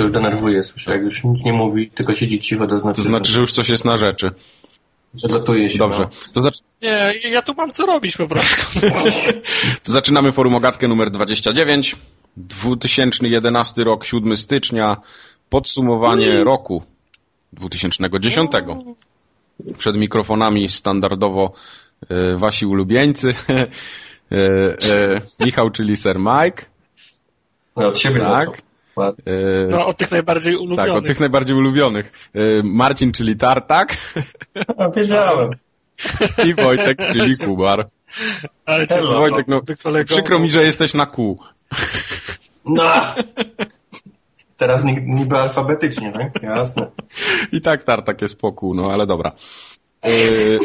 się już denerwuje, słyszę, jak już nic nie mówi, tylko siedzi cicho, to znaczy, To znaczy, że już coś jest na rzeczy. że gotuje się. Dobrze. No. To, zacz... Nie, ja tu mam co robić po prostu. to zaczynamy forum ogatkę numer 29. 2011 rok, 7 stycznia. Podsumowanie roku 2010. Przed mikrofonami standardowo e, wasi ulubieńcy. E, e, Michał, czyli Sir Mike. No, od siebie Tak. Ładnie. E, No, od tych najbardziej tak, ulubionych. od tych najbardziej ulubionych. E, Marcin, czyli Tartak. A, wiedziałem. I Wojtek, czyli Kubar. Ale cię, Hello. Wojtek, no, przykro mi, że jesteś na kół. No! Teraz ni- niby alfabetycznie, tak? Jasne. I tak Tartak jest po kół, no ale dobra. Yy,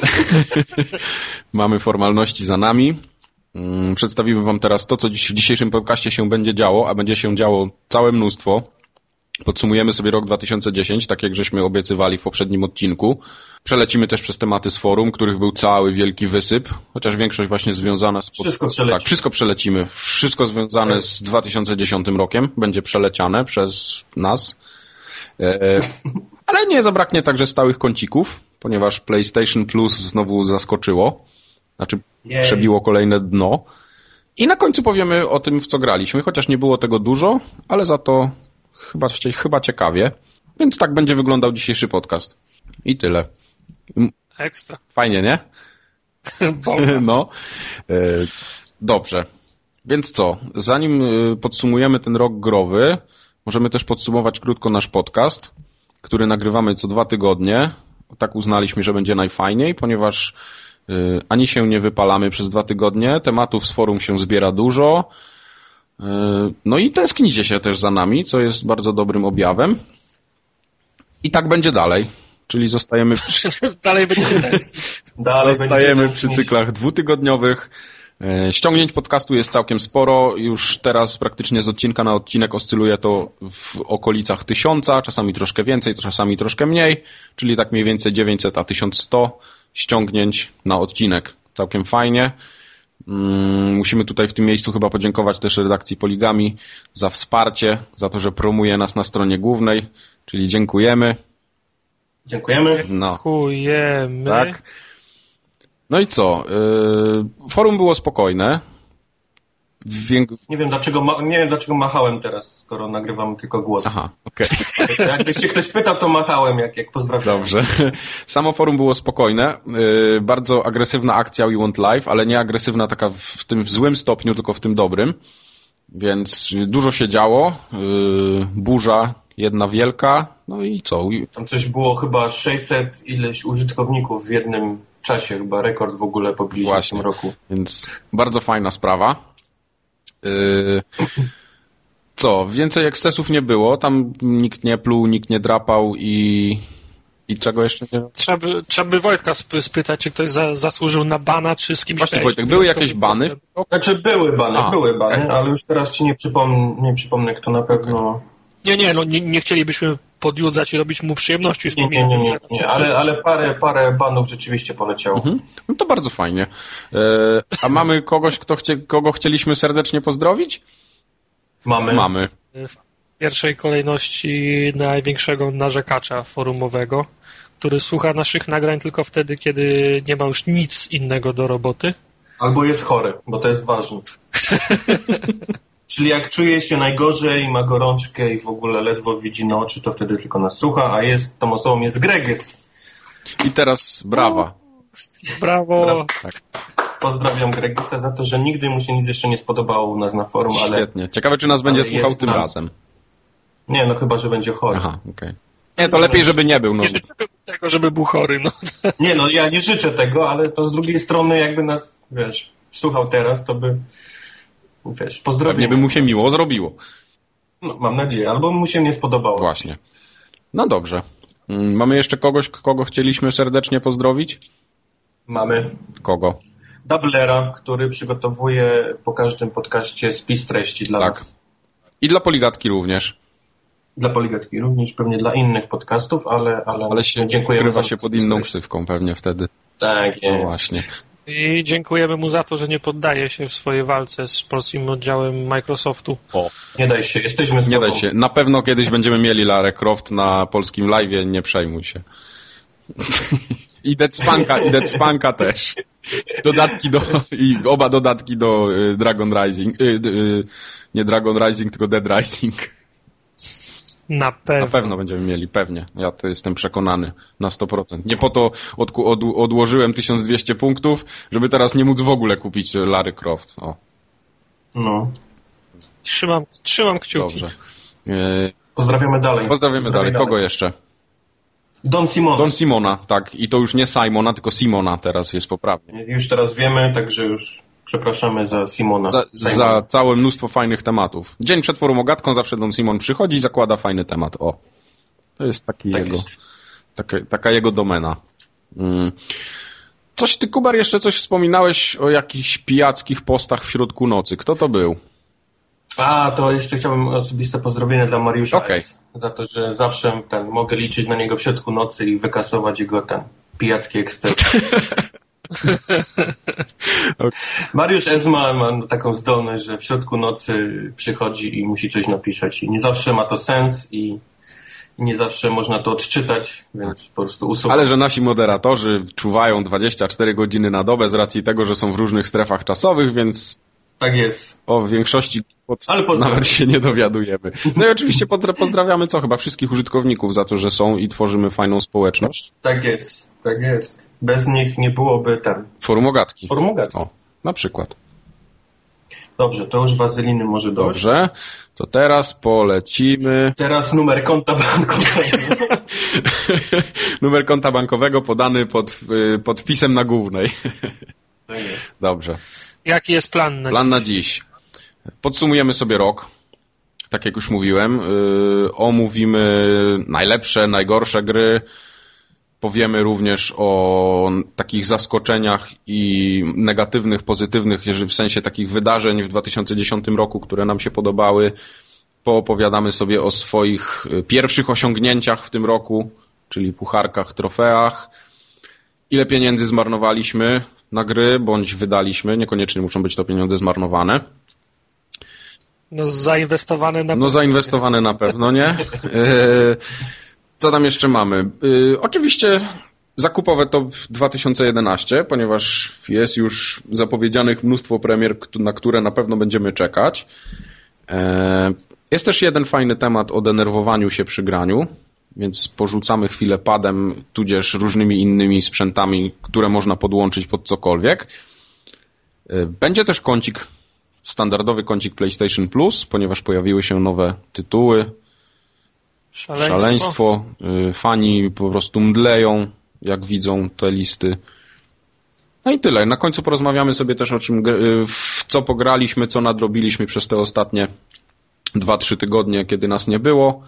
Mamy formalności za nami. Yy, Przedstawimy wam teraz to, co dziś w dzisiejszym podcaście się będzie działo, a będzie się działo całe mnóstwo. Podsumujemy sobie rok 2010, tak jak żeśmy obiecywali w poprzednim odcinku. Przelecimy też przez tematy z forum, których był cały wielki wysyp, chociaż większość właśnie związana z... Wszystko przelecimy. Tak, wszystko przelecimy. Wszystko związane z 2010 rokiem będzie przeleciane przez nas. E, ale nie zabraknie także stałych kącików, ponieważ PlayStation Plus znowu zaskoczyło. Znaczy Jej. przebiło kolejne dno. I na końcu powiemy o tym, w co graliśmy, chociaż nie było tego dużo, ale za to chyba, chyba ciekawie. Więc tak będzie wyglądał dzisiejszy podcast. I tyle. Ekstra. Fajnie, nie? No. E, Dobrze. Więc co? Zanim e, podsumujemy ten rok growy, możemy też podsumować krótko nasz podcast, który nagrywamy co dwa tygodnie. Tak uznaliśmy, że będzie najfajniej, ponieważ ani się nie wypalamy przez dwa tygodnie, tematów z forum się zbiera dużo. E, No i tęsknicie się też za nami, co jest bardzo dobrym objawem. I tak będzie dalej. Czyli zostajemy przy, Dalej będzie tęsknić. Dalej Zostajemy będzie przy cyklach dwutygodniowych. E, Ściągnięć podcastu jest całkiem sporo. Już teraz praktycznie z odcinka na odcinek oscyluje to w okolicach tysiąca, czasami troszkę więcej, czasami troszkę mniej, czyli tak mniej więcej 900 a 1100 ściągnięć na odcinek. Całkiem fajnie. Mm, Musimy tutaj w tym miejscu chyba podziękować też redakcji Poligami za wsparcie, za to, że promuje nas na stronie głównej, czyli dziękujemy. Dziękujemy. No. Dziękujemy. Tak. No i co? Yy, forum było spokojne. Wię... Nie wiem, dlaczego nie wiem dlaczego machałem teraz, skoro nagrywam tylko głos. Aha, okej. Jakby się ktoś pytał, to machałem, jak, jak pozdrawiam. Dobrze. Samo forum było spokojne. Yy, bardzo agresywna akcja We Want Live, ale nie agresywna taka w tym złym stopniu, tylko w tym dobrym. Więc dużo się działo. Yy, burza jedna wielka. No i co? Tam coś było chyba 600 ileś użytkowników w jednym czasie, chyba rekord w ogóle pobiliśmy w tym roku. Więc bardzo fajna sprawa. Yy, co, więcej ekscesów nie było, tam nikt nie pluł, nikt nie drapał i, i czego jeszcze nie Trzeba by, trzeba by Wojtka sp- spytać, czy ktoś za, zasłużył na bana, czy z kimś Właśnie Wojtek, były jakieś bany? Znaczy były bany, A, były bany, okej. ale już teraz ci nie, przypom- nie przypomnę, kto na pewno... Nie, nie, no nie, nie chcielibyśmy podjudzać i robić mu przyjemności Nie, nie, nie, nie, nie, ale, ale parę, parę banów rzeczywiście poleciało. Mhm. No to bardzo fajnie. Yy, a mamy kogoś, kto chcie, kogo chcieliśmy serdecznie pozdrowić? Mamy. Mamy. W pierwszej kolejności największego narzekacza forumowego, który słucha naszych nagrań tylko wtedy, kiedy nie ma już nic innego do roboty. Albo jest chory, bo to jest ważne. Czyli jak czuje się najgorzej, ma gorączkę i w ogóle ledwo widzi na oczy, to wtedy tylko nas słucha, a jest tą osobą jest Gregys. I teraz brawa. Brawo! Tak, Pozdrawiam Gregisa za to, że nigdy mu się nic jeszcze nie spodobało u nas na forum, ale świetnie. Ciekawe, czy nas będzie słuchał tym nam- razem. nie, no chyba, że będzie chory. Aha, okej. Nie, to lepiej, żeby nie był. No. Nie życzymy tego, żeby był chory. No. Nie, no ja nie życzę tego, ale to z drugiej strony jakby nas, wiesz, słuchał teraz, to by, wiesz, pozdrowienia. Pewnie by mu się miło zrobiło. No, mam nadzieję, albo mu się nie spodobało. Właśnie. No dobrze. Mm, Mamy jeszcze kogoś, kogo chcieliśmy serdecznie pozdrowić? Mamy Kogo? Dublera, który przygotowuje po każdym podcaście spis treści dla Tak. nas. I dla Poligatki również. Dla Poligatki, również pewnie dla innych podcastów, ale, ale, Ale się dziękujemy ukrywa się pod inną ksywką pewnie wtedy. Tak No jest. właśnie. I dziękujemy mu za to, że nie poddaje się w swojej walce z polskim oddziałem Microsoftu. O, Nie daj się, jesteśmy z nie daj się. Na pewno kiedyś będziemy mieli Lara Croft na polskim live, nie przejmuj się. I Dead Spanka, i Dead Spanka też. Dodatki do, i oba dodatki do y, Dragon Rising, y, y, nie Dragon Rising, tylko Dead Rising. Na pewno. Na pewno będziemy mieli, pewnie. Ja to jestem przekonany na 100%. Nie po to odku, od, odłożyłem 1200 punktów, żeby teraz nie móc w ogóle kupić Lary Croft. O, No. Trzymam, trzymam kciuki. dobrze. E, Pozdrawiamy dalej. pozdrawiamy dalej. Kogo jeszcze? Don Simon. Don Simona, tak. I to już nie Simona, tylko Simona teraz jest poprawnie. Już teraz wiemy, także już przepraszamy za Simona. Za, za całe mnóstwo fajnych tematów. Dzień przed forumogatką zawsze Don Simon przychodzi i zakłada fajny temat. O. To jest taki Tak jego, jest. taka, taka jego domena. Mm. Coś ty, Kubar, jeszcze coś wspominałeś o jakichś pijackich postach w środku nocy. Kto to był? A, to jeszcze chciałbym osobiste pozdrowienie dla Mariusza. S. za to, że zawsze ten, mogę liczyć na niego w środku nocy i wykasować jego ten pijacki eksces. Mariusz S. ma, taką zdolność, że w środku nocy przychodzi i musi coś napisać i nie zawsze ma to sens i i nie zawsze można to odczytać, więc po prostu usuwam. Ale że nasi moderatorzy czuwają 24 godziny na dobę z racji tego, że są w różnych strefach czasowych, więc Tak jest. o większości pod... Ale pozdrawiam. nawet się nie dowiadujemy. No i oczywiście pozdra- pozdrawiamy co? Chyba wszystkich użytkowników za to, że są i tworzymy fajną społeczność. Tak jest. Tak jest. Bez nich nie byłoby ten Forumogatki. formułgat. O, na przykład. Dobrze, to już wazyliny może dojść. Dobrze, to teraz polecimy. Teraz numer konta bankowego. Numer konta bankowego podany pod, y, pod wpisem na głównej. Tak jest. Dobrze. Jaki jest plan na Plan na dziś. Podsumujemy sobie rok. Tak jak już mówiłem. Yy, omówimy najlepsze, najgorsze gry. Powiemy również o takich zaskoczeniach i negatywnych, pozytywnych, w sensie takich wydarzeń w 2010 roku, które nam się podobały. Poopowiadamy sobie o swoich y, pierwszych osiągnięciach w tym roku, czyli pucharkach, trofeach. Ile pieniędzy zmarnowaliśmy na gry, bądź wydaliśmy. Niekoniecznie muszą być to pieniądze zmarnowane. No, zainwestowane na No zainwestowane na pewno nie. E, Co tam jeszcze mamy? E, Oczywiście zakupowe to 2011, ponieważ jest już zapowiedzianych mnóstwo premier, na które na pewno będziemy czekać. E, Jest też jeden fajny temat o denerwowaniu się przy graniu, więc porzucamy chwilę padem, tudzież różnymi innymi sprzętami, które można podłączyć pod cokolwiek. Będzie też kącik standardowy kącik PlayStation Plus, ponieważ pojawiły się nowe tytuły, szaleństwo. szaleństwo. Y, Fani po prostu mdleją, jak widzą te listy. No i tyle. Na końcu porozmawiamy sobie też o czym, y, w co pograliśmy, co nadrobiliśmy przez te ostatnie 2-3 tygodnie, kiedy nas nie było.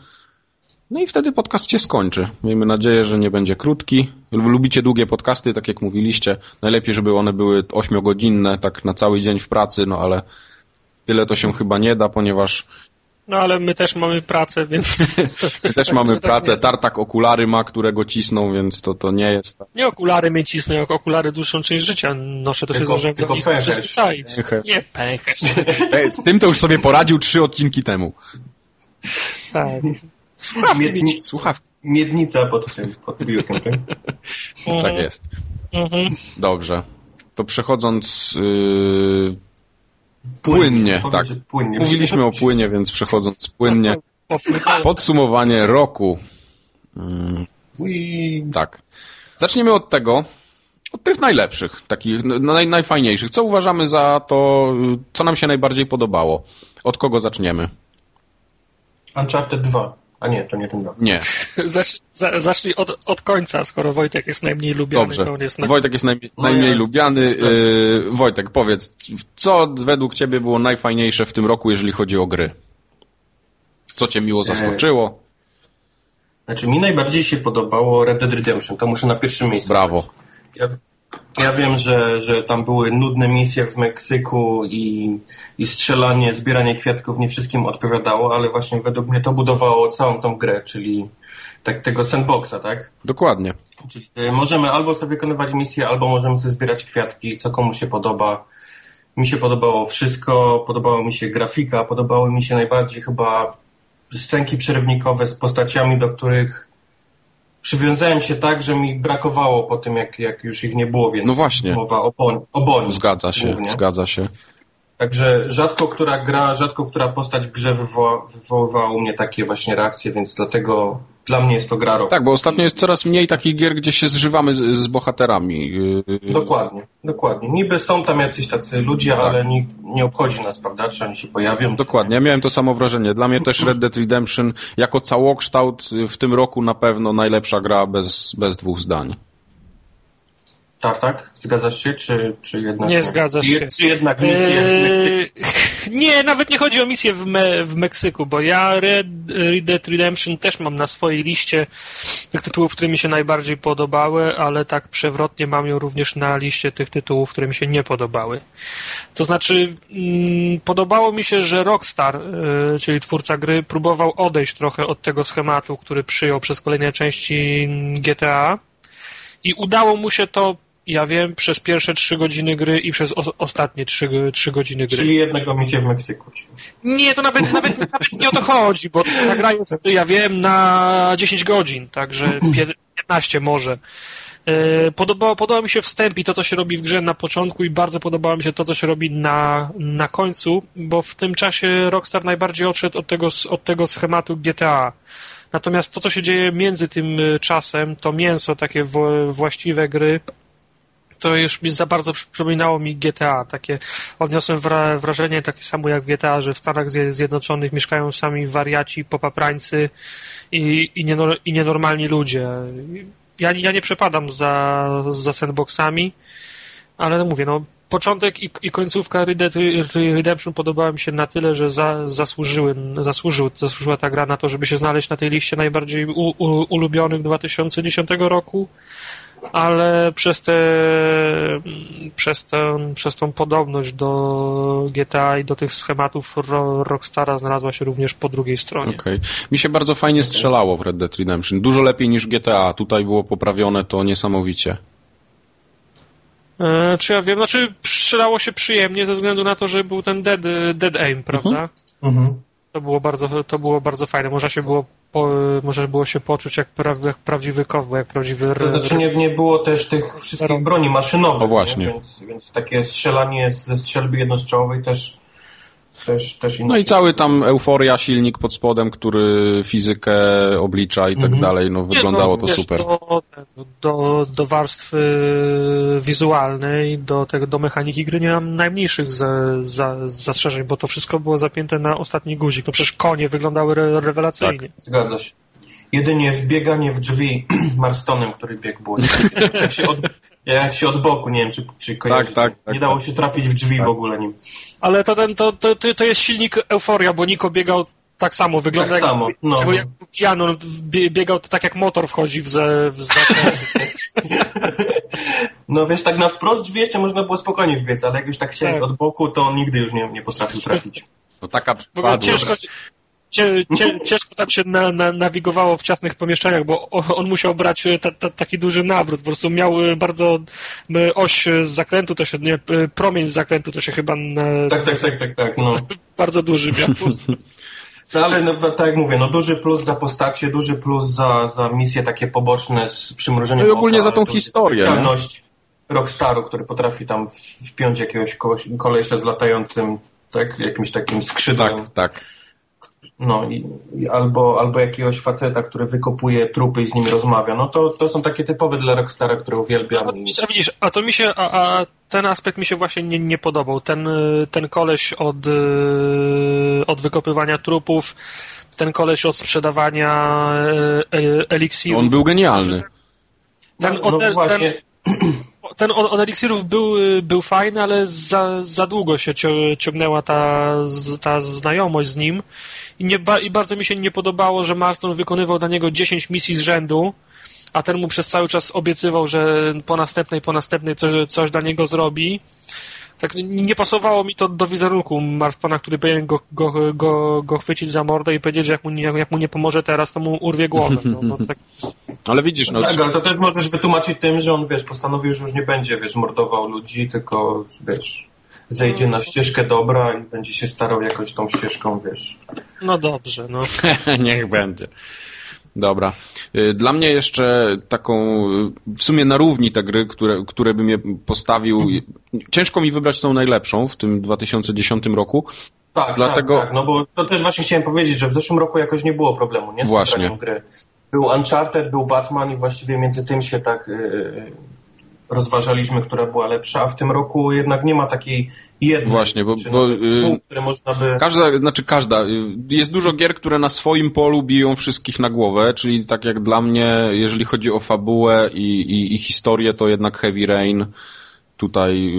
No i wtedy podcast się skończy. Miejmy nadzieję, że nie będzie krótki. Lubicie długie podcasty, tak jak mówiliście. Najlepiej, żeby one były 8-godzinne, tak na cały dzień w pracy, no ale tyle to się chyba nie da, ponieważ No ale my też mamy pracę, więc My też mamy pracę. Tartak okulary ma, którego cisną, więc to, to nie jest tak. nie okulary mnie cisną, jak okulary dłuższą część życia noszę, to się Tylko- zdążyłem do tylko nich pęcherz. przyzwyczaić. Nie pęcherz. Z tym to już sobie poradził trzy odcinki temu. tak. Słuchawki cisną. Słuchawki. Miednica pod tym, pod biurkiem, tak? Tak jest. Mhm. Dobrze. To przechodząc yy, Płynnie, tak. Płynnie. Mówiliśmy o płynie, więc przechodząc płynnie. Podsumowanie roku. Ui. tak. Zaczniemy od tego, od tych najlepszych, takich n- naj, najfajniejszych. Co uważamy za to, co nam się najbardziej podobało? Od kogo zaczniemy? Uncharted 2. A nie, to nie ten rok. Nie. Zacz, za, zacznij od, od końca, skoro Wojtek jest najmniej lubiany, Dobrze. to on jest na... Wojtek jest najmniej, No najmniej ja- lubiany. Y, Wojtek, powiedz, co według Ciebie było najfajniejsze w tym roku, jeżeli chodzi o gry? Co Cię miło zaskoczyło? Znaczy, mi najbardziej się podobało Red Dead Redemption. To muszę na pierwszym miejscu. Brawo. Ja, ja wiem, że, że tam były nudne misje w Meksyku i, i strzelanie, zbieranie kwiatków nie wszystkim odpowiadało, ale właśnie według mnie to budowało całą tą grę, czyli tak tego sandboxa, tak? Dokładnie. Czyli y, możemy albo sobie wykonywać misje, albo możemy sobie zbierać kwiatki, co komu się podoba. Mi się podobało wszystko, podobała mi się grafika, podobały mi się najbardziej chyba scenki przerywnikowe z postaciami, do których przywiązałem się tak, że mi brakowało po tym, jak, jak już ich nie było, więc No właśnie. mowa o, Bon, o Bonnie. Zgadza się, głównie. zgadza się. Także rzadko która gra, rzadko która postać w grze wywoła, wywoływała u mnie takie właśnie reakcje, więc dlatego dla mnie jest to gra roku. Tak, bo ostatnio jest coraz mniej takich gier, gdzie się zżywamy z, z bohaterami. Yy, Dokładnie, dokładnie. Niby są tam jacyś tacy ludzie, Tak. ale nikt nie obchodzi nas, prawda, czy oni się pojawią. Dokładnie, ja miałem to samo wrażenie. Dla mnie też Red Dead Redemption jako całokształt w tym roku na pewno najlepsza gra bez, bez dwóch zdań. Tak, tak? Zgadzasz się, czy, czy jednak... Nie zgadzasz się. Czy jednak misje Eee, nie, nawet nie chodzi o misję w, me, w Meksyku, bo ja Red, Red Dead Redemption też mam na swojej liście tych tytułów, które mi się najbardziej podobały, ale tak przewrotnie mam ją również na liście tych tytułów, które mi się nie podobały. To znaczy, mm, podobało mi się, że Rockstar, e, czyli twórca gry, próbował odejść trochę od tego schematu, który przyjął przez kolejne części GTA i udało mu się to ja wiem, przez pierwsze trzy godziny gry i przez o, ostatnie trzy, trzy godziny gry. Czyli jednego misję w Meksyku. Nie, to nawet, nawet, nawet nie o to chodzi, bo ta gra jest, ja wiem, na 10 godzin, także 15 może. E, Podobało, podoba mi się wstęp i to, co się robi w grze na początku i bardzo podobało mi się to, co się robi na, na końcu, bo w tym czasie Rockstar najbardziej odszedł od tego, od tego schematu GTA. Natomiast to, co się dzieje między tym e, czasem, to mięso, takie właściwe gry, to już mi za bardzo przypominało mi GTA. Takie odniosłem wra- wrażenie takie samo jak GTA, że w Stanach Zje- Zjednoczonych mieszkają sami wariaci, popaprańcy i, i, nienor- i nienormalni ludzie. Ja, ja nie przepadam za, za sandboxami, ale mówię, no początek i, i końcówka Redemption podobała mi się na tyle, że za, zasłużyły, zasłużył, zasłużyła ta gra na to, żeby się znaleźć na tej liście najbardziej u, u, ulubionych 2010 roku ale przez te, przez, tę, przez tą podobność do GTA i do tych schematów Ro, Rockstara znalazła się również po drugiej stronie. Okej. Mi się bardzo fajnie strzelało w Red Dead Redemption. Dużo lepiej niż GTA. Tutaj było poprawione to niesamowicie. E, czy ja wiem, znaczy strzelało się przyjemnie ze względu na to, że był ten dead, dead aim, prawda? Mhm. To było bardzo, to było bardzo fajne. Można się było, po, można było się poczuć jak, pra, jak prawdziwy cowboy, jak prawdziwy... To znaczy nie, nie było też tych wszystkich broni maszynowych. O, właśnie. Nie? Więc, więc takie strzelanie ze strzelby jednostrzałowej też też, też No i cały tam euforia, silnik pod spodem, który fizykę oblicza i tak Mhm. dalej, no Nie, wyglądało no, to wiesz, super. Do, do, do warstwy wizualnej, do, tego, do mechaniki gry nie mam najmniejszych za, za, zastrzeżeń, bo to wszystko było zapięte na ostatni guzik. No przecież konie wyglądały re, rewelacyjnie. Zgadza się. Jedynie wbieganie w drzwi Marstonem, który biegł było. Jak się od, jak się od boku, nie wiem, czy, czy kojarzycie. tak, tak, Nie dało tak. się trafić w drzwi w ogóle nim. Ale to, ten, to, to, to to jest silnik euforia, bo Niko biegał tak samo, wygląda Tak jak, samo, no. jak, jak pijano, bie- biegał to tak jak motor wchodzi w, ze, w zakręt. No wiesz, tak na wprost drzwi jeszcze można było spokojnie wbiec, ale jak już tak chciałeś Tak. od boku, to on nigdy już nie, nie potrafił trafić. No taka padła. ciężko, cie, cie, ciężko tam się na, na, nawigowało w ciasnych pomieszczeniach, bo on musiał brać e, ta, ta, taki duży nawrót. Po prostu miał e, bardzo e, oś z zakrętu, to się, nie, promień z zakrętu to się chyba na, Tak, tak, tak, tak, tak, no. bardzo duży miał. No ale no, tak jak mówię, no duży plus za postacie, duży plus za, za misje takie poboczne z przymrużeniem No i ogólnie oka, za tą historię, nie? Specjalność Rockstaru, który potrafi tam w- wpiąć jakiegoś kolesia z latającym, tak, jakimś takim skrzydłem. Tak, tak. No i, i albo, albo jakiegoś faceta, który wykopuje trupy i z nimi rozmawia. No to, to są takie typowe dla Rockstara, które uwielbiam. A, widzisz, a widzisz, a to mi się, a, a ten aspekt mi się właśnie nie, nie podobał. Ten, ten koleś od, y, od wykopywania trupów, ten koleś od sprzedawania y, y, eliksirów. On był genialny. No, ten, no od, właśnie, ten od, od eliksirów był, y, był fajny, ale za, za długo się ciągnęła ta, ta znajomość z nim i, nie, i bardzo mi się nie podobało, że Marston wykonywał dla niego 10 misji z rzędu, a ten mu przez cały czas obiecywał, że po następnej, po następnej coś, coś dla niego zrobi. Tak nie pasowało mi to do wizerunku Marstona, który powinien go, go, go, go chwycić za mordę i powiedzieć, że jak mu, nie, jak mu nie pomoże teraz, to mu urwie głowę. No, tak. Ale widzisz, no... Tak, ale to też możesz wytłumaczyć tym, że on, wiesz, postanowił, że już nie będzie, wiesz, mordował ludzi, tylko, wiesz, zejdzie na ścieżkę dobra i będzie się starał jakoś tą ścieżką, wiesz. No dobrze, no. Niech będzie. Dobra. Y, dla mnie jeszcze taką, y, w sumie na równi te gry, które, które bym je postawił, ciężko mi wybrać tą najlepszą w tym 2010 roku. Tak, Dlatego... tak, tak, no bo to też właśnie chciałem powiedzieć, że w zeszłym roku jakoś nie było problemu, nie? Z właśnie. Gry. Był Uncharted, był Batman i właściwie między tym się tak yy, rozważaliśmy, która była lepsza, a w tym roku jednak nie ma takiej jednej. Właśnie, bo, bo można by... każda, znaczy każda, jest dużo gier, które na swoim polu biją wszystkich na głowę, czyli tak jak dla mnie, jeżeli chodzi o fabułę i, i, i historię, to jednak Heavy Rain tutaj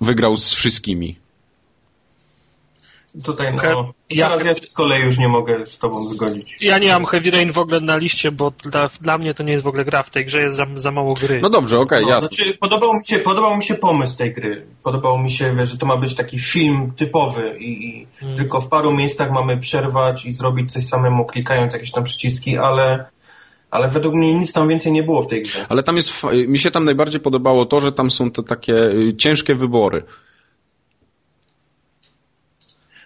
wygrał z wszystkimi. Tutaj no, ja, teraz ja się z kolei już nie mogę z tobą zgodzić. Ja nie mam Heavy Rain w ogóle na liście, bo dla, dla mnie to nie jest w ogóle gra w tej grze, jest za, za mało gry. No dobrze, okej, okay, no, jasne. Znaczy, podobał, mi się, podobał mi się pomysł tej gry. Podobał mi się, że to ma być taki film typowy i, i hmm. tylko w paru miejscach mamy przerwać i zrobić coś samemu, klikając jakieś tam przyciski, ale ale według mnie nic tam więcej nie było w tej grze. Ale tam jest, mi się tam najbardziej podobało to, że tam są te takie y, ciężkie wybory.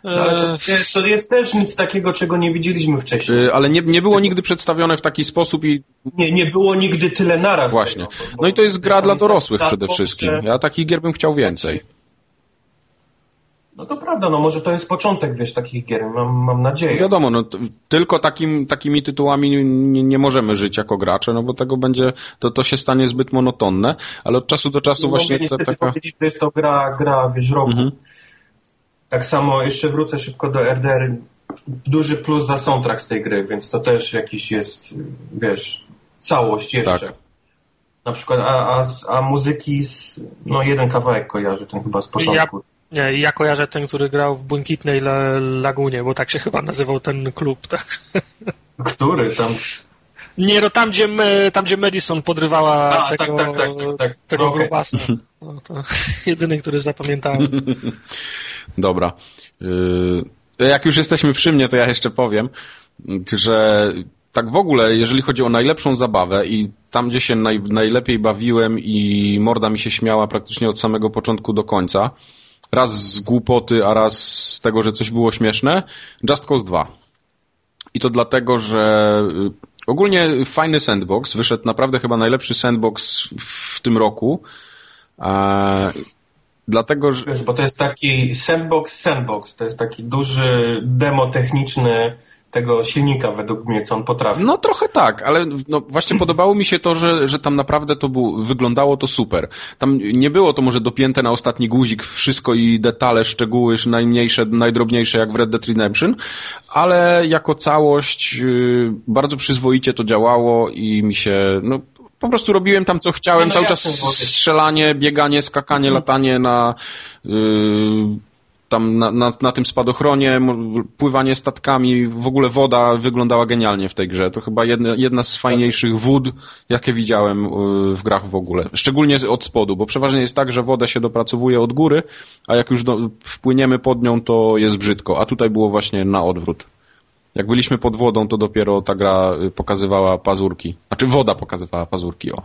No, ale to, jest, to jest też nic takiego, czego nie widzieliśmy wcześniej. Ale nie, nie było nigdy przedstawione w taki sposób i... Nie, nie było nigdy tyle naraz. Właśnie. Tego, bo, no i to jest gra dla dorosłych przede wszystkim. Ja takich gier bym chciał więcej. No to prawda, no może to jest początek, wiesz, takich gier, mam, mam nadzieję. Wiadomo, no tylko takim, takimi tytułami nie, nie, możemy żyć jako gracze, no bo tego będzie, to, to się stanie zbyt monotonne, ale od czasu do czasu no, właśnie... Mogę to, taka... powiedzieć, że jest to gra, gra wiesz, roku. Mhm tak samo jeszcze wrócę szybko do RDR. Duży plus za soundtrack z tej gry, więc to też jakiś jest, wiesz, całość jeszcze. Tak. Na przykład, a, a, a muzyki, z, no jeden kawałek kojarzy, ten chyba z początku. Ja, nie, ja kojarzę ten, który grał w Błękitnej Lagunie, bo tak się chyba nazywał ten klub, tak? Który tam? Nie, no tam, gdzie, tam, gdzie Madison podrywała A, tego, tak, tak, tak, tak, tak. tego okay. grubasa. No, to jedyny, który zapamiętałem. Dobra. Y, jak już jesteśmy przy mnie, to ja jeszcze powiem, że tak w ogóle, jeżeli chodzi o najlepszą zabawę i tam, gdzie się naj, najlepiej bawiłem i morda mi się śmiała praktycznie od samego początku do końca, raz z głupoty, a raz z tego, że coś było śmieszne, Just Cause 2. I to dlatego, że y, ogólnie fajny sandbox, wyszedł naprawdę chyba najlepszy sandbox w tym roku. Dlatego, że... Wiesz, bo to jest taki sandbox, sandbox, to jest taki duży demo techniczny tego silnika według mnie, co on potrafi. No trochę tak, ale no właśnie podobało mi się to, że, że tam naprawdę to był, wyglądało to super. Tam nie było to może dopięte na ostatni guzik wszystko i detale, szczegóły najmniejsze, najdrobniejsze jak w Red Dead Redemption, ale jako całość yy, bardzo przyzwoicie to działało i mi się, no po prostu robiłem tam co chciałem, no, cały czas strzelanie, bieganie, skakanie, mhm. latanie na yy, tam na, na, na, tym spadochronie, pływanie statkami, w ogóle woda wyglądała genialnie w tej grze. To chyba jedna, jedna z fajniejszych wód, jakie widziałem yy, w grach w ogóle. Szczególnie od spodu, bo przeważnie jest tak, że wodę się dopracowuje od góry, a jak już do, wpłyniemy pod nią, to jest brzydko. A tutaj było właśnie na odwrót. Jak byliśmy pod wodą, to dopiero ta gra y, pokazywała pazurki. Znaczy woda pokazywała pazurki, o.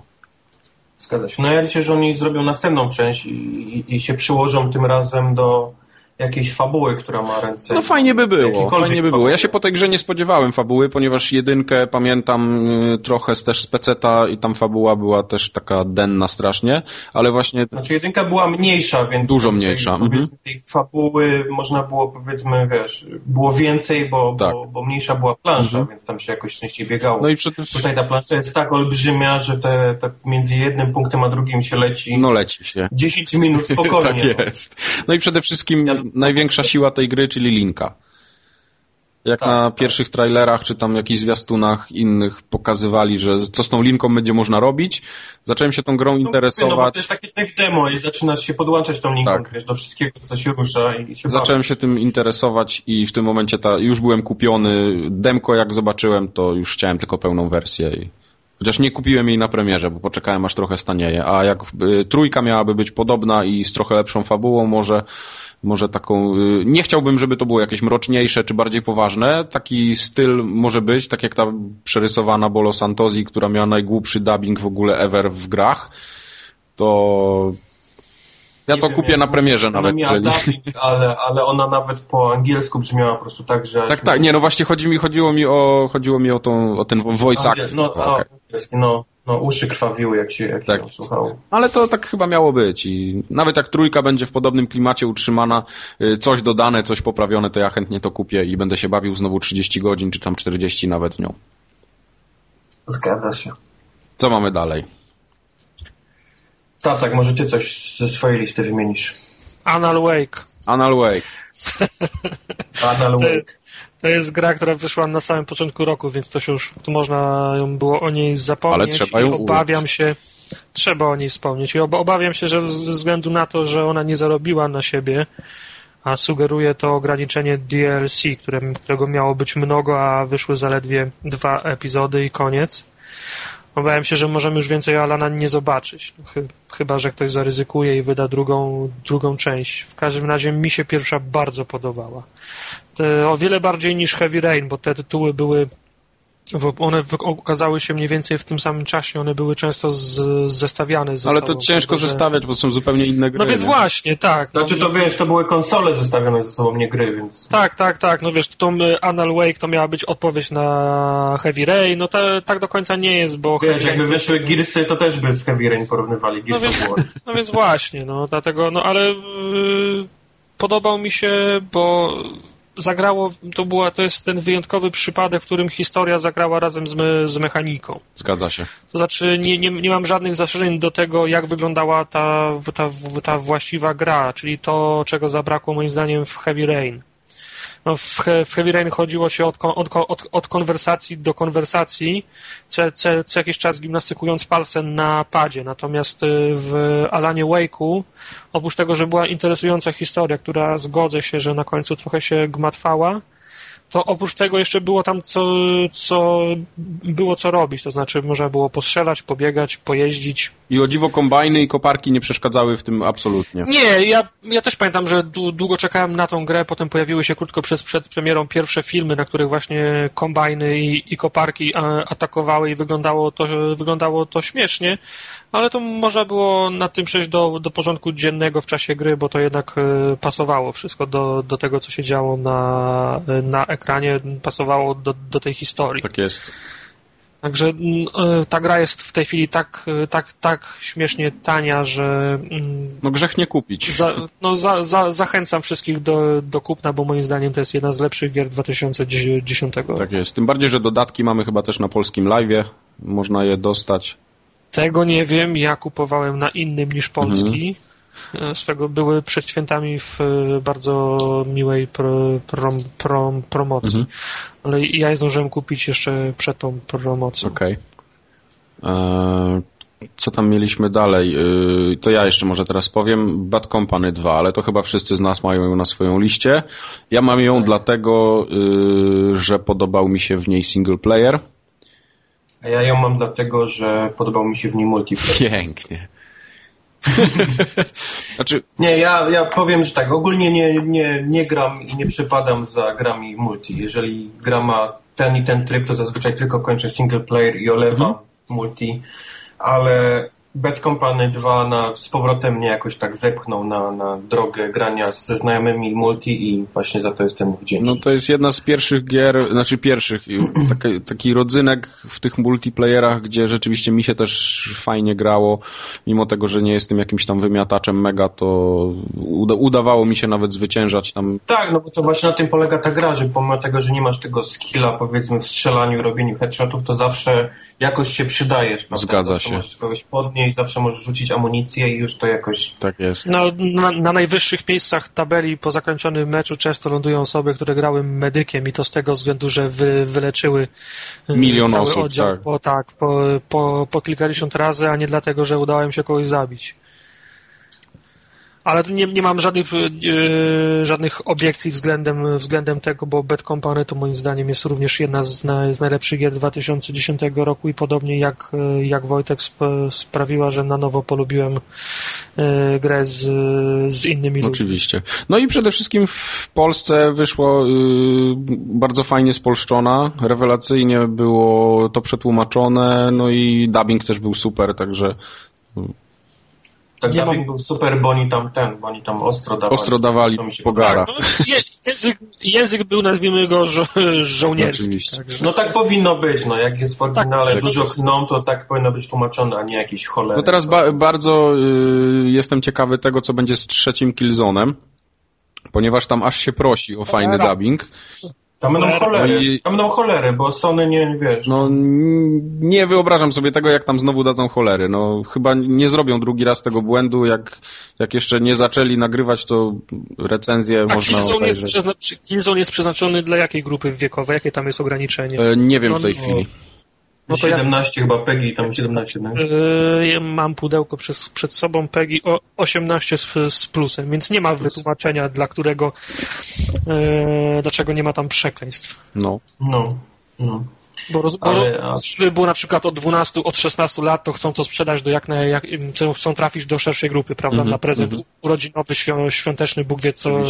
Zgadza się. No ja liczę, że oni zrobią następną część i, i, i się przyłożą tym razem do jakiejś fabuły, która ma ręce. No fajnie by było, fajnie by było. Ja się po tej grze nie spodziewałem fabuły, ponieważ jedynkę pamiętam y, trochę z też z peceta i tam fabuła była też taka denna strasznie, ale właśnie... Znaczy jedynka była mniejsza, więc... Dużo mniejsza. Tej, mhm. tej fabuły można było powiedzmy, wiesz, było więcej, bo, tak. bo, bo, mniejsza była plansza, mhm. więc tam się jakoś częściej biegało. No i przed... Tutaj ta plansza jest tak olbrzymia, że te, te między jednym punktem a drugim się leci... No leci się. 10 minut spokojnie. tak jest. No i przede wszystkim... Największa siła tej gry, czyli Linka. Jak tak, na tak. pierwszych trailerach, czy tam jakichś zwiastunach innych pokazywali, że co z tą linką będzie można robić, zacząłem się tą grą no, interesować. No, to jest takie tech demo i zaczynasz się podłączać tą linką, tak. wiesz, do wszystkiego, co się rusza i się Zacząłem bawi. się tym interesować i w tym momencie ta, już byłem kupiony. Demko jak zobaczyłem, to już chciałem tylko pełną wersję i Chociaż nie kupiłem jej na premierze, bo poczekałem aż trochę stanieje. A jak y, trójka miałaby być podobna i z trochę lepszą fabułą, może, może taką. Y, nie chciałbym, żeby to było jakieś mroczniejsze czy bardziej poważne. Taki styl może być, tak jak ta przerysowana Bolo Santosi, która miała najgłupszy dubbing w ogóle ever w grach. To ja Nie to wiem, kupię jak- na premierze Ona nawet. miała dubbing, ale, ale ona nawet po angielsku brzmiała po prostu tak, że... Tak, tak, nie, no właśnie chodzi mi, chodziło mi o, chodziło mi o, tą, o ten voice acting. No, O, a, okej. no, no, uszy krwawiły, jak się, jak Tak. się słuchało. Ale to tak chyba miało być i nawet jak trójka będzie w podobnym klimacie utrzymana, y, coś dodane, coś poprawione, to ja chętnie to kupię i będę się bawił znowu 30 godzin, czy tam 40 nawet nią. Zgadza się. Co mamy dalej? Tacak, może ty coś ze swojej listy wymienisz. Anal Wake. Anal Wake. Anal Wake. To jest gra, która wyszła na samym początku roku, więc to się już tu można ją było o niej zapomnieć. Ale trzeba ją obawiam się, trzeba o niej wspomnieć. I ob- obawiam się, że ze względu na to, że ona nie zarobiła na siebie, a sugeruje to ograniczenie DLC, które, którego miało być mnogo, a wyszły zaledwie dwa epizody i koniec. Obawiam się, że możemy już więcej Alana nie zobaczyć. Chy- Chyba, że ktoś zaryzykuje i wyda drugą, drugą część. W każdym razie mi się pierwsza bardzo podobała. Te, o wiele bardziej niż Heavy Rain, bo te tytuły były one okazały się mniej więcej w tym samym czasie, one były często z, zestawiane ze Ale sobą. to ciężko że- zestawiać, bo są zupełnie inne gry. No więc nie? właśnie, tak. No, Znaczy to wiesz, to były konsole zestawione ze sobą, nie gry, więc... Tak, tak, tak. No wiesz, to y, Anal Wake to miała być odpowiedź na Heavy Rain, no to, tak do końca nie jest, bo Wiesz, Heavy jakby Rain... wyszły Gearsy, to też by z Heavy Rain porównywali No Gears więc, of War. no więc właśnie, no dlatego, no ale yy, podobał mi się, bo zagrało, to była, to jest ten wyjątkowy przypadek, w którym historia zagrała razem z, me, z mechaniką. Zgadza się. To znaczy, nie, nie, nie mam żadnych zastrzeżeń do tego, jak wyglądała ta, ta, ta właściwa gra, czyli to, czego zabrakło moim zdaniem w Heavy Rain. No, w, w Heavy Rain chodziło się od, od, od, od konwersacji do konwersacji, co, co, co jakiś czas gimnastykując palcem na padzie. Natomiast y, w Alanie Wake'u, oprócz tego, że była interesująca historia, która zgodzę się, że na końcu trochę się gmatwała, to oprócz tego jeszcze było tam co, co było co robić, to znaczy można było postrzelać, pobiegać, pojeździć. I o dziwo kombajny i koparki nie przeszkadzały w tym absolutnie. Nie, ja, ja też pamiętam, że dłu- długo czekałem na tą grę, potem pojawiły się krótko przed, przed premierą pierwsze filmy, na których właśnie kombajny i, i koparki atakowały i wyglądało to, wyglądało to śmiesznie, ale to można było na tym przejść do, do porządku dziennego w czasie gry, bo to jednak e, pasowało wszystko do, do tego, co się działo na, na ekranie, pasowało do, do tej historii. Tak jest. Także mm, e, ta gra jest w tej chwili tak, e, tak, tak śmiesznie tania, że mm, No grzech nie kupić. za, no, za, za, zachęcam wszystkich do, do kupna, bo moim zdaniem to jest jedna z lepszych gier 2010 roku. Tak jest. Tym bardziej, że dodatki mamy chyba też na polskim live'ie. Można je dostać. Tego nie wiem, ja kupowałem na innym niż polski. Mhm. E, Swego były przed świętami w e, bardzo miłej pro, prom, prom, promocji. Mhm. Ale ja je zdążyłem kupić jeszcze przed tą promocją. Okej. Eee, Co tam mieliśmy dalej? To ja jeszcze może teraz powiem. Bad Company 2, ale to chyba wszyscy z nas mają ją na swoją liście. Ja mam ją dlatego, yy, że podobał mi się w niej single player. A ja ją mam dlatego, że podobał mi się w niej multiplayer. Pięknie. znaczy, Nie, ja, ja powiem, że tak, ogólnie nie, nie, nie gram i nie przypadam za grami multi. Jeżeli gra ma ten i ten tryb, to zazwyczaj tylko kończę single player i olewam multi, ale Bad Company 2 na, z powrotem mnie jakoś tak zepchnął na, na drogę grania ze znajomymi multi i właśnie za to jestem wdzięczny. no to jest jedna z pierwszych gier, znaczy pierwszych, taki, taki rodzynek w tych multiplayerach, gdzie rzeczywiście mi się też fajnie grało, mimo tego, że nie jestem jakimś tam wymiataczem mega, to uda, udawało mi się nawet zwyciężać tam Tak, no bo to właśnie na tym polega ta gra, że pomimo tego, że nie masz tego skilla powiedzmy w strzelaniu, robieniu headshotów, to zawsze jakoś się przydajesz. Prawda? Zgadza się. Możesz kogoś podnieść, zawsze możesz rzucić amunicję i już to jakoś... Tak jest. No, na, na najwyższych miejscach tabeli po zakończonym meczu często lądują osoby, które grały medykiem i to z tego względu, że wy, wyleczyły e, Milion cały osób, oddział tak. Po, tak, po, po, po kilkadziesiąt razy, a nie dlatego, że udało im się kogoś zabić. Ale nie, nie mam żadnych, e, żadnych obiekcji względem, względem tego, bo Bad Company to moim zdaniem jest również jedna z, na, z najlepszych gier 2010 roku i podobnie jak, e, jak Wojtek sp, sprawiła, że na nowo polubiłem e, grę z, z innymi ludźmi. Oczywiście. No i przede wszystkim w Polsce wyszło bardzo fajnie spolszczona, rewelacyjnie było to przetłumaczone, no i dubbing też był super, także tak, nie dubbing mam... był super, bo oni tam ten, bo oni tam ostro dawali. Ostro dawali po garach. No, język, język był, nazwijmy go, żo żołnierski. Także. No tak powinno być, no jak jest w oryginale tak, dużo chną, to tak powinno być tłumaczone, a nie jakieś cholery. No teraz ba bardzo y, jestem ciekawy tego, co będzie z trzecim Killzone'em, ponieważ tam aż się prosi o fajny dubbing. Tam będą cholery, i... tam będą cholery, bo Sony nie, nie wiesz. No nie wyobrażam sobie tego, jak tam znowu dadzą cholery. No chyba nie zrobią drugi raz tego błędu, jak, jak jeszcze nie zaczęli nagrywać, to recenzję A można Killzone jest, Killzone jest przeznaczony dla jakiej grupy wiekowej? Jakie tam jest ograniczenie? E, nie wiem no, w tej no, chwili. No to 17 ja... chyba PEGI, tam 17, no? Yy, mam pudełko przez, przed sobą PEGI o 18 z, z plusem, więc nie ma wytłumaczenia, dla którego yy, dlaczego nie ma tam przekleństw. No. No. no. Bo, roz, Ale, bo, było na przykład od 12, od 16 lat, to chcą to sprzedać do jak, na, jak chcą trafić do szerszej grupy, prawda, mm -hmm, na prezent mm -hmm. urodzinowy, świąteczny, Bóg wie co,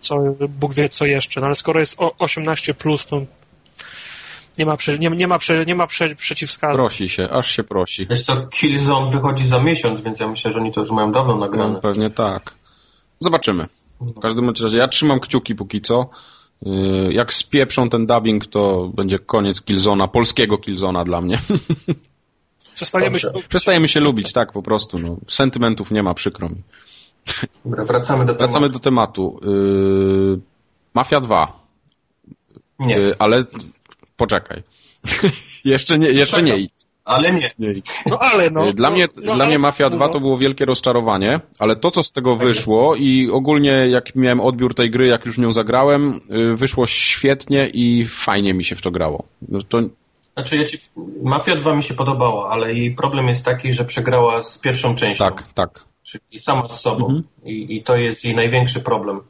co, Bóg wie co jeszcze. No ale skoro jest 18 plus, to nie ma, prze, nie, nie ma, prze, nie ma prze, przeciwwskazań. Prosi się, aż się prosi. Wiesz co, Killzone wychodzi za miesiąc, więc ja myślę, że oni to już mają dawno nagrane. No, pewnie tak. Zobaczymy. W każdym razie ja trzymam kciuki póki co. Y, jak spieprzą ten dubbing, to będzie koniec Killzona, polskiego Killzona dla mnie. Przestajemy się, Przestajemy się lubić, tak, po prostu. No. Sentymentów nie ma, przykro mi. Dobra, wracamy do wracamy tematu. do tematu. Yy, Mafia 2. Nie. Yy, ale Poczekaj. jeszcze nie, jeszcze nie idź. Ale nie. nie No ale no. Dla, no, mnie, no, dla mnie Mafia 2 to było wielkie rozczarowanie, ale to, co z tego tak wyszło jest. i ogólnie jak miałem odbiór tej gry, jak już nią zagrałem, y, wyszło świetnie i fajnie mi się w to grało. No to... Znaczy, ja ci... Mafia 2 mi się podobała, ale jej problem jest taki, że przegrała z pierwszą częścią. Tak, tak. Czyli sama z sobą. Mhm. I, I to jest jej największy problem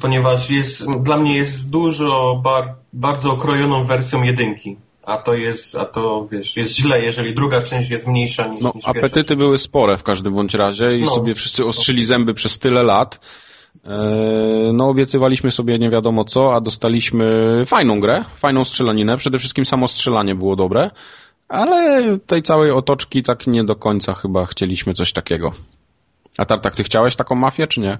ponieważ jest, dla mnie jest dużo bar, bardzo okrojoną wersją jedynki. A to jest, a to wiesz, jest źle, jeżeli druga część jest mniejsza niż, no, niż apetyty były spore w każdym bądź razie i no. sobie wszyscy ostrzyli zęby przez tyle lat. E, no, obiecywaliśmy sobie nie wiadomo co, a dostaliśmy fajną grę, fajną strzelaninę. Przede wszystkim samo strzelanie było dobre, ale tej całej otoczki tak nie do końca chyba chcieliśmy coś takiego. A Tartak, ty chciałeś taką mafię, czy nie?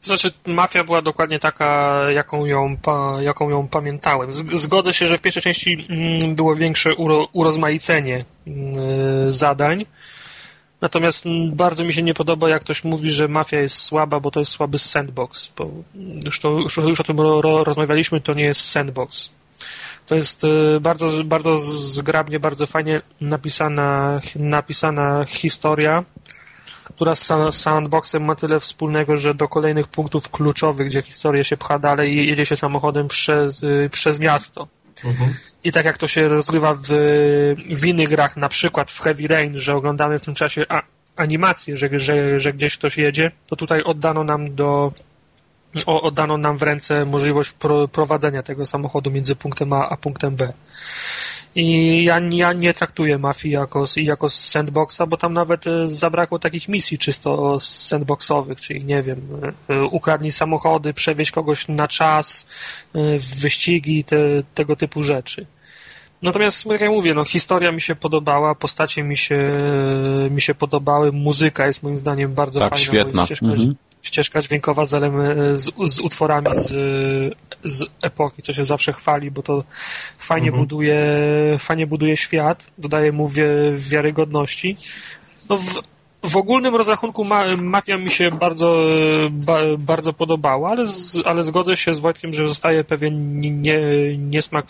Znaczy, mafia była dokładnie taka, jaką ją, jaką ją pamiętałem. Zgodzę się, że w pierwszej części mm, było większe uro, urozmaicenie mm, zadań. Natomiast mm, bardzo mi się nie podoba, jak ktoś mówi, że mafia jest słaba, bo to jest słaby sandbox. Bo już, to, już, już o tym ro, rozmawialiśmy, to nie jest sandbox. To jest y, bardzo, bardzo zgrabnie, bardzo fajnie napisana, napisana historia która z Sandboxem ma tyle wspólnego, że do kolejnych punktów kluczowych, gdzie historia się pcha dalej, jedzie się samochodem przez, y, przez miasto. Mhm. I tak jak to się rozgrywa w, w innych grach, na przykład w Heavy Rain, że oglądamy w tym czasie a, animację, że, że, że gdzieś ktoś jedzie, to tutaj oddano nam do oddano nam w ręce możliwość pro, prowadzenia tego samochodu między punktem A a punktem B. I ja, ja nie traktuję mafii jako, jako sandboxa, bo tam nawet e, zabrakło takich misji czysto sandboxowych, czyli nie wiem, e, e, ukradnij samochody, przewieźć kogoś na czas, wyścigi, te, tego typu rzeczy. Natomiast, jak ja mówię, no, historia mi się podobała, postacie mi się, mi się podobały, muzyka jest moim zdaniem bardzo tak, fajna. Świetna. Ścieżka, mhm ścieżka dźwiękowa z, z, z, utworami z, z epoki, co się zawsze chwali, bo to fajnie, mhm. buduje, fajnie buduje świat, dodaje mu wiarygodności. No w, w ogólnym rozrachunku ma, Mafia mi się bardzo, ba, bardzo podobała, ale, z, ale zgodzę się z Wojtkiem, że zostaje pewien nie, niesmak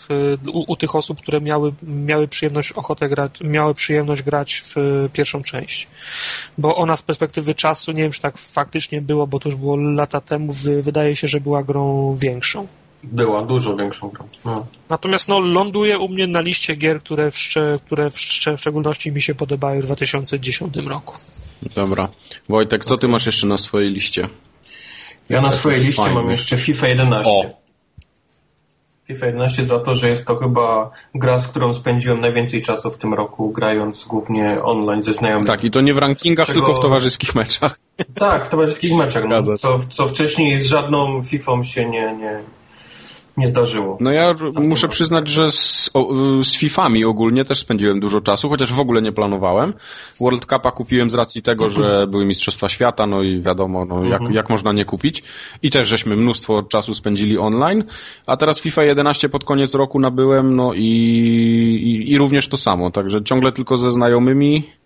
u, u, tych osób, które miały, miały przyjemność ochotę grać, miały przyjemność grać w pierwszą część. Bo ona z perspektywy czasu, nie wiem, czy tak faktycznie było, bo to już było lata temu, wydaje się, że była grą większą. Była dużo większą grą. No. Natomiast no, ląduje u mnie na liście gier, które w, które w, w szczególności mi się podobały w 2010 roku. Dobra. Wojtek, co ty masz jeszcze na swojej liście? Ja na swojej liście fajny. mam jeszcze FIFA 11. O. FIFA 11 za to, że jest to chyba gra, z którą spędziłem najwięcej czasu w tym roku, grając głównie online ze znajomymi. Tak, i to nie w rankingach, Czego- tylko w towarzyskich meczach. Tak, w towarzyskich meczach. No, co, co wcześniej z żadną FIFA się nie, nie, nie zdarzyło. No ja muszę przyznać, że z, o, z Fifami ogólnie też spędziłem dużo czasu, chociaż w ogóle nie planowałem. World Cupa kupiłem z racji tego, że były Mistrzostwa Świata, no i wiadomo, no, jak, jak można nie kupić. I też żeśmy mnóstwo czasu spędzili online. A teraz FIFA 11 pod koniec roku nabyłem, no i, i, i również to samo. Także ciągle tylko ze znajomymi.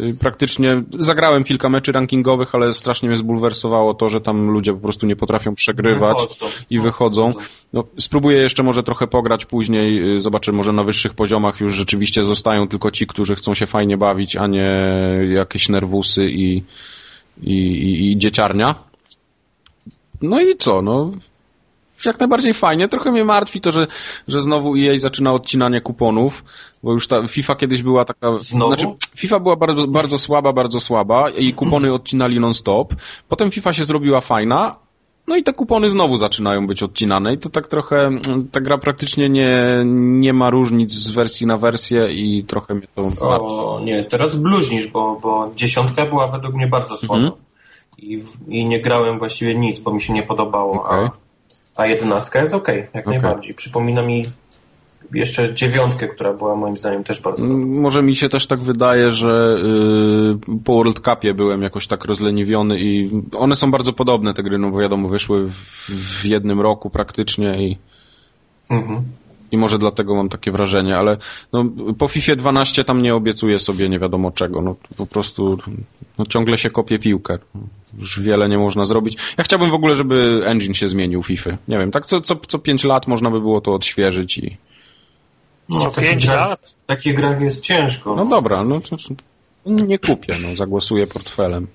Y, Praktycznie zagrałem kilka meczy rankingowych, ale strasznie mnie zbulwersowało to, że tam ludzie po prostu nie potrafią przegrywać Wychodzą. i wychodzą. No, spróbuję jeszcze może trochę pograć później, y, zobaczę, może na wyższych poziomach już rzeczywiście zostają tylko ci, którzy chcą się fajnie bawić, a nie jakieś nerwusy i, i, i, i dzieciarnia. No i co, no jak najbardziej fajnie. Trochę mnie martwi to, że, że znowu EA zaczyna odcinanie kuponów, bo już ta FIFA kiedyś była taka... Znowu? Znaczy, FIFA była bardzo, bardzo słaba, bardzo słaba i kupony odcinali non-stop. Potem FIFA się zrobiła fajna, no i te kupony znowu zaczynają być odcinane i to tak trochę, ta gra praktycznie nie, nie ma różnic z wersji na wersję i trochę mnie to martwi. O nie, teraz bluźnisz, bo, bo dziesiątka była według mnie bardzo słaba. Mhm. I, I nie grałem właściwie nic, bo mi się nie podobało. Okej. A, a jedenastka jest okej, jak Okej. najbardziej. Przypomina mi jeszcze dziewiątkę, która była moim zdaniem też bardzo dobra. Mm, Może mi się też tak wydaje, że y, po World Cupie byłem jakoś tak rozleniwiony i one są bardzo podobne te gry, no bo wiadomo, wyszły w, w jednym roku praktycznie i, Mhm. I może dlatego mam takie wrażenie, ale no, po FIFA 12 tam nie obiecuję sobie nie wiadomo czego, no po prostu no, ciągle się kopie piłkę. Już wiele nie można zrobić. Ja chciałbym w ogóle, żeby engine się zmienił FIFA. Nie wiem, tak co, co, co 5 lat można by było to odświeżyć i... No, Co w takich pięć grach- lat? W takich grach jest ciężko. No dobra, no to nie kupię, no zagłosuję portfelem.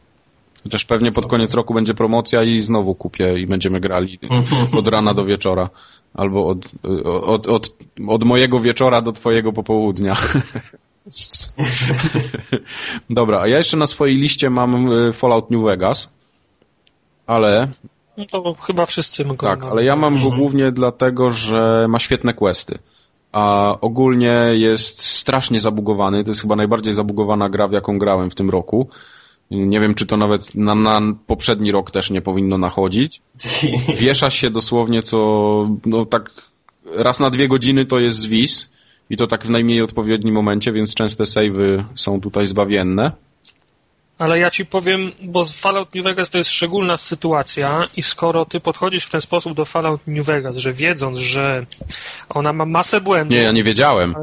Chociaż pewnie pod koniec roku będzie promocja i znowu kupię i będziemy grali od rana do wieczora. Albo od, od, od, od mojego wieczora do twojego popołudnia. Dobra, a ja jeszcze na swojej liście mam y, Fallout New Vegas. Ale, No to chyba wszyscy mogą. tak, ale ja mam go głównie dlatego, że ma świetne questy. A ogólnie jest strasznie zabugowany. To jest chyba najbardziej zabugowana gra, w jaką grałem w tym roku. Nie wiem, czy to nawet na, na poprzedni rok też nie powinno nachodzić. Wiesza się dosłownie co, no tak raz na dwie godziny to jest zwis i to tak w najmniej odpowiednim momencie, więc częste save'y są tutaj zbawienne. Ale ja ci powiem, bo z Fallout New Vegas to jest szczególna sytuacja i skoro ty podchodzisz w ten sposób do Fallout New Vegas, że wiedząc, że ona ma masę błędów, Nie, ja nie wiedziałem.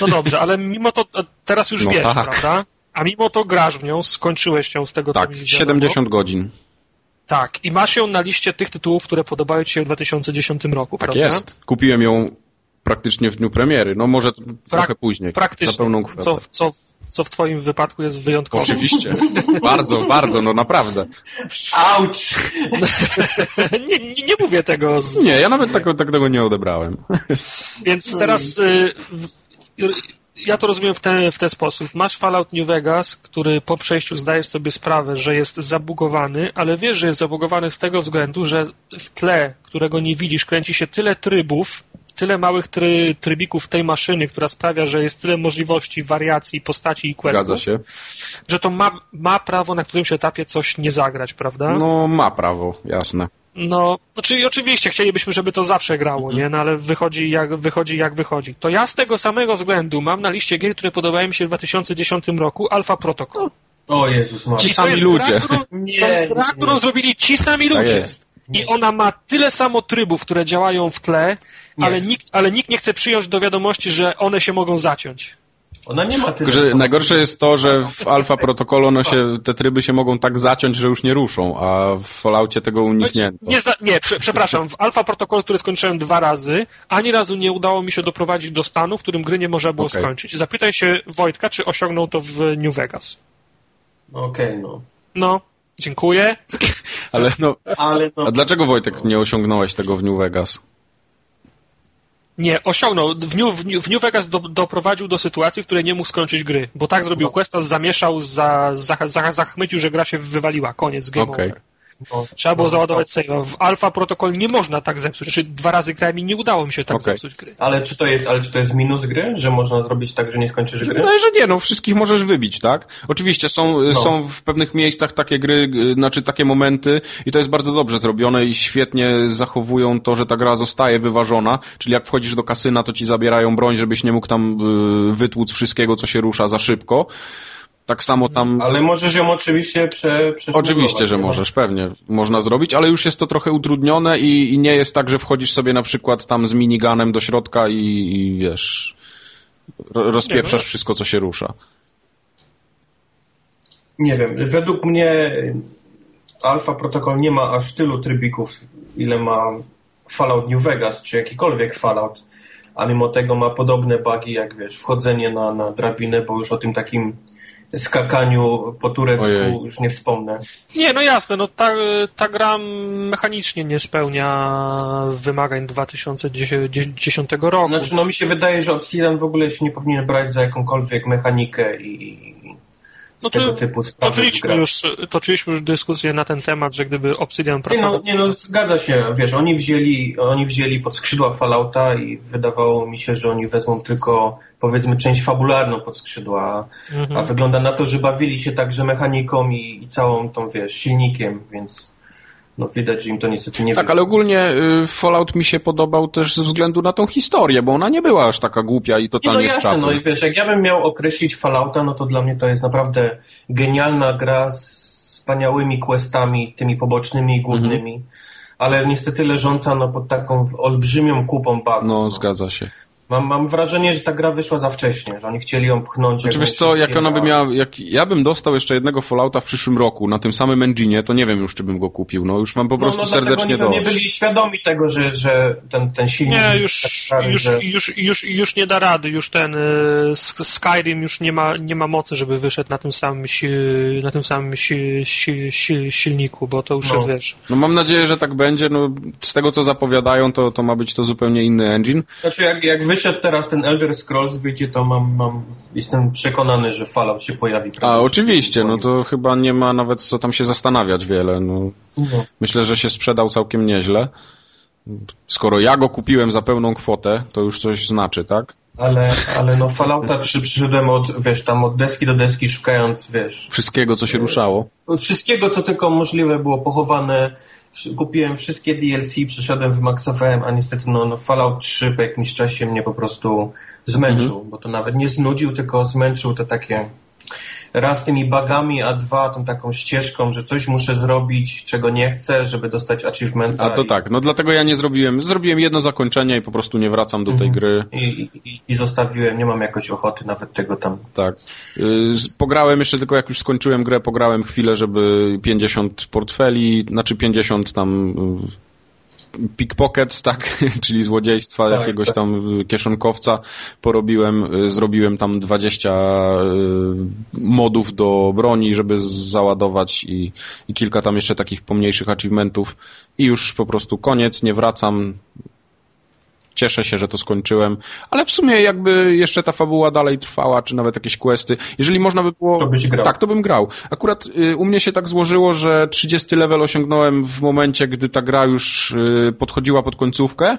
no dobrze, ale mimo to teraz już No wiesz, tak. prawda? A mimo to grasz w nią, skończyłeś ją z tego, co Tak, mi wiadomo. 70 godzin. Tak, i masz ją na liście tych tytułów, które podobają ci się w 2010 roku, Tak prawda? jest. Kupiłem ją praktycznie w dniu premiery. No może t- trochę później. Praktycznie, Za pełną kwotę. co, co, co w twoim wypadku jest wyjątkowe. Oczywiście. bardzo, bardzo, no naprawdę. Auć! nie, nie, nie mówię tego z, Nie, ja nawet tak, tak tego nie odebrałem. Więc teraz y, ja to rozumiem w ten, w ten sposób. Masz Fallout New Vegas, który po przejściu zdajesz sobie sprawę, że jest zabugowany, ale wiesz, że jest zabugowany z tego względu, że w tle, którego nie widzisz, kręci się tyle trybów, tyle małych try, trybików tej maszyny, która sprawia, że jest tyle możliwości, wariacji, postaci i questów, Zgadza się. że to ma, ma prawo na którymś etapie coś nie zagrać, prawda? No ma prawo, jasne. No, znaczy oczywiście chcielibyśmy, żeby to zawsze grało, nie? No ale wychodzi jak wychodzi, jak wychodzi. To ja z tego samego względu mam na liście gier, które podobały mi się w 2010 roku Alpha Protocol. O Jezus Maria. Ci sami ludzie. Gra, którą, Nie, to jest gra, nie. którą zrobili ci sami Tak ludzie. jest. I ona ma tyle samo trybów, które działają w tle, Nie. ale nikt, ale nikt nie chce przyjąć do wiadomości, że one się mogą zaciąć. Ona nie ma tyle. Tylko, najgorsze jest to, że w Alpha Protocolu no się, te tryby się mogą tak zaciąć, że już nie ruszą, a w Falloutie tego uniknięto. Nie, zda- nie prze, przepraszam, w Alpha Protocol, który skończyłem dwa razy, ani razu nie udało mi się doprowadzić do stanu, w którym gry nie można było Okej. skończyć. Zapytaj się Wojtka, czy osiągnął to w New Vegas. Okej, no. No, dziękuję. Ale no, Ale no. a dlaczego Wojtek nie osiągnąłeś tego w New Vegas? Nie, osiągnął. W New, w New, Vegas do, doprowadził do sytuacji, w której nie mógł skończyć gry, bo tak zrobił no. questa, zamieszał, za, za, za, zachmycił, że gra się wywaliła. Koniec, game okay. over. No, Trzeba było no, załadować save. W Alpha Protocol nie można tak zepsuć. Znaczy dwa razy grałem i nie udało mi się tak okay. zepsuć gry. Ale czy to jest, ale czy to jest minus gry, że można zrobić tak, że nie skończysz gry? No, że nie, no wszystkich możesz wybić, tak? Oczywiście są, no. są w pewnych miejscach takie gry, znaczy takie momenty i to jest bardzo dobrze zrobione i świetnie zachowują to, że ta gra zostaje wyważona, czyli jak wchodzisz do kasyna, to ci zabierają broń, żebyś nie mógł tam y, wytłuc wszystkiego, co się rusza za szybko. Tak samo tam. Ale możesz ją oczywiście prze, Oczywiście, że możesz, pewnie. Można zrobić, ale już jest to trochę utrudnione i, i, nie jest tak, że wchodzisz sobie na przykład tam z miniganem do środka i, i wiesz. Rozpieprzasz wszystko, co się rusza. Nie wiem. Według mnie Alpha Protocol nie ma aż tylu trybików, ile ma Fallout New Vegas, czy jakikolwiek Fallout. A mimo tego ma podobne bugi, jak wiesz, wchodzenie na, na drabinę, bo już o tym takim skakaniu po turecku Ojej. już nie wspomnę. Nie, no jasne, no ta, ta gra mechanicznie nie spełnia wymagań 2010 roku. Znaczy, no mi się wydaje, że Obsidian w ogóle się nie powinien brać za jakąkolwiek mechanikę i, no to, tego typu sprawy. Toczyliśmy już, toczyliśmy już dyskusję na ten temat, że gdyby Obsidian pracował... Nie no, nie no, zgadza się, wiesz, oni wzięli, oni wzięli pod skrzydła Fallouta i wydawało mi się, że oni wezmą tylko powiedzmy część fabularną pod skrzydła, mhm. a wygląda na to, że bawili się także mechaniką i, i całą tą, wiesz, silnikiem, więc no widać, że im to niestety nie Tak, ale ogólnie y, Fallout mi się podobał też ze względu na tą historię, bo ona nie była aż taka głupia i totalnie nie, no jasne, no i wiesz, jak ja bym miał określić Fallouta, no to dla mnie to jest naprawdę genialna gra z wspaniałymi questami, tymi pobocznymi i głównymi, mhm. ale niestety leżąca no, pod taką olbrzymią kupą bugów. No, no, zgadza się. Mam, mam wrażenie, że ta gra wyszła za wcześnie, że oni chcieli ją pchnąć. Znaczy wiesz co, jak ona by miała, jak ja bym dostał jeszcze jednego Fallouta w przyszłym roku na tym samym engine, to nie wiem już, czy bym go kupił. No już mam po no, prostu no, no, serdecznie do. nie byli świadomi tego, że, że ten, ten silnik... Nie, już, tak sprawy, już, że... już, już, już nie da rady, już ten y, Skyrim już nie ma, nie ma mocy, żeby wyszedł na tym samym, na tym samym si, si, si, silniku, bo to już no. jest, wiesz... No mam nadzieję, że tak będzie, no z tego co zapowiadają, to, to ma być to zupełnie inny engine. Znaczy jak, jak wyszedł teraz ten Elder Scrolls, wyjdzie, to mam, mam, jestem przekonany, że Fallout się pojawi. A, oczywiście, no to chyba nie ma nawet co tam się zastanawiać wiele. No. no. Myślę, że się sprzedał całkiem nieźle. Skoro ja go kupiłem za pełną kwotę, to już coś znaczy, tak? Ale, ale no Fallouta 3 przyszedłem od, wiesz, tam od deski do deski szukając, wiesz... Wszystkiego, co się ruszało. Wszystkiego, co tylko możliwe było pochowane kupiłem wszystkie DLC, przeszedłem, wymaksowałem, a niestety no, no Fallout 3 po jakimś czasie mnie po prostu zmęczył, mhm. bo to nawet nie znudził, tylko zmęczył to takie raz tymi bagami, a dwa tą taką ścieżką, że coś muszę zrobić, czego nie chcę, żeby dostać achievementa. A to i... tak, no dlatego ja nie zrobiłem, zrobiłem jedno zakończenie i po prostu nie wracam do tej mhm. gry. I, i, I, zostawiłem, nie mam jakoś ochoty nawet tego tam. Tak. Y, pograłem jeszcze tylko jak już skończyłem grę, pograłem chwilę, żeby 50 portfeli, znaczy 50 tam y, pickpockets, tak, czyli złodziejstwa tak, jakiegoś tak. tam kieszonkowca porobiłem, y, zrobiłem tam 20 y, modów do broni, żeby załadować i, i kilka tam jeszcze takich pomniejszych achievementów i już po prostu koniec, nie wracam, cieszę się, że to skończyłem, ale w sumie jakby jeszcze ta fabuła dalej trwała, czy nawet jakieś questy, jeżeli można by było... To byś grał. Tak, to bym grał. Akurat y, u mnie się tak złożyło, że 30 level osiągnąłem w momencie, gdy ta gra już y, podchodziła pod końcówkę,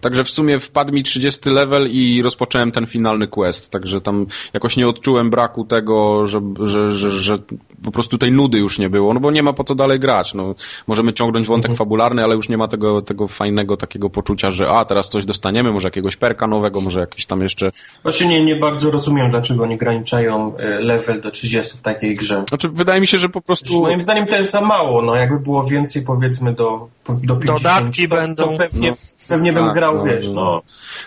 Także w sumie wpadł mi 30 level i rozpocząłem ten finalny quest. Także tam jakoś nie odczułem braku tego, że, że, że, że po prostu tej nudy już nie było, no bo nie ma po co dalej grać. No, możemy ciągnąć wątek mhm. fabularny, ale już nie ma tego, tego fajnego takiego poczucia, że a, teraz coś dostaniemy, może jakiegoś perka nowego, może jakiś tam jeszcze... Właśnie nie, nie bardzo rozumiem, dlaczego nie graniczają e, level do 30 w takiej grze. Znaczy, wydaje mi się, że po prostu... Znaczy, moim zdaniem to jest za mało, no jakby było więcej powiedzmy do, do 50, Dodatki to, będą. To pewnie, no pewnie bym tak, grał, no, wiesz, no. no.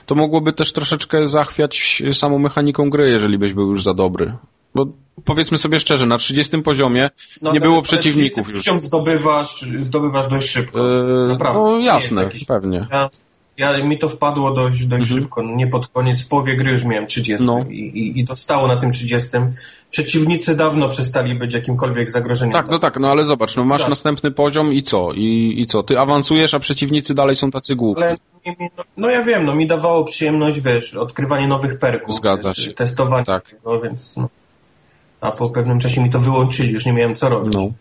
To mogłoby też troszeczkę zachwiać samą mechaniką gry, jeżeli byś był już za dobry. Bo powiedzmy sobie szczerze, na 30 poziomie no, nie było przeciwników już. zdobywasz, zdobywasz dość szybko. Yy, Naprawdę. No jasne, pewnie. Ja, ja, mi to wpadło dość, dość Mhm. szybko. Nie pod koniec, w połowie gry już miałem 30 No. i, i, i to stało na tym 30. Przeciwnicy dawno przestali być jakimkolwiek zagrożeniem. Tak, no tak, no ale zobacz, no masz Tak. następny poziom i co? I, I co? Ty awansujesz, a przeciwnicy dalej są tacy głupi. Ale no, no ja wiem, no mi dawało przyjemność, wiesz, odkrywanie nowych perków. Zgadza wiesz, się. Testowanie Tak. tego, więc no. A po pewnym czasie mi to wyłączyli, już nie miałem co robić. No.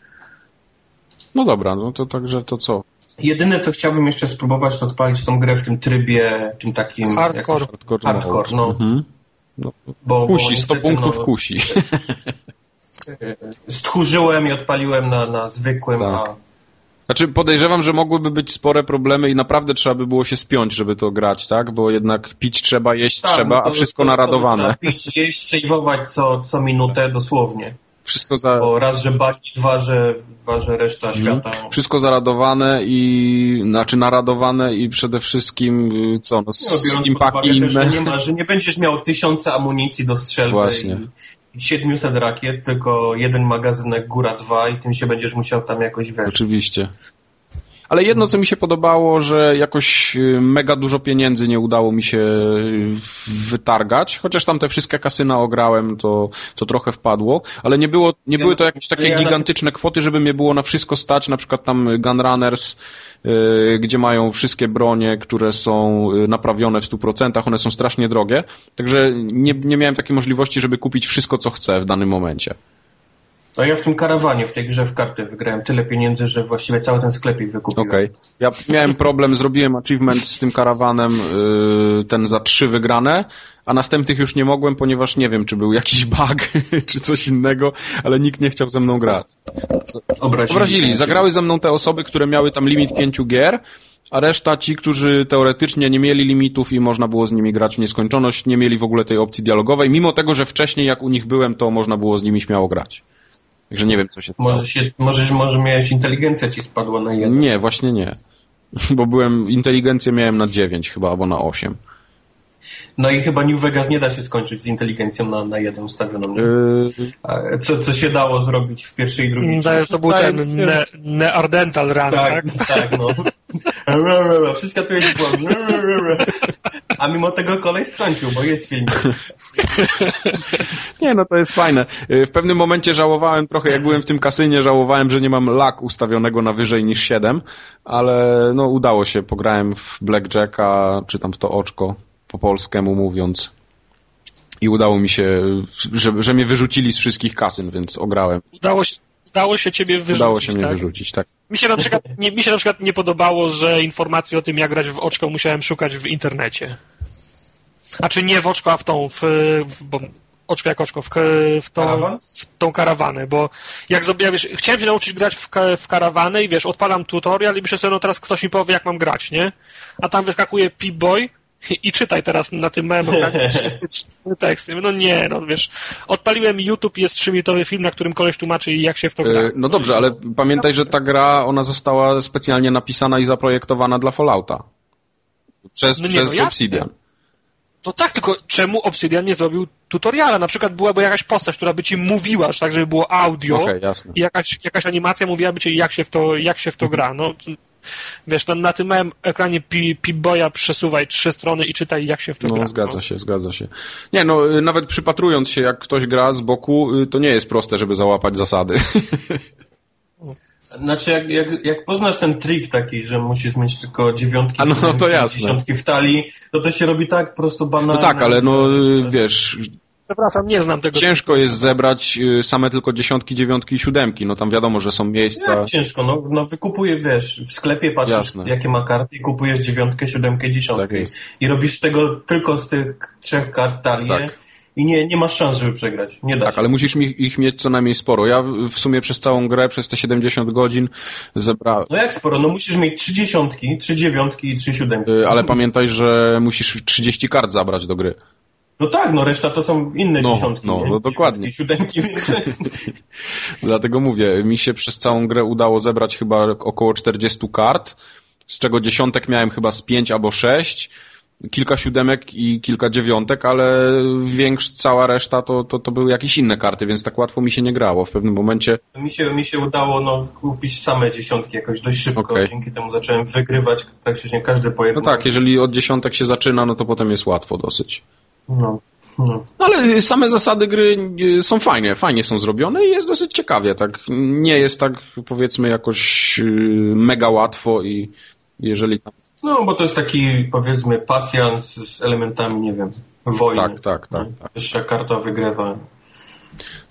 No dobra, no to także to co? Jedyne, co chciałbym jeszcze spróbować, to odpalić tą grę w tym trybie, tym takim... Hardcore. Hardcore, Hardcore, mode. no. Mhm. no. Bo, Kusi, bo 100 niestety, punktów no, kusi. Stchórzyłem i odpaliłem na, na zwykłym, Tak. a Znaczy podejrzewam, że mogłyby być spore problemy i naprawdę trzeba by było się spiąć, żeby to grać, tak? Bo jednak pić trzeba, jeść Tak, trzeba, no to- a wszystko to- to naradowane. Trzeba pić, jeść, saveować co, co minutę dosłownie. Wszystko za... Bo raz, że baki, dwa, że, dwa, że reszta Mhm. świata. Wszystko zaradowane i znaczy naradowane i przede wszystkim y, co, no No, steampaki też, inne. że, nie ma, że nie będziesz miał tysiąca amunicji do strzelby Właśnie. i 700 rakiet, tylko jeden magazynek, góra dwa i tym się będziesz musiał tam jakoś wiesz. Oczywiście. Ale jedno, co mi się podobało, że jakoś y, mega dużo pieniędzy nie udało mi się y, wytargać, chociaż tam te wszystkie kasyna ograłem, to, to trochę wpadło, ale nie było, nie były to jakieś takie gigantyczne kwoty, żeby mnie było na wszystko stać, na przykład tam Gunrunners, y, gdzie mają wszystkie bronie, które są y, naprawione w 100%, one są strasznie drogie, także nie, nie miałem takiej możliwości, żeby kupić wszystko, co chcę w danym momencie. No ja w tym karawanie, w tej grze w karty wygrałem tyle pieniędzy, że właściwie cały ten sklepik wykupiłem. Okej. Ja miałem problem, zrobiłem achievement z tym karawanem, yy, ten za trzy wygrane, a następnych już nie mogłem, ponieważ nie wiem, czy był jakiś bug, czy coś innego, ale nikt nie chciał ze mną grać. Obrazili. Obrazili, zagrały ze mną te osoby, które miały tam limit pięciu gier, a reszta ci, którzy teoretycznie nie mieli limitów i można było z nimi grać w nieskończoność, nie mieli w ogóle tej opcji dialogowej, mimo tego, że wcześniej jak u nich byłem, to można było z nimi śmiało grać. Także nie wiem, co się stało. Może, się, może, może miałeś inteligencja ci spadła na jeden. Nie, właśnie nie. Bo byłem, inteligencję miałem na 9 chyba, albo na 8. No i chyba New Vegas nie da się skończyć z inteligencją na, na jeden ustawioną. Yy, Co, co się dało zrobić w pierwszej i drugiej To, jest, to był ten ne, Neardental Run, tak? Tak, tak, no. Wszystko tu jest błąd. A mimo tego kolej skończył, bo jest film. nie, no to jest fajne. Yy, W pewnym momencie żałowałem trochę, jak byłem w tym kasynie, żałowałem, że nie mam lak ustawionego na wyżej niż 7, ale no udało się, pograłem w Blackjacka, czy tam w to oczko, po polskiemu mówiąc. I udało mi się, że, że mnie wyrzucili z wszystkich kasyn, więc ograłem. Udało się, udało się ciebie wyrzucić, Udało się mnie tak? wyrzucić, tak. Mi się, na przykład, nie, mi się na przykład nie podobało, że informacji o tym, jak grać w oczko, musiałem szukać w internecie. A czy nie w oczko, a w tą, w, w, bo oczko jak oczko, w, w, tą, w tą karawanę, bo jak sobie, wiesz, chciałem się nauczyć grać w, w karawanę i wiesz, odpalam tutorial i myślę sobie, no teraz ktoś mi powie, jak mam grać, nie? A tam wyskakuje Pip-Boy i, czytaj teraz na tym małym ekranie teksty. No nie, no wiesz, odpaliłem YouTube i jest trzyminutowy film, na którym koleś tłumaczy, jak się w to gra. E, No dobrze, ale pamiętaj, że ta gra, ona została specjalnie napisana i zaprojektowana dla Fallouta. Przez, No nie, przez no. Obsidian. No tak, tylko czemu Obsidian nie zrobił tutoriala? Na przykład byłaby jakaś postać, która by ci mówiła, tak, żeby było audio jasne. i jakaś, jakaś animacja mówiłaby ci, jak się w to, jak się w to gra. No, wiesz, na, na tym małym ekranie Pi- Pip-Boya przesuwaj trzy strony i czytaj, jak się w to gra. No, zgadza się, zgadza się. Nie, no, y, nawet przypatrując się, jak ktoś gra z boku, y, to nie jest proste, żeby załapać zasady. Znaczy, jak, jak, jak poznasz ten trik taki, że musisz mieć tylko dziewiątki, A no, no to jasne. dziesiątki w talii, no to się robi tak prosto banalnie. No tak, ale no, y, wiesz, Przepraszam, nie znam tego. ciężko jest zebrać y, same tylko dziesiątki, dziewiątki i siódemki. No tam wiadomo, że są miejsca. Jak ciężko, no, no wykupuję, wiesz, w sklepie patrzysz, Jasne. jakie ma karty i kupujesz dziewiątkę, siódemkę, dziesiątkę. Tak jest. I robisz z tego tylko z tych trzech kart talię Tak. i nie, nie masz szans, żeby przegrać. Nie da Tak, się. ale musisz mi, ich mieć co najmniej sporo. Ja w- sumie przez całą grę, przez te 70 godzin zebrałem. No jak sporo? No musisz mieć trzy dziesiątki, trzy dziewiątki i trzy siódemki. Y, Ale pamiętaj, że musisz 30 kart zabrać do gry. No tak, no reszta to są inne No, dziesiątki. no, no dokładnie. I siódemki, więc... Dlatego mówię, mi się przez całą grę udało zebrać chyba około 40 kart, z czego dziesiątek miałem chyba z 5 albo 6 kilka siódemek i kilka dziewiątek, ale większa, cała reszta to, to, to były jakieś inne karty, więc tak łatwo mi się nie grało. W pewnym momencie... Mi się, mi się udało no, kupić same dziesiątki jakoś dość szybko, okay. dzięki temu zacząłem wygrywać praktycznie każdy po jednym. No tak, jeżeli od dziesiątek się zaczyna, no to potem jest łatwo dosyć. No. No. Ale same zasady gry y, są fajnie, fajnie są zrobione i jest dosyć ciekawie, tak. Nie jest tak, powiedzmy, jakoś y, mega łatwo i jeżeli tam... No, bo to jest taki, powiedzmy, pasjans z elementami, nie wiem, wojny. Tak, tak, tak. tak. Wyższa karta wygrywa.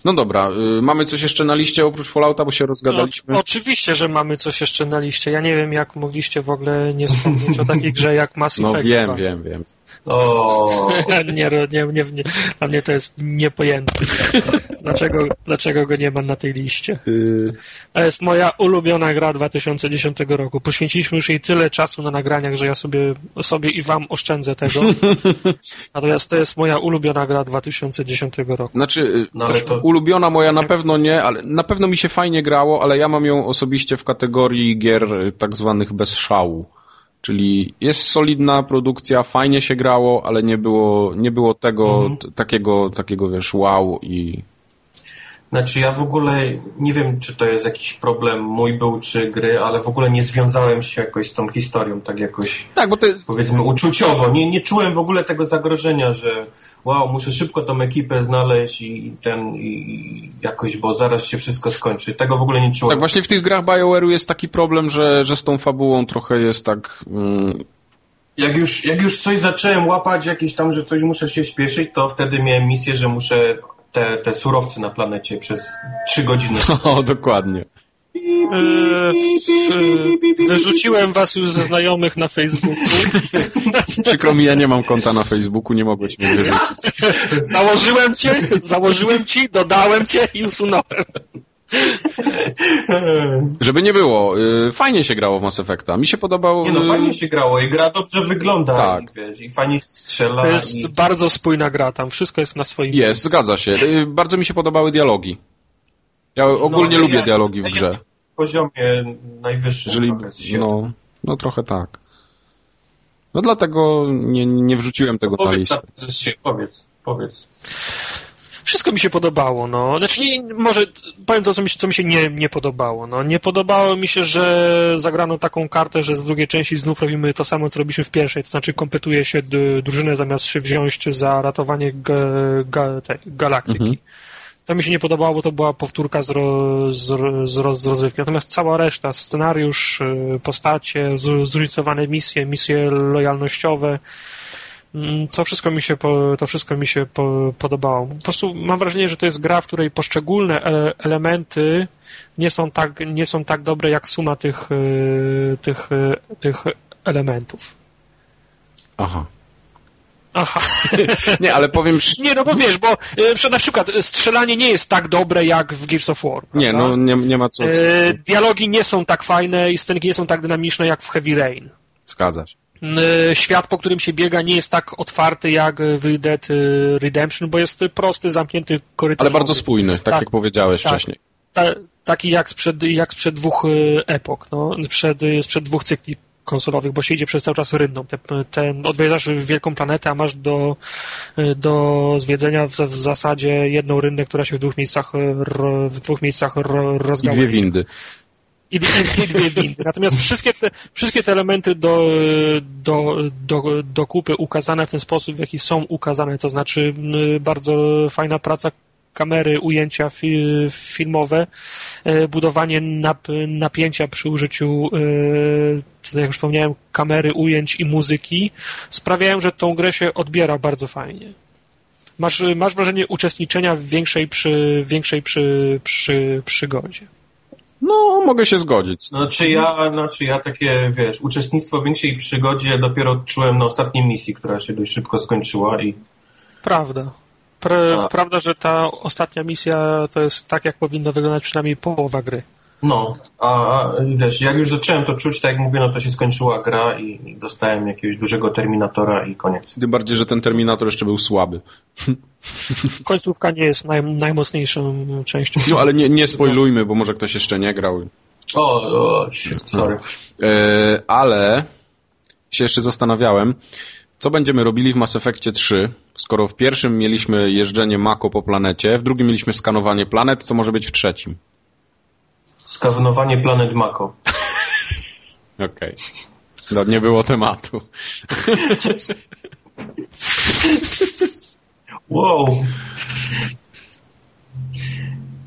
No dobra, y, mamy coś jeszcze na liście oprócz Fallouta, bo się rozgadaliśmy? No, oczywiście, że mamy coś jeszcze na liście. Ja nie wiem, jak mogliście w ogóle nie wspomnieć o takiej grze jak Mass no, Effect. No wiem, 2. wiem, wiem. O. nie, nie, nie, nie, dla mnie to jest niepojęte. Dlaczego, dlaczego go nie ma na tej liście? Y. To jest moja ulubiona gra 2010 roku. Poświęciliśmy już jej tyle czasu na nagraniach, że ja sobie, sobie i wam oszczędzę tego. Natomiast to jest moja ulubiona gra 2010 roku. Znaczy, y, no, to... ulubiona moja na pewno nie, ale na pewno mi się fajnie grało, ale ja mam ją osobiście w kategorii gier tak zwanych bez szału. Czyli jest solidna produkcja, fajnie się grało, ale nie było, nie było tego mhm. takiego, takiego, wiesz, wow i... Znaczy ja w ogóle nie wiem, czy to jest jakiś problem mój był, czy gry, ale w ogóle nie związałem się jakoś z tą historią, tak jakoś, tak, bo jest... powiedzmy, uczuciowo. Nie, nie czułem w ogóle tego zagrożenia, że wow, muszę szybko tą ekipę znaleźć i ten, i jakoś, bo zaraz się wszystko skończy. Tego w ogóle nie czułem. Tak, właśnie w tych grach BioWare'u jest taki problem, że, że z tą fabułą trochę jest tak... Mm... Jak już, jak już coś zacząłem łapać, jakieś tam, że coś muszę się śpieszyć, to wtedy miałem misję, że muszę te, te surowce na planecie przez trzy godziny. O, dokładnie. Eee, wyrzuciłem was już ze znajomych na Facebooku. Przykro mi, ja nie mam konta na Facebooku, nie mogłeś mnie wyrzucić. Założyłem cię, założyłem ci, dodałem cię i usunąłem. Żeby nie było, y, fajnie się grało w Mass Effecta. Mi się podobało... Nie no, fajnie się grało i gra dobrze wygląda. Tak. I, wiesz, i fajnie strzela. To jest i... bardzo spójna gra, tam wszystko jest na swoim Jest, miejscu. zgadza się. Y, bardzo mi się podobały dialogi. Ja ogólnie no, lubię ja, dialogi w grze. W poziomie najwyższym. Jeżeli, no, no trochę tak. No dlatego nie, nie wrzuciłem tego no, na listę. Powiedz, powiedz. Wszystko mi się podobało, no. Znaczy, nie, może powiem to, co mi, co mi się nie, nie podobało. No. Nie podobało mi się, że zagrano taką kartę, że z drugiej części znów robimy to samo, co robiliśmy w pierwszej, to znaczy kompletuje się drużynę zamiast się wziąć za ratowanie ga, ga, tej, galaktyki. Mhm. To mi się nie podobało, bo to była powtórka z, ro, z, z, z rozrywki. Natomiast cała reszta, scenariusz, y, postacie, zróżnicowane misje, misje lojalnościowe, mm, to wszystko mi się, to wszystko mi się podobało. Po prostu mam wrażenie, że to jest gra, w której poszczególne elementy nie są tak, nie są tak dobre jak suma tych, y, tych, y, tych elementów. Aha. Aha. nie, ale powiem... Nie, no bo wiesz, bo e, na przykład strzelanie nie jest tak dobre jak w Gears of War. Prawda? Nie, no nie, nie ma co... E, dialogi nie są tak fajne i scenki nie są tak dynamiczne jak w Heavy Rain. Zgadza się. E, świat, po którym się biega, nie jest tak otwarty jak w Dead Redemption, bo jest prosty, zamknięty korytarz. Ale bardzo spójny, tak, tak jak powiedziałeś tak, wcześniej. Ta, taki jak sprzed, jak sprzed dwóch epok, no, sprzed, sprzed dwóch cykli konsolowych, bo się idzie przez cały czas rynną. Te, ten, odwiedzasz wielką planetę, a masz do, do zwiedzenia w, w zasadzie jedną rynnę, która się w dwóch miejscach, w dwóch miejscach rozgałęzi. I dwie windy. I, i, i dwie windy. Natomiast wszystkie te, wszystkie te elementy do, do, do, do kupy ukazane w ten sposób, w jaki są ukazane, to znaczy bardzo fajna praca kamery, ujęcia fi filmowe, e, budowanie nap napięcia przy użyciu, e, jak już wspomniałem, kamery, ujęć i muzyki sprawiają, że tą grę się odbiera bardzo fajnie. Masz, masz wrażenie uczestniczenia w większej, przy, większej przy, przy, przygodzie. No, mogę się zgodzić. Znaczy ja, znaczy ja takie, wiesz, uczestnictwo w większej przygodzie dopiero odczułem na ostatniej misji, która się dość szybko skończyła i... Prawda. Pra, prawda, że ta ostatnia misja to jest tak, jak powinno wyglądać przynajmniej połowa gry. No, a, a wiesz, jak już zacząłem to czuć, tak jak mówię, no to się skończyła gra i, i dostałem jakiegoś dużego Terminatora i koniec. Tym bardziej, że ten Terminator jeszcze był słaby. Końcówka nie jest naj, najmocniejszą częścią. No, ale nie, nie spoilujmy, bo może ktoś jeszcze nie grał. O, o sorry. No. E, ale się jeszcze zastanawiałem, co będziemy robili w Mass Effectie 3, skoro w pierwszym mieliśmy jeżdżenie Mako po planecie, w drugim mieliśmy skanowanie planet, co może być w trzecim? Skanowanie planet Mako. Okej. Okay. No, nie było tematu. wow.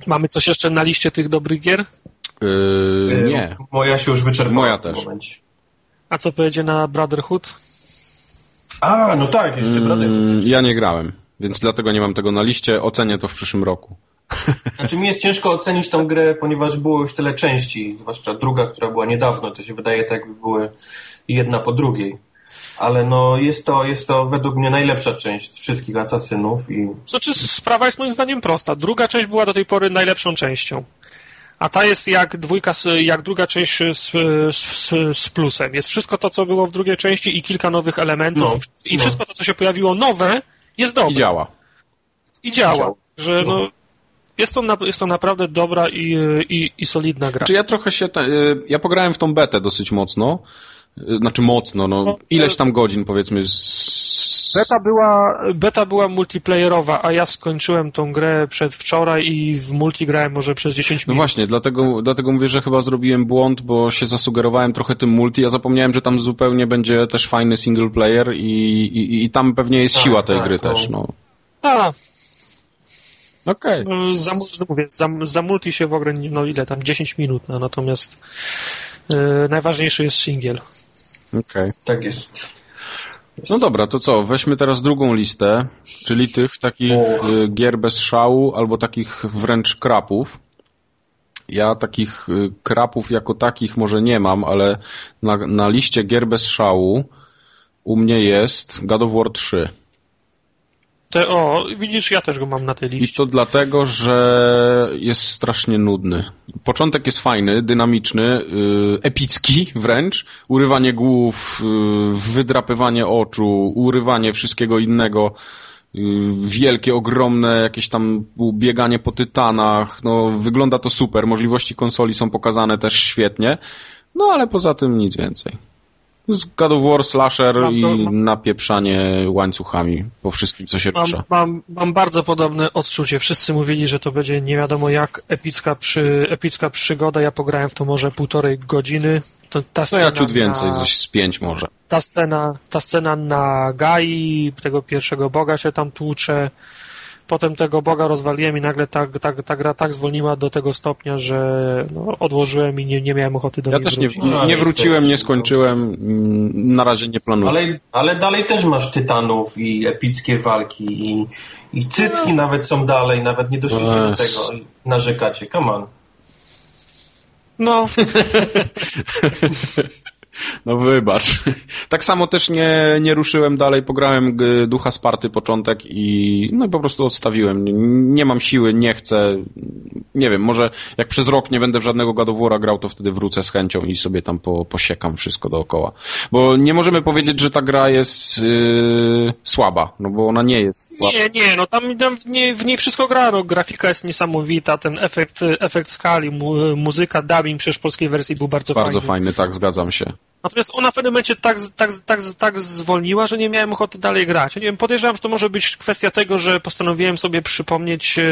Mamy coś jeszcze na liście tych dobrych gier? Yy, nie. Moja się już wyczerpała Moja też. momencie. A co pojedzie na Brotherhood? A, no tak, jeszcze Mm, Brotherhood. ja nie grałem, więc dlatego nie mam tego na liście. Ocenię to w przyszłym roku. Znaczy mi jest ciężko ocenić tą grę, ponieważ było już tyle części, zwłaszcza druga, która była niedawno, to się wydaje tak, jakby były jedna po drugiej. Ale no jest to, jest to według mnie najlepsza część z wszystkich asasynów i Znaczy, sprawa jest moim zdaniem prosta. Druga część była do tej pory najlepszą częścią. A ta jest jak dwójka, jak druga część z, z, z, plusem. Jest wszystko to, co było w drugiej części i kilka nowych elementów. No, I no. wszystko to, co się pojawiło nowe, jest dobre. I działa. I działa. Działa. Że No. no, jest, to na, jest to naprawdę dobra i, i, i solidna gra. Czy ja trochę się. y, Ja pograłem w tą betę dosyć mocno. Y, Znaczy mocno, no. Ileś tam godzin powiedzmy. Z... Beta była, beta była multiplayerowa, a ja skończyłem tą grę przedwczoraj i w multi grałem może przez 10 No minut. właśnie, dlatego, dlatego mówię, że chyba zrobiłem błąd, bo się zasugerowałem trochę tym multi. Ja zapomniałem, że tam zupełnie będzie też fajny single player i, i, i tam pewnie jest Tak, siła tej tak, gry no. też, no. A, Okej. no, za, no mówię, za, za multi się w ogóle, nie- no ile tam, 10 minut, no, natomiast e, najważniejszy jest singiel. okej. tak jest. No dobra, to co? Weźmy teraz drugą listę, czyli tych takich Och. y, gier bez szału albo takich wręcz krapów. Ja takich y, krapów jako takich może nie mam, ale na, na liście gier bez szału u mnie jest God of War 3. Te, o, widzisz, ja też go mam na tej I liście. to dlatego, że jest strasznie nudny. Początek jest fajny, dynamiczny, yy, epicki wręcz. Urywanie głów, yy, wydrapywanie oczu, urywanie wszystkiego innego. Yy, wielkie, ogromne jakieś tam bieganie po tytanach. No, wygląda to super. Możliwości konsoli są pokazane też świetnie. No, ale poza tym nic więcej. Z God of War, slasher Mam i mam- napieprzanie łańcuchami po wszystkim, co się Mam, rusza. mam, mam bardzo podobne odczucie. Wszyscy mówili, że to będzie nie wiadomo jak epicka, przy, epicka przygoda. Ja pograłem w to może półtorej godziny. To, ta No scena ja ciut więcej, na, coś z pięć może. ta scena, ta scena na Gai, tego pierwszego boga się tam tłucze. Potem tego boga rozwaliłem i nagle ta, ta, ta gra tak zwolniła do tego stopnia, że no, odłożyłem i nie, nie miałem ochoty do Ja niej też nie, wrócić. No, nie wróciłem, nie skończyłem, na razie nie planuję. Ale, ale dalej też masz tytanów i epickie walki i, i cycki nawet są dalej, nawet nie doszliście do tego i narzekacie, come on. No, No wybacz. Tak samo też nie, nie ruszyłem dalej, pograłem Ducha Sparty początek i no po prostu odstawiłem. Nie, nie mam siły, nie chcę. Nie wiem, może jak przez rok nie będę w żadnego War'a grał, to wtedy wrócę z chęcią i sobie tam po, posiekam wszystko dookoła. Bo nie możemy powiedzieć, że ta gra jest yy, słaba, no bo ona nie jest słaba. nie, nie, no tam, tam w, niej, w niej wszystko gra, no, grafika jest niesamowita, ten efekt, efekt skali, mu, muzyka, dubbing przecież w polskiej wersji był bardzo, Bardzo fajny. fajny, tak, zgadzam się. Natomiast ona w pewnym momencie tak, tak, tak, tak zwolniła, że nie miałem ochoty dalej grać. Ja nie wiem, podejrzewam, że to może być kwestia tego, że postanowiłem sobie przypomnieć e,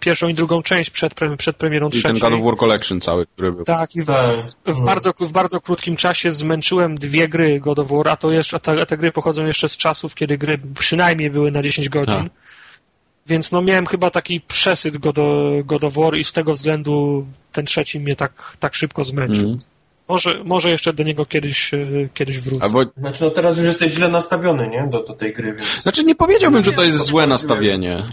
pierwszą i drugą część przed, pre, przed premierą I ten trzeciej. God of War Collection cały, który był. Tak, i w, Tak. w, bardzo, w bardzo krótkim czasie zmęczyłem dwie gry God of War, a to jeszcze, a te, a te gry pochodzą jeszcze z czasów, kiedy gry przynajmniej były na 10 godzin. Tak. Więc no miałem chyba taki przesyt God of, God of War i z tego względu ten trzeci mnie tak, tak szybko zmęczył. Mhm. Może, może jeszcze do niego kiedyś, e, kiedyś wrócę. Albo Znaczy no teraz już jesteś źle nastawiony, nie? Do, do tej gry, więc... Znaczy nie powiedziałbym, że to jest to złe nastawienie.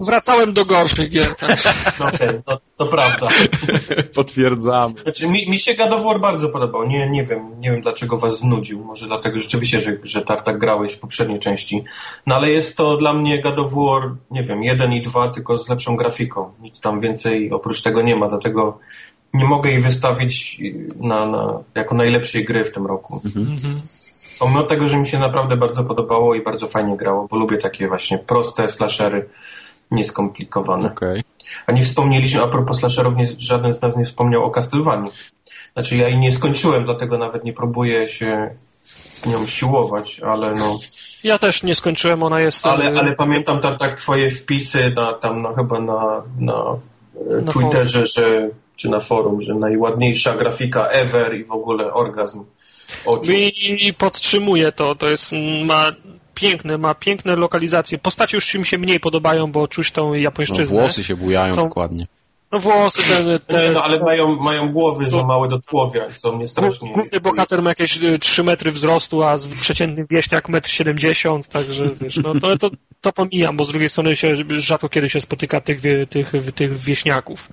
Wracałem do gorszych gier. Tak. No okej, no, to prawda. Potwierdzamy. Znaczy, mi, mi się God of War bardzo podobał. Nie, nie wiem, nie wiem dlaczego was znudził. Może dlatego rzeczywiście, że, że tak, tak grałeś w poprzedniej części. No ale jest to dla mnie God of War, nie wiem, jeden i dwa, tylko z lepszą grafiką. Nic tam więcej oprócz tego nie ma, dlatego nie mogę jej wystawić na, na, jako najlepszej gry w tym roku. Mhm. Pomimo tego, że mi się naprawdę bardzo podobało i bardzo fajnie grało, bo lubię takie właśnie proste slashery, nieskomplikowane. Okej. A nie wspomnieliśmy, a propos slasherów, nie, żaden z nas nie wspomniał o Castlevanii. Znaczy ja jej nie skończyłem, dlatego nawet nie próbuję się z nią siłować, ale no... Ja też nie skończyłem, ona jest... Ale, ale pamiętam tam tak twoje wpisy na, tam na, chyba na, na, na Twitterze, że, czy na forum, że najładniejsza grafika ever i w ogóle orgazm oczu. I podtrzymuję to, to jest, ma piękne, ma piękne lokalizacje. Postacie już mi się mniej podobają, bo czuć tą japońszczyznę. No, włosy się bujają Są... dokładnie. No włosy te... te... No, ale mają, mają głowy za małe do tułowia, są mnie strasznie... Główny bohater ma jakieś 3 y, metry wzrostu, a przeciętny wieśniak 1,70 m, także wiesz, no to, to, to pomijam, bo z drugiej strony się rzadko kiedy się spotyka tych, tych, tych wieśniaków.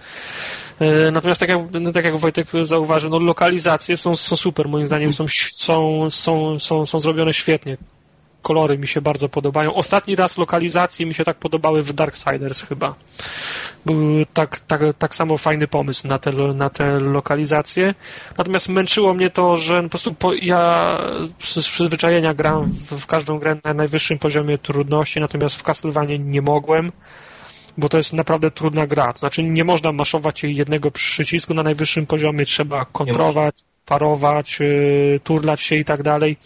E, natomiast tak jak, no, tak jak Wojtek zauważył, no lokalizacje są, są super, moim zdaniem są, są, są, są, są zrobione świetnie kolory mi się bardzo podobają. Ostatni raz lokalizacje mi się tak podobały w Darksiders chyba. Był tak, tak, tak samo fajny pomysł na te, na te lokalizacje. Natomiast męczyło mnie to, że po prostu po, ja z przyzwyczajenia gram w, w każdą grę na najwyższym poziomie trudności, natomiast w Castlevania nie mogłem bo to jest naprawdę trudna gra. To znaczy nie można maszować jej jednego przycisku na najwyższym poziomie, trzeba kontrować, parować, yy, turlać się i tak dalej.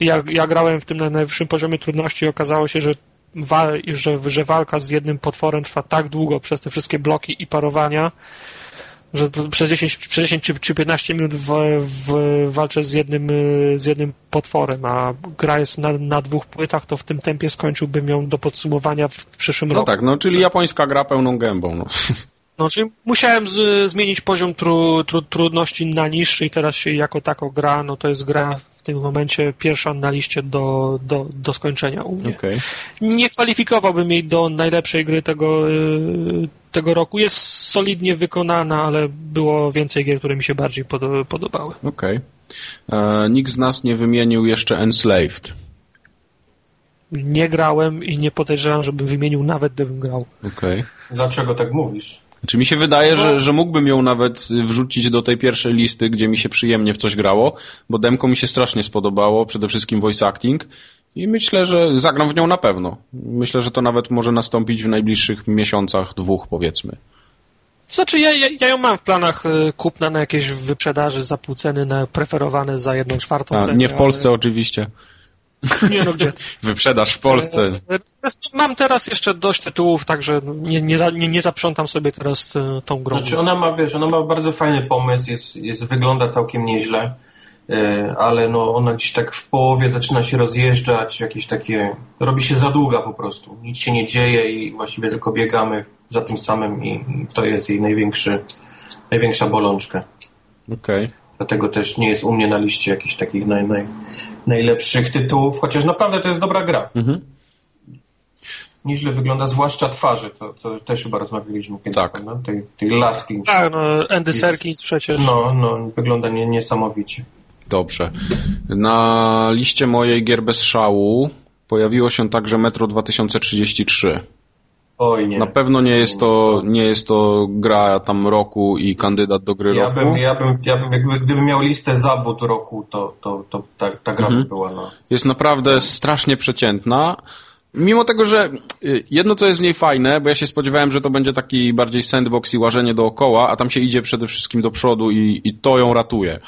Ja, ja grałem w tym na najwyższym poziomie trudności i okazało się, że, wa że, że walka z jednym potworem trwa tak długo przez te wszystkie bloki i parowania, że przez 10, przez 10 czy, czy 15 minut w, w, walczę z jednym, z jednym potworem, a gra jest na, na dwóch płytach, to w tym tempie skończyłbym ją do podsumowania w przyszłym no roku. No tak, no czyli japońska gra pełną gębą. No. No, czyli musiałem z, zmienić poziom tru, tru, trudności na niższy i teraz się jako tako gra, no to jest gra w tym momencie pierwsza na liście do, do, do skończenia u mnie. Okay. Nie kwalifikowałbym jej do najlepszej gry tego, y, tego roku. Jest solidnie wykonana, ale było więcej gier, które mi się bardziej podobały. Okej. Okay. E, nikt z nas nie wymienił jeszcze Enslaved. Nie grałem i nie podejrzewam, żebym wymienił nawet gdybym grał. Okej. Okay. Dlaczego tak mówisz? Znaczy mi się wydaje, że, że mógłbym ją nawet wrzucić do tej pierwszej listy, gdzie mi się przyjemnie w coś grało, bo demko mi się strasznie spodobało, przede wszystkim voice acting i myślę, że zagram w nią na pewno. Myślę, że to nawet może nastąpić w najbliższych miesiącach, dwóch powiedzmy. Znaczy, ja, ja, ja ją mam w planach y, kupna na jakieś wyprzedaży za pół ceny, na preferowane za jedną czwartą cenę. Nie w Polsce ale... oczywiście. Nie no, gdzie? Wyprzedaż w Polsce. E, e, mam teraz jeszcze dość tytułów, także nie, nie, nie, nie zaprzątam sobie teraz e, tą grą. Znaczy ona ma, wiesz, ona ma bardzo fajny pomysł, jest, jest, wygląda całkiem nieźle, ale no ona gdzieś tak w połowie zaczyna się rozjeżdżać, jakieś takie, robi się za długa po prostu. Nic się nie dzieje i właściwie tylko biegamy za tym samym i, i to jest jej największy, największa bolączka. Okej. Okay. Dlatego też nie jest u mnie na liście jakichś takich naj, naj, najlepszych tytułów, chociaż naprawdę to jest dobra gra. Mhm. Nieźle wygląda, zwłaszcza twarzy, co, co też chyba rozmawialiśmy kiedyś, tak. No? tej, tej laski. Tak, no, Andy Serkis przecież. No, no, wygląda nie, niesamowicie. Dobrze. Na liście mojej gier bez szału pojawiło się także Metro 2033. Oj, nie. Na pewno nie jest to, nie jest to gra tam roku i kandydat do gry ja roku. Bym, ja bym, ja bym jakby, gdybym miał listę zawód roku, to, to, to ta, ta gra mhm. by była. No. Jest naprawdę strasznie przeciętna. Mimo tego, że y, jedno co jest w niej fajne, bo ja się spodziewałem, że to będzie taki bardziej sandbox i łażenie dookoła, a tam się idzie przede wszystkim do przodu i, i to ją ratuje.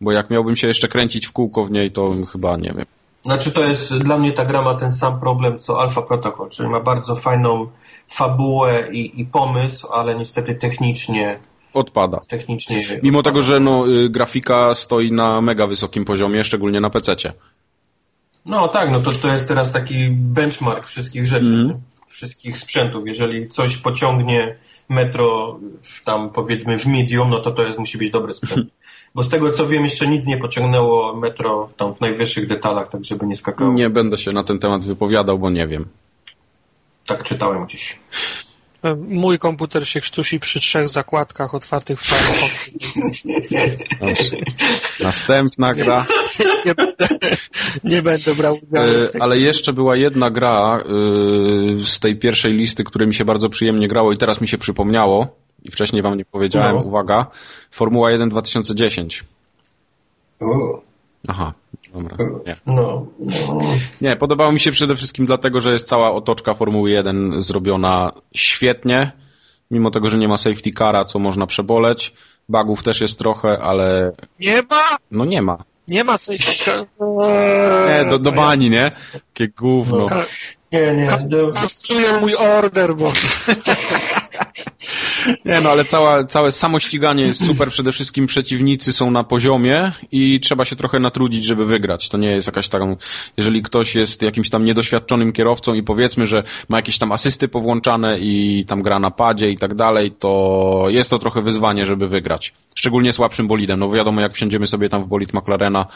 Bo jak miałbym się jeszcze kręcić w kółko w niej, to chyba nie wiem. Znaczy to jest, dla mnie ta gra ma ten sam problem co Alpha Protocol, czyli ma bardzo fajną fabułę i, i pomysł, ale niestety technicznie odpada. Technicznie Mimo odpada. tego, że no, y, grafika stoi na mega wysokim poziomie, szczególnie na PC-cie. No tak, no to, to jest teraz taki benchmark wszystkich rzeczy, mm. wszystkich sprzętów. Jeżeli coś pociągnie metro w, tam powiedzmy w medium, no to to jest, musi być dobry sprzęt. Bo z tego co wiem, jeszcze nic nie pociągnęło metro tam w najwyższych detalach, tak żeby nie skakało. Nie będę się na ten temat wypowiadał, bo nie wiem. Tak czytałem gdzieś. Mój komputer się krztusi przy trzech zakładkach otwartych w Firefoxie. Następna gra. nie, będę, nie będę brał udziału. E, ale jeszcze była jedna gra e, z tej pierwszej listy, która mi się bardzo przyjemnie grało i teraz mi się przypomniało i wcześniej wam nie powiedziałem. No. Uwaga. Formuła 1 2010. O. Aha, dobra. Nie. No, no. Nie, podobało mi się przede wszystkim dlatego, że jest cała otoczka Formuły 1 zrobiona świetnie, mimo tego, że nie ma safety cara, co można przeboleć. Bugów też jest trochę, ale... Nie ma? No nie ma. Nie ma sejfika. Nie, do, do bani, nie? Jakie gówno. Ka- Nie, nie. Do... Kastrują mój order, bo... Nie no, ale cała, całe samo ściganie jest super. Przede wszystkim przeciwnicy są na poziomie i trzeba się trochę natrudzić, żeby wygrać. To nie jest jakaś taką, jeżeli ktoś jest jakimś tam niedoświadczonym kierowcą i powiedzmy, że ma jakieś tam asysty powłączane i tam gra na padzie i tak dalej, to jest to trochę wyzwanie, żeby wygrać. Szczególnie słabszym bolidem. No wiadomo, jak wsiądziemy sobie tam w bolid McLarena,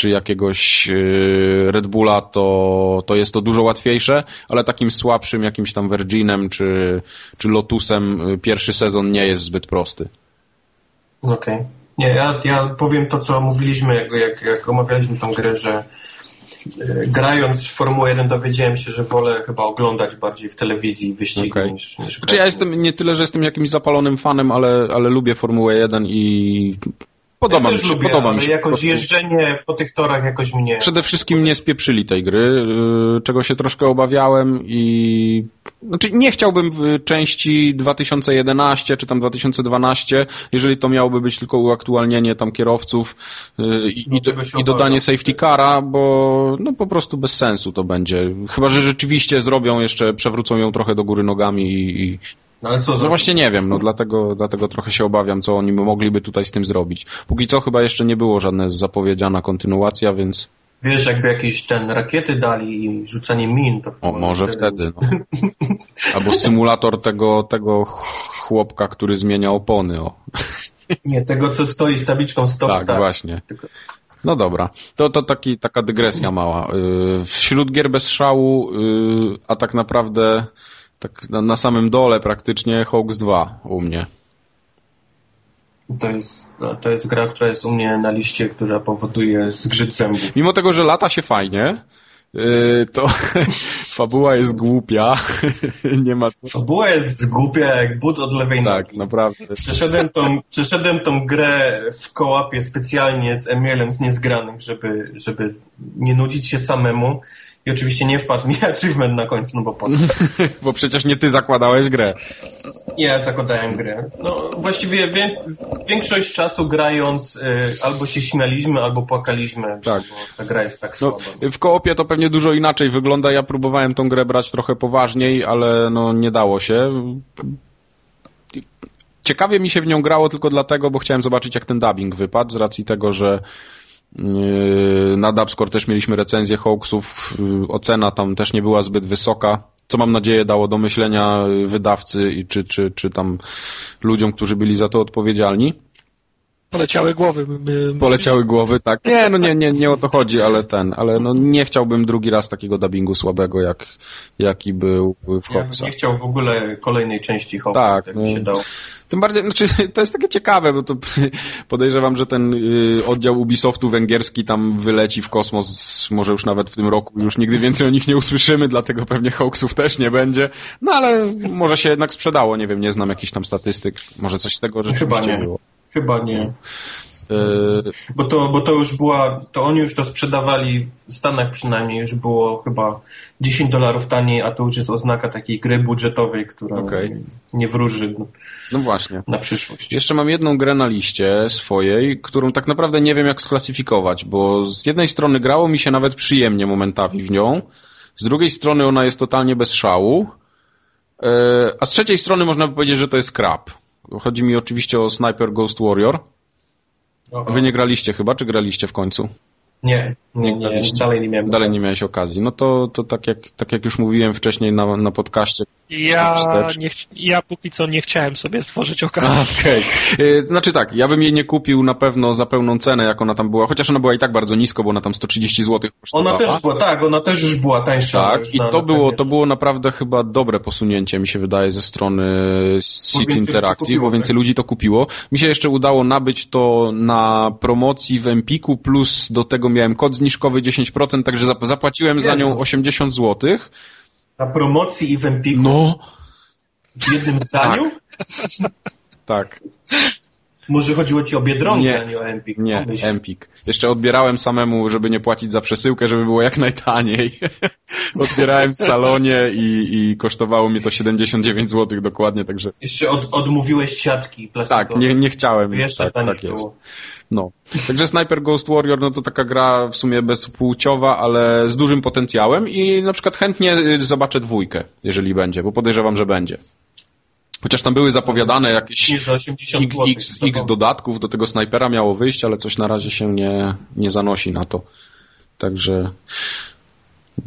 czy jakiegoś yy, Red Bulla, to, to jest to dużo łatwiejsze, ale takim słabszym jakimś tam Virginem czy, czy Lotusem yy, pierwszy sezon nie jest zbyt prosty. Okej. Nie, ja, ja powiem to, co mówiliśmy, jak, jak, jak omawialiśmy tą grę, że e, grając w Formułę 1 dowiedziałem się, że wolę chyba oglądać bardziej w telewizji wyścigi Okej. niż, niż Znaczy ja jestem nie tyle, że jestem jakimś zapalonym fanem, ale, ale lubię Formułę 1 i podoba ja mi się. lubię, podoba mi się. jakoś jeżdżenie po tych torach jakoś mnie... Przede wszystkim nie spieprzyli tej gry, yy, czego się troszkę obawiałem i znaczy nie chciałbym w części 2011 czy tam 2012, jeżeli to miałoby być tylko uaktualnienie tam kierowców yy, i, No i, i dodanie safety cara, bo no po prostu bez sensu to będzie. Chyba, że rzeczywiście zrobią jeszcze, przewrócą ją trochę do góry nogami i, i No ale co no właśnie nie wiem, no dlatego, dlatego trochę się obawiam, co oni mogliby tutaj z tym zrobić. Póki co chyba jeszcze nie było żadna zapowiedziana kontynuacja, więc Wiesz, jakby jakieś ten rakiety dali i rzucanie min, to... o, może wtedy. No. Albo symulator tego, tego chłopka, który zmienia opony. O. Nie, tego co stoi z tabliczką stop Tak, start. właśnie. No dobra, to, to taki, taka dygresja mała. Yy, Wśród gier bez szału, yy, a tak naprawdę tak na, na samym dole praktycznie Hawks 2 u mnie. To jest, no, to jest gra, która jest u mnie na liście, która powoduje zgrzyt zębów. Mimo tego, że lata się fajnie, yy, to fabuła jest głupia. Nie ma co. Fabuła jest zgłupia jak but od lewej Tak, nogi. naprawdę. Przeszedłem tą, przeszedłem tą grę w kołapie specjalnie z Emilem z niezgranym, żeby, żeby nie nudzić się samemu. I oczywiście nie wpadł mi achievement na końcu, no bo po? Bo przecież nie ty zakładałeś grę. Ja zakładałem grę. No właściwie wie, większość czasu grając y, albo się śmialiśmy, albo płakaliśmy, Tak. bo ta gra jest tak No, słaba. w koopie to pewnie dużo inaczej wygląda. Ja próbowałem tą grę brać trochę poważniej, ale no nie dało się. Ciekawie mi się w nią grało tylko dlatego, bo chciałem zobaczyć jak ten dubbing wypadł, z racji tego, że na Dubscore też mieliśmy recenzję Hawksów, yy, ocena tam też nie była zbyt wysoka, co mam nadzieję dało do myślenia wydawcy i czy, czy, czy tam ludziom, którzy byli za to odpowiedzialni. Poleciały głowy. Poleciały głowy, tak. Nie, no nie, nie, nie o to chodzi, ale ten, ale no nie chciałbym drugi raz takiego dubbingu słabego, jak, jaki był w Ja bym Hawksach. nie chciał w ogóle kolejnej części Hawks, Tak, no. się dało. Tym bardziej, znaczy, to jest takie ciekawe, bo to podejrzewam, że ten y, oddział Ubisoftu węgierski tam wyleci w kosmos, może już nawet w tym roku, już nigdy więcej o nich nie usłyszymy, dlatego pewnie Hawksów też nie będzie. No ale może się jednak sprzedało, nie wiem, nie znam jakichś tam statystyk, może coś z tego rzeczywiście Chyba nie. było. Chyba nie. Y, Bo to, bo to już była, to oni już to sprzedawali w Stanach przynajmniej, już było chyba 10 dolarów taniej, a to już jest oznaka takiej gry budżetowej, która Okej. nie wróży no właśnie. na przyszłość. Jeszcze mam jedną grę na liście swojej, którą tak naprawdę nie wiem jak sklasyfikować, bo z jednej strony grało mi się nawet przyjemnie momentami w nią, z drugiej strony ona jest totalnie bez szału, e, a z trzeciej strony można by powiedzieć, że to jest krab. Chodzi mi oczywiście o Sniper Ghost Warrior. Oho. Wy nie graliście chyba, czy graliście w końcu? Nie, nie, nie, graliście. dalej nie miałem. Dalej nie miałeś okazji. No to, to tak, jak, tak jak już mówiłem wcześniej na, na podcaście, Ja, nie, ch- ja póki co nie chciałem sobie stworzyć okazji. Okay. Znaczy tak, ja bym jej nie kupił na pewno za pełną cenę, jak ona tam była, chociaż ona była i tak bardzo nisko, bo ona tam 130 zł kosztowała. Ona też była, tak, ona też już była tańsza. Tak, i na- to było, to było naprawdę chyba dobre posunięcie, mi się wydaje, ze strony City Interactive, kupiło, bo więcej tak. ludzi to kupiło. Mi się jeszcze udało nabyć to na promocji w Empiku, plus do tego miałem kod zniżkowy 10%, także zap- zapłaciłem za nią Jezus. 80 zł. Na promocji i w Empiku No, w jednym zdaniu? tak. Może chodziło ci o Biedronkę, Nie. a nie o Empik. Nie, Pomyśl. Empik. Jeszcze odbierałem samemu, żeby nie płacić za przesyłkę, żeby było jak najtaniej. Odbierałem w salonie i, i kosztowało mnie to 79 zł dokładnie, także Jeszcze od, odmówiłeś siatki plastikowe. tak, nie, nie chciałem. Jeszcze tak, tak jest. No. Także Sniper Ghost Warrior, no to taka gra w sumie bezpłciowa, ale z dużym potencjałem i na przykład chętnie y, zobaczę dwójkę, jeżeli będzie, bo podejrzewam, że będzie. Chociaż tam były zapowiadane jakieś Nie za 80 X. X, dodatków do tego snajpera miało wyjść, ale coś na razie się nie, nie zanosi na to. Także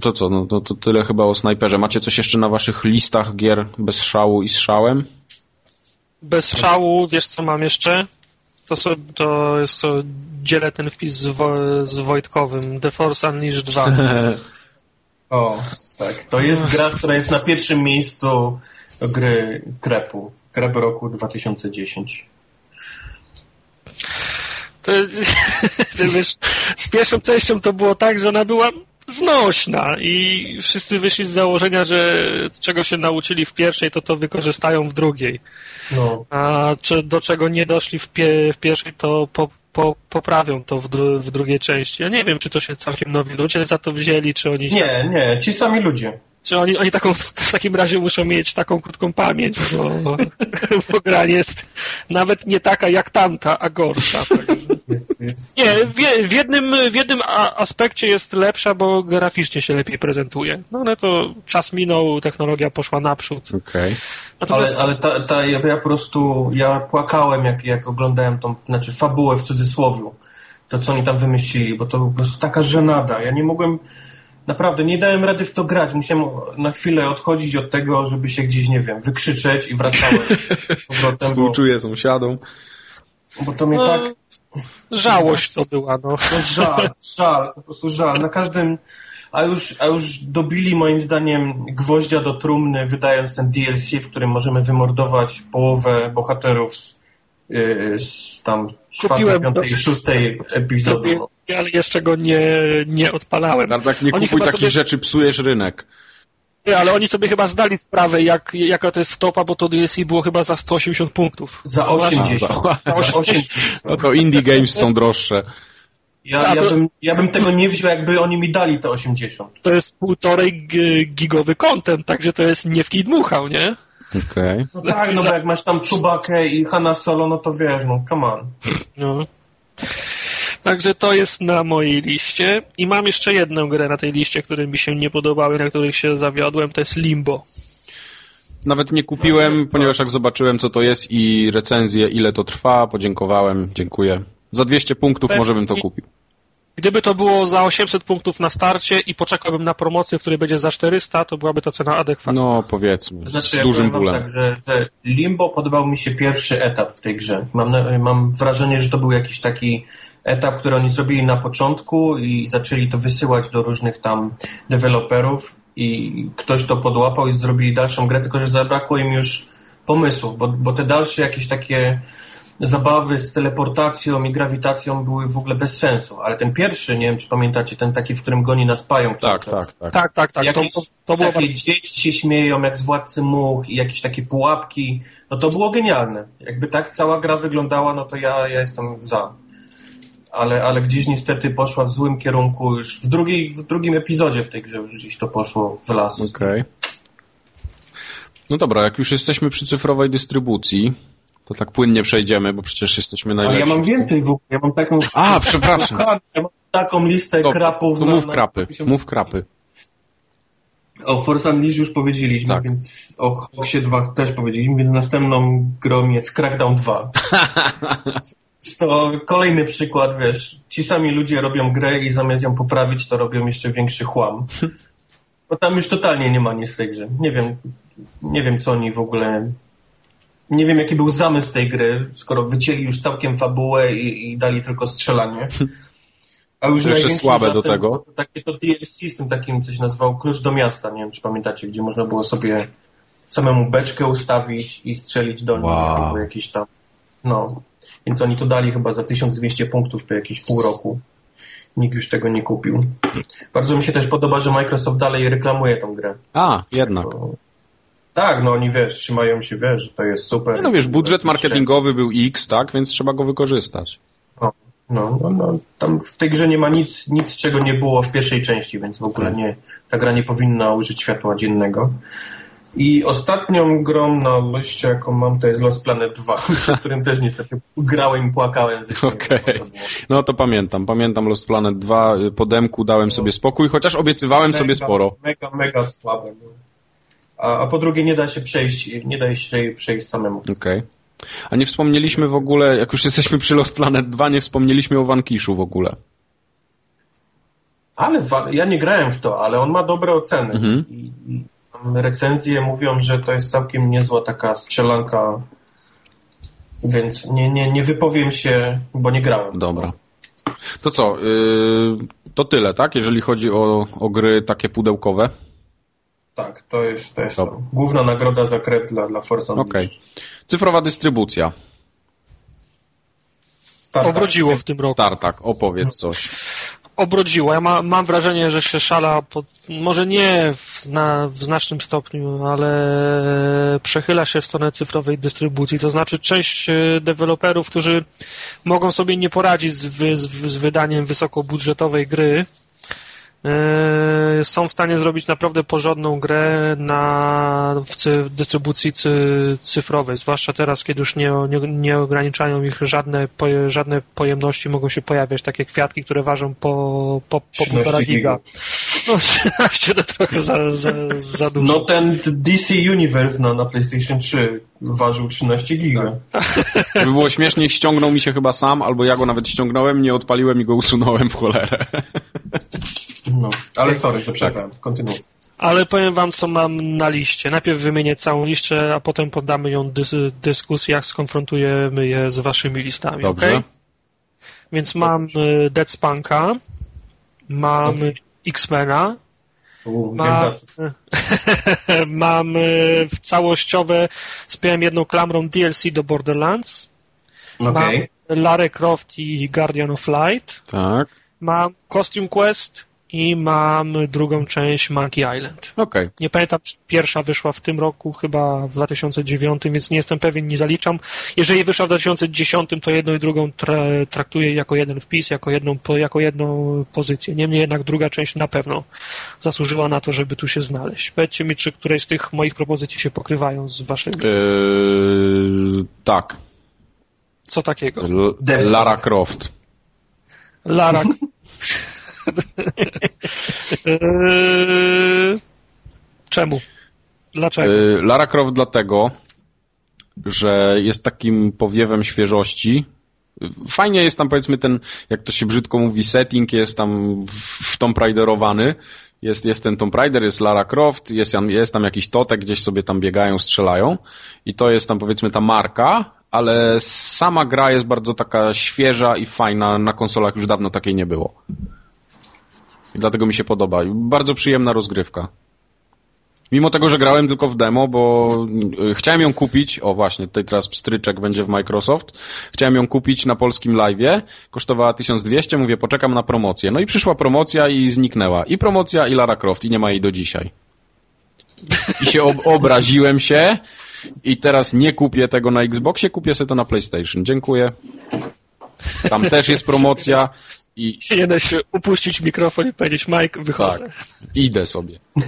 to co, no to, to tyle chyba o snajperze. Macie coś jeszcze na waszych listach gier bez szału i z szałem? Bez szału, wiesz co mam jeszcze? To, so, to jest to, dzielę ten wpis z, Wo, z Wojtkowym. The Force Unleashed 2. O, tak. To jest gra, która jest na pierwszym miejscu gry Krepu. Krep roku 2010. To, to wiesz, z pierwszą częścią to było tak, że ona była znośna i wszyscy wyszli z założenia, że czego się nauczyli w pierwszej, to to wykorzystają w drugiej. No. A czy, do czego nie doszli w, pie, w pierwszej, to po, po, poprawią to w, dru, w drugiej części. Ja nie wiem, czy to się całkiem nowi ludzie za to wzięli, czy oni się Nie, nie, ci sami ludzie. Czy oni, oni taką, w takim razie muszą mieć taką krótką pamięć, bo, bo gra jest nawet nie taka jak tamta, a gorsza. Także. Jest, jest... Nie, w, w jednym, w jednym aspekcie jest lepsza, bo graficznie się lepiej prezentuje. No ale to czas minął, technologia poszła naprzód. Ale, Natomiast ale ta, ta, ja, ja po prostu, ja płakałem jak, jak oglądałem tą, znaczy fabułę w cudzysłowie, to co oni tam wymyślili, bo to po prostu taka żenada. Ja nie mogłem, naprawdę nie dałem rady w to grać. Musiałem na chwilę odchodzić od tego, żeby się gdzieś, nie wiem, wykrzyczeć i wracałem z powrotem, bo, Współczuję sąsiadom. bo to mnie No, tak, żałość to była, no. no żal, żal, po prostu żal. Na każdym, a już, a już dobili moim zdaniem gwoździa do trumny, wydając ten DLC, w którym możemy wymordować połowę bohaterów z, yy, z tam czwartej, piątej, szóstej epizodu. Ale jeszcze go nie, nie odpalałem. Tartak, nie Oni kupuj chyba takich sobie- rzeczy, psujesz rynek. Nie, ale oni sobie chyba zdali sprawę, jak, jaka to jest wtopa, bo to DLC było chyba za 180 punktów. Za 80. A, Za 80. No to indie games są droższe. Ja, ja, to- bym, ja bym tego nie wziął, jakby oni mi dali te 80. To jest półtorej gigowy content, także to jest nie w kij dmuchał, nie? Okej. No tak, no bo jak masz tam Czubakę i Hanna Solo, no to wiesz, no come on. No. Także to jest na mojej liście. I mam jeszcze jedną grę na tej liście, które mi się nie podobały, na których się zawiodłem, to jest Limbo. Nawet nie kupiłem, ponieważ jak zobaczyłem co to jest i recenzję, ile to trwa, podziękowałem, dziękuję. Za 200 punktów Pewnie- może bym to kupił. Gdyby to było za 800 punktów na starcie i poczekałbym na promocję, w której będzie za 400, to byłaby to cena adekwatna. No powiedzmy, Znaczy, z ja dużym bólem. Tak, że, że Limbo podobał mi się pierwszy etap w tej grze. Mam, mam wrażenie, że to był jakiś taki etap, który oni zrobili na początku i zaczęli to wysyłać do różnych tam deweloperów i ktoś to podłapał i zrobili dalszą grę, tylko że zabrakło im już pomysłów, bo, bo te dalsze jakieś takie zabawy z teleportacją i grawitacją były w ogóle bez sensu. Ale ten pierwszy, nie wiem czy pamiętacie, ten taki, w którym goni nas cały Tak, tak, tak. Tak, tak, tak. To, Jakieś to było takie dzieci się śmieją jak z Władcy Much i jakieś takie pułapki. No to było genialne. Jakby tak cała gra wyglądała, no to ja, ja jestem za. Ale, ale gdzieś niestety poszła w złym kierunku już w, drugiej, w drugim epizodzie w tej grze już gdzieś to poszło w las. Okej. No dobra, jak już jesteśmy przy cyfrowej dystrybucji, to tak płynnie przejdziemy, bo przecież jesteśmy Ale najlepsi. ja mam więcej w ogóle. Ja mam taką... A, przepraszam. Ja mam taką listę Dobra, krapów. to mów na- krapy, mów krapy. O Force Unleashed już powiedzieliśmy, Tak. więc o Hoxie 2 też powiedzieliśmy, więc następną grą jest Crackdown 2. to kolejny przykład, wiesz, ci sami ludzie robią grę i zamiast ją poprawić, to robią jeszcze większy chłam. Bo tam już totalnie nie ma nic w tej grze. Nie wiem, nie wiem co oni w ogóle... Nie wiem jaki był zamysł tej gry, skoro wycięli już całkiem fabułę i, i dali tylko strzelanie. A już jeszcze słabe do tego. Takie to DLC z tym takim, coś nazywał Klucz do miasta, nie wiem czy pamiętacie, gdzie można było sobie samemu beczkę ustawić i strzelić do niej, Wow. albo jakiś tam, no. Więc oni to dali chyba za 1200 punktów po jakieś pół roku. Nikt już tego nie kupił. Bardzo mi się też podoba, że Microsoft dalej reklamuje tą grę. A, jednak. Tak, no oni wiesz, trzymają się, wiesz, że to jest super. No wiesz, budżet marketingowy był X, tak, więc trzeba go wykorzystać. No, no, no, no, tam w tej grze nie ma nic, nic, czego nie było w pierwszej części, więc w ogóle nie, ta gra nie powinna ujrzeć światła dziennego. I ostatnią grą na liście, jaką mam, to jest Lost Planet 2, przed którym też niestety grałem i płakałem. Okej. No to pamiętam. Pamiętam Lost Planet 2. y, Po demku dałem sobie spokój, chociaż obiecywałem sobie Mega, sporo. Mega, mega słabe. No. A, a po drugie nie da się przejść, nie da się przejść samemu. Okej. A nie wspomnieliśmy w ogóle, jak już jesteśmy przy Lost Planet 2, nie wspomnieliśmy o Wankiszu w ogóle. Ale ja nie grałem w to, ale on ma dobre oceny. Mhm. I, recenzje mówią, że to jest całkiem niezła taka strzelanka. Więc nie, nie, nie wypowiem się, bo nie grałem. Dobra. To co, y, to tyle, tak? Jeżeli chodzi o, o gry takie pudełkowe. Tak, to jest, to jest to. główna nagroda za krew dla, dla Forza Okej. Unleashed. Cyfrowa dystrybucja. Tak, Obrodziło tak. w tym roku. Tartak, opowiedz coś. Obrodziło. Ja ma, mam wrażenie, że się szala, pod, może nie w, zna, w znacznym stopniu, ale przechyla się w stronę cyfrowej dystrybucji. To znaczy część e, deweloperów, którzy mogą sobie nie poradzić z, z, z wydaniem wysokobudżetowej gry, są w stanie zrobić naprawdę porządną grę na, w, dystrybucji cy, cyfrowej, zwłaszcza teraz, kiedy już nie, nie, nie ograniczają ich żadne, poje, żadne pojemności, mogą się pojawiać takie kwiatki, które ważą po, po, po 13 półtora giga. No 13 to trochę za, za, za dużo. No ten DC Universe na, na PlayStation 3 ważył 13 giga. Żeby było śmieszniej, ściągnął mi się chyba sam, albo ja go nawet ściągnąłem, nie odpaliłem i go usunąłem w cholerę. No. Ale sorry, że przerwałem. Kontynuuj. Ale powiem wam, co mam na liście. Najpierw wymienię całą listę, a potem poddamy ją dys dyskusji, jak skonfrontujemy je z waszymi listami. Dobrze. okej? Więc mam y, Dead Spunka, mam. X-Mena, U, ma, mam y, w całościowe, spiąłem jedną klamrą DLC do Borderlands, Okej. mam Lara Croft i Guardian of Light, Tak. mam Costume Quest i mam drugą część Monkey Island. Okej. Nie pamiętam, czy pierwsza wyszła w tym roku, chyba w 2009, więc nie jestem pewien, nie zaliczam. Jeżeli wyszła w 2010, to jedną i drugą tra traktuję jako jeden wpis, jako jedną, po, jako jedną pozycję. Niemniej jednak druga część na pewno zasłużyła na to, żeby tu się znaleźć. Powiedzcie mi, czy któreś z tych moich propozycji się pokrywają z waszymi. Yy, tak. Co takiego? L- Lara Croft. Lara. Eee, Czemu? Dlaczego? Yy, Lara Croft dlatego, że jest takim powiewem świeżości. Fajnie jest tam powiedzmy ten, jak to się brzydko mówi, setting jest tam w- Tomb Raiderowany. Jest, jest ten Tomb Raider, jest Lara Croft, jest, jest tam jakiś totek, gdzieś sobie tam biegają, strzelają. I to jest tam powiedzmy ta marka, ale sama gra jest bardzo taka świeża i fajna. Na konsolach już dawno takiej nie było. I dlatego mi się podoba. Bardzo przyjemna rozgrywka. Mimo tego, że grałem tylko w demo, bo y, chciałem ją kupić, o właśnie, tutaj teraz pstryczek będzie w Microsoft, chciałem ją kupić na polskim live'ie, kosztowała 1200, mówię, poczekam na promocję. No i przyszła promocja i zniknęła. I promocja, i Lara Croft, i nie ma jej do dzisiaj. I się ob obraziłem się i teraz nie kupię tego na Xboxie, kupię sobie to na PlayStation. Dziękuję. Tam też jest promocja i Nie da się upuścić mikrofon i powiedzieć, Mike, wychodzę. tak, idę sobie.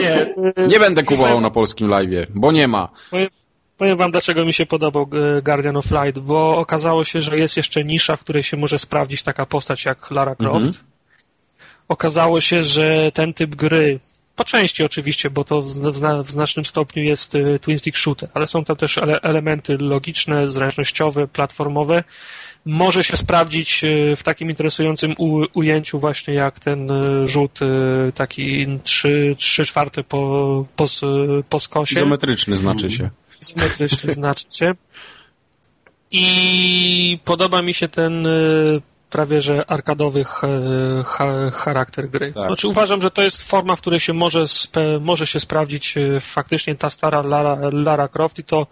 Nie, Nie będę kupował na polskim live'ie, bo nie ma. Powiem, powiem wam, dlaczego mi się podobał e, Guardian of Light, bo okazało się, że jest jeszcze nisza, w której się może sprawdzić taka postać jak Lara Croft. Mhm. Okazało się, że ten typ gry, po części oczywiście, bo to w, zna- w znacznym stopniu jest e, twin stick shooter, ale są tam też ele, elementy logiczne, zręcznościowe, platformowe, może się sprawdzić e, w takim interesującym ujęciu właśnie jak ten e, rzut e, taki 3, 3 czwarte po, po, po skosie Izometryczny znaczy się. izometryczny znaczy się. I podoba mi się ten prawie że arkadowy ha, charakter gry. Tak. Znaczy uważam, że to jest forma, w której się może, może się sprawdzić e, faktycznie ta stara Lara, Lara Croft i to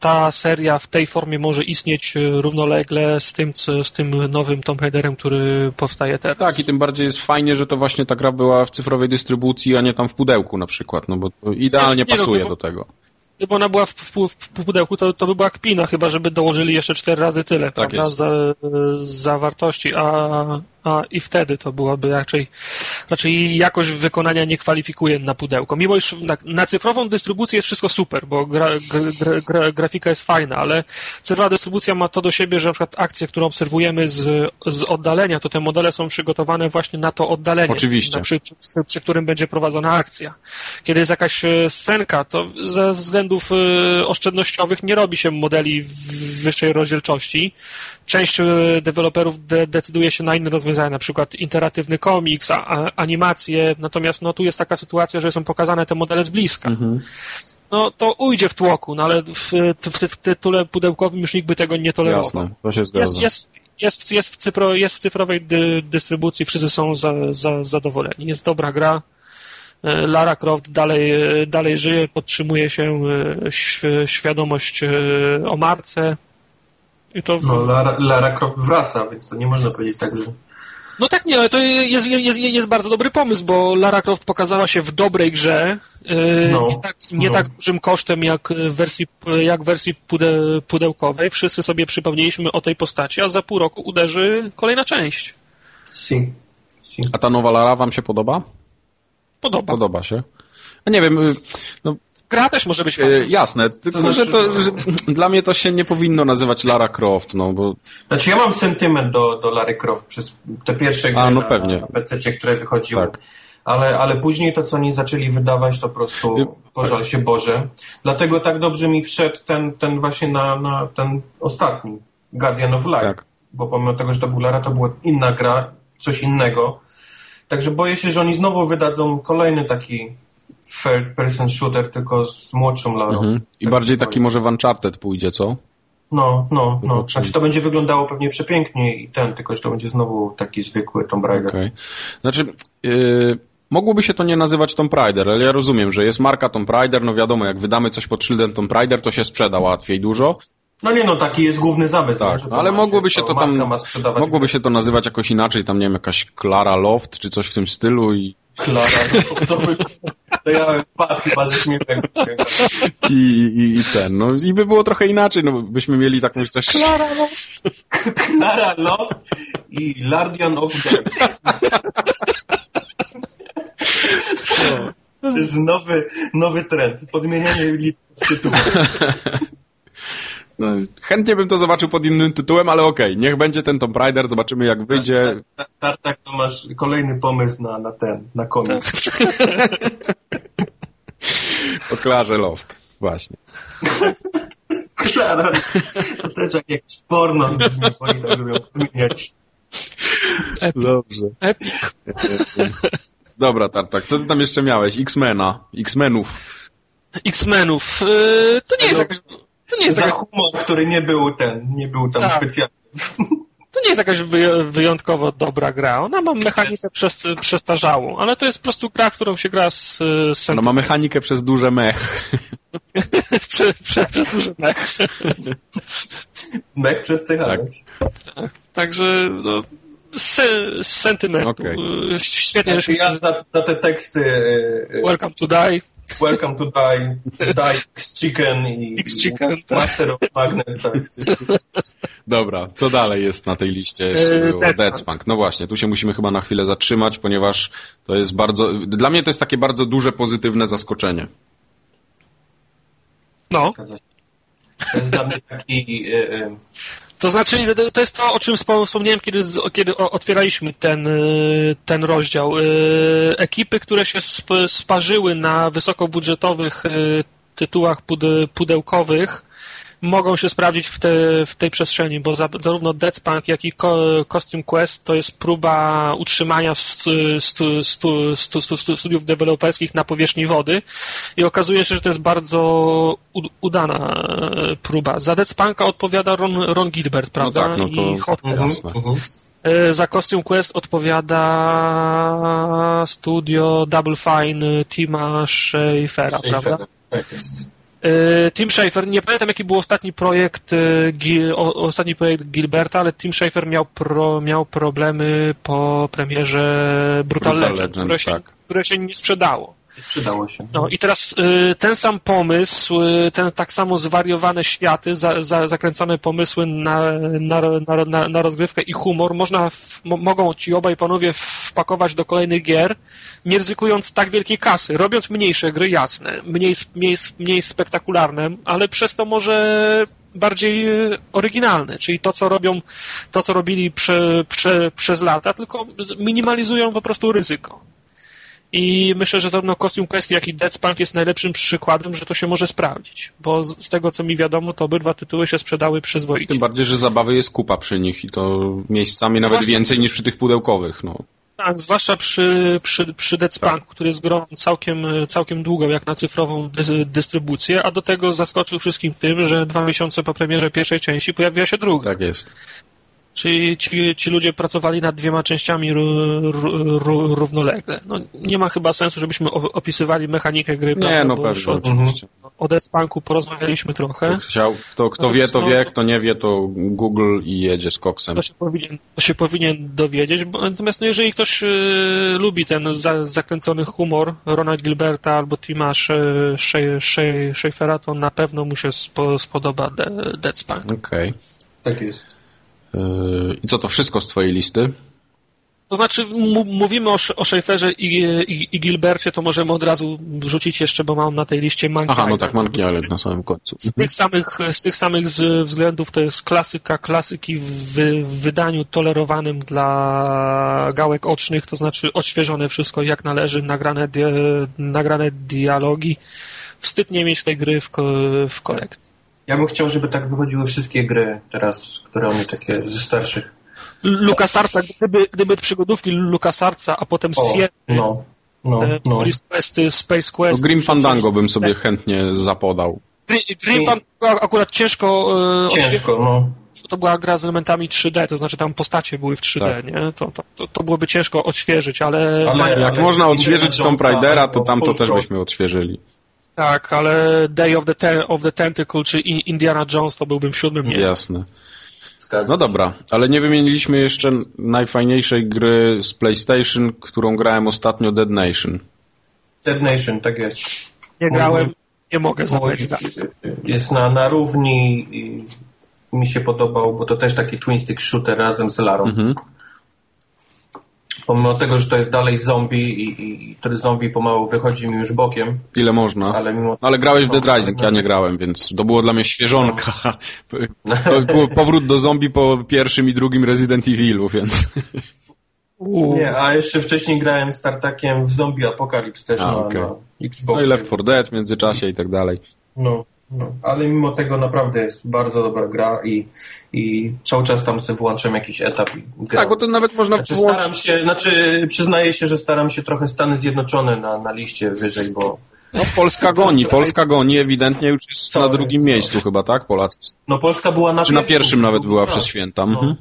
ta seria w tej formie może istnieć równolegle z tym, z tym nowym Tomb Raiderem, który powstaje teraz. Tak, i tym bardziej jest fajnie, że to właśnie ta gra była w cyfrowej dystrybucji, a nie tam w pudełku na przykład, no bo idealnie nie, nie pasuje no, do tego. Gdyby ona była w, w, w pudełku, to, to by była kpina, chyba żeby dołożyli jeszcze cztery razy tyle, tak prawda, za, zawartości, a, a i wtedy to byłaby raczej, raczej jakość wykonania nie kwalifikuje na pudełko. Mimo iż na, na cyfrową dystrybucję jest wszystko super, bo gra, gra, gra, grafika jest fajna, ale cyfrowa dystrybucja ma to do siebie, że na przykład akcje, którą obserwujemy z, z oddalenia, to te modele są przygotowane właśnie na to oddalenie. Oczywiście. Przy, przy, przy którym będzie prowadzona akcja. Kiedy jest jakaś e, scenka, to ze względów e, oszczędnościowych nie robi się modeli w wyższej rozdzielczości. Część e, deweloperów de, decyduje się na inne rozwiązania rozwiązania, na przykład interatywny komiks, a, a, animacje, natomiast no, tu jest taka sytuacja, że są pokazane te modele z bliska. Mhm. No to ujdzie w tłoku, no ale w, w, w, tytule pudełkowym już nikt by tego nie tolerował. Jasne, to się zgadza. Jest, jest, jest, jest, w, cyfro, jest w cyfrowej dy, dystrybucji, wszyscy są za, za, zadowoleni. Jest dobra gra. E, Lara Croft dalej, dalej żyje, podtrzymuje się e, świadomość e, o marce. I to w... No, Lara, Lara Croft wraca, więc to nie można powiedzieć tak, że no tak, nie, ale to jest, jest, jest bardzo dobry pomysł, bo Lara Croft pokazała się w dobrej grze, yy, no, nie, tak, nie no. tak dużym kosztem jak w wersji, jak wersji pude, pudełkowej. Wszyscy sobie przypomnieliśmy o tej postaci, a za pół roku uderzy kolejna część. Si. si. A ta nowa Lara wam się podoba? Podoba. Podoba się. No nie wiem, y, no, gra też może być fajna. E, jasne, tylko to znaczy, że to, że dla mnie to się nie powinno nazywać Lara Croft, no bo... Znaczy ja mam sentyment do, do Lara Croft przez te pierwsze gry A, no pewnie. na PC, które wychodziły. Tak. Ale, ale później to, co oni zaczęli wydawać, to po prostu pożal się Boże. Dlatego tak dobrze mi wszedł ten, ten właśnie na, na ten ostatni, Guardian of Light. Tak. Bo pomimo tego, że to był Lara, to była inna gra, coś innego. Także boję się, że oni znowu wydadzą kolejny taki third person shooter, tylko z młodszą Larą. Mhm. I tak bardziej taki może w Uncharted pójdzie, co? No, no, no. Znaczy to będzie wyglądało pewnie przepięknie i ten, tylko że to będzie znowu taki zwykły Tomb Raider. Okay. Znaczy, yy, mogłoby się to nie nazywać Tomb Raider, ale ja rozumiem, że jest marka Tomb Raider, no wiadomo, jak wydamy coś pod szyldem Tomb Raider, to się sprzeda łatwiej dużo. No nie no, taki jest główny zamysł. Tak, no, ale mogłoby się to tam, mogłoby się to nazywać jakoś inaczej, tam nie wiem, jakaś Clara Loft, czy coś w tym stylu i... Clara, to, by, to ja bym padł chyba ze śmiechem. I, i, I ten, no i by było trochę inaczej, no byśmy mieli taką coś... Clara Loft. Clara Loft i Lardian of Death. To jest nowy, nowy trend. Podmienianie tytułów. No, chętnie bym to zobaczył pod innym tytułem, ale okej, okay, niech będzie ten Tomb Raider, zobaczymy jak wyjdzie. Tartak, to masz kolejny pomysł na, na ten, na komiks. o Klarze Loft, właśnie. Klara, to też jak jakiś porno z oni tak lubią podmieniać. Dobrze. Epic. Dobra, Tartak, co ty tam jeszcze miałeś? X-Mena, X-Menów. X-Menów. Yy, to nie jest jakaś to nie jest za humor, który nie był ten, nie był tam tak. specjalny. To nie jest jakaś wyjątkowo dobra gra. Ona ma mechanikę przez, przestarzałą, ale to jest po prostu gra, którą się gra z, z Ona ma mechanikę przez duże mech. prze, prze, przez duży mech. mech przez CH. Tak. tak. Także no, z, z sentymentu. Okay. Świetnie. Znaczy, ja za, za te teksty... E, e, Welcome to Die. Welcome to Die, Die X-Chicken i X-Chicken, tak. Master of Magnet. Tak. Dobra, co dalej jest na tej liście? Było Deathspunk. No właśnie, tu się musimy chyba na chwilę zatrzymać, ponieważ to jest bardzo... Dla mnie to jest takie bardzo duże, pozytywne zaskoczenie. No. To jest dla mnie taki... E, e, to znaczy, to jest to, o czym wspomniałem, kiedy, kiedy otwieraliśmy ten, y, ten rozdział. Y, ekipy, które się sparzyły na wysokobudżetowych y, tytułach pudełkowych, mogą się sprawdzić w, te, w tej przestrzeni, bo zarówno Dead Spunk, jak i Costume Quest to jest próba utrzymania stu, stu, stu, studiów deweloperskich na powierzchni wody i okazuje się, że to jest bardzo udana e, próba. Za Dead odpowiada Ron, Ron Gilbert, prawda? No tak, no to I Hot jasne. E, za Costume Quest odpowiada studio Double Fine Tima Schafera, prawda? Tak jest. E, Tim Schafer, nie pamiętam jaki był ostatni projekt, e, ostatni projekt Gilberta, ale Tim Schafer miał, pro, miał problemy po premierze Brutal, Brutal Legend, Legend które, się, tak. które się nie sprzedało. Przydało się. No i teraz y, ten sam pomysł, y, ten tak samo zwariowane światy, za, za, zakręcone pomysły na, na, na, na rozgrywkę i humor można, w, mogą ci obaj panowie wpakować do kolejnych gier, nie ryzykując tak wielkiej kasy, robiąc mniejsze gry, jasne, mniej, mniej, mniej spektakularne, ale przez to może bardziej y, oryginalne, czyli to, co robią, to, co robili prze, prze, przez lata, tylko minimalizują po prostu ryzyko. I myślę, że zarówno Costume Quest, jak i Dead Spunk jest najlepszym przykładem, że to się może sprawdzić. Bo z, tego, co mi wiadomo, to obydwa tytuły się sprzedały przyzwoicie. Tym bardziej, że zabawy jest kupa przy nich i to miejscami nawet zwłaszcza, więcej niż przy tych pudełkowych. No. Tak, zwłaszcza przy, przy, przy tak. który jest grą całkiem, całkiem długą, jak na cyfrową dy, dystrybucję, a do tego zaskoczył wszystkim tym, że dwa miesiące po premierze pierwszej części pojawiła się druga. Tak jest. Czyli ci, ci ludzie pracowali nad dwiema częściami równolegle. No, nie ma chyba sensu, żebyśmy opisywali mechanikę gry. Nie, prawda, no pewnie, od, oczywiście. O Death porozmawialiśmy trochę. Chciał, kto, kto wie, to wie, kto nie wie, to Google i jedzie z koksem. To się powinien, to się powinien dowiedzieć. Bo, natomiast no, jeżeli ktoś y, lubi ten za, zakręcony humor Rona Gilberta albo Tima Schafera, to na pewno mu się spo, spodoba Dead Spunk. Okej. Okay. Tak jest. Yy, I co to wszystko z twojej listy? To znaczy, mówimy o, o Schaeferze i, i, i, Gilbercie, to możemy od razu wrzucić jeszcze, bo mam na tej liście Monkey Aha, no tak, Monkey Island na samym końcu. Z tych samych, z tych samych względów to jest klasyka klasyki w, w wydaniu tolerowanym dla gałek ocznych, to znaczy odświeżone wszystko jak należy, nagrane, nagrane dialogi. Wstyd nie mieć tej gry w, w kolekcji. Ja bym chciał, żeby tak wychodziły wszystkie gry teraz, które mamy takie ze starszych. LucasArtsa, gdyby, gdyby przygodówki LucasArtsa, a potem o, Sierra, no, no, no. Questy, Space Quest. No Grim Fandango bym sobie tak. chętnie zapodał. Grim Fandango akurat ciężko... E, ciężko, no. To była gra z elementami 3D, to znaczy tam postacie były w 3D, tak. nie? To, to, to byłoby ciężko odświeżyć, ale... ale jak ale można odświeżyć Tomb Raidera, to tam to też byśmy odświeżyli. Tak, ale Day of the, Ten of the Tentacle czy Indiana Jones to byłbym w siódmym nie. Jasne. No dobra, ale nie wymieniliśmy jeszcze najfajniejszej gry z PlayStation, którą grałem ostatnio, Dead Nation. Dead Nation, tak jest. Nie grałem, nie mogę zabrać. Jest na, na równi i mi się podobał, bo to też taki twin stick shooter razem z Larą. Mhm pomimo tego, że to jest dalej zombie i, i, ten zombie pomału wychodzi mi już bokiem. Ile można. Ale, mimo... ale grałeś w Dead Rising, ja nie grałem, więc to było dla mnie świeżonka. No. Powrót do zombie po pierwszym i drugim Resident Evilu, więc... Nie, a jeszcze wcześniej grałem startakiem w Zombie Apocalypse też a, na, okay. na Xbox. No i Left 4 Dead w międzyczasie i tak dalej. No. No, ale mimo tego naprawdę jest bardzo dobra gra i, i cały czas tam sobie włączam jakiś etap. I gram. Tak, bo to nawet można znaczy, włączyć... staram się, znaczy przyznaję się, że staram się trochę Stany Zjednoczone na, na liście wyżej, bo no Polska goni, Polska goni ewidentnie już jest na drugim miejscu chyba, tak? Polacy. No Polska była na Czy na pierwszym nawet była przez święta. No. Mhm.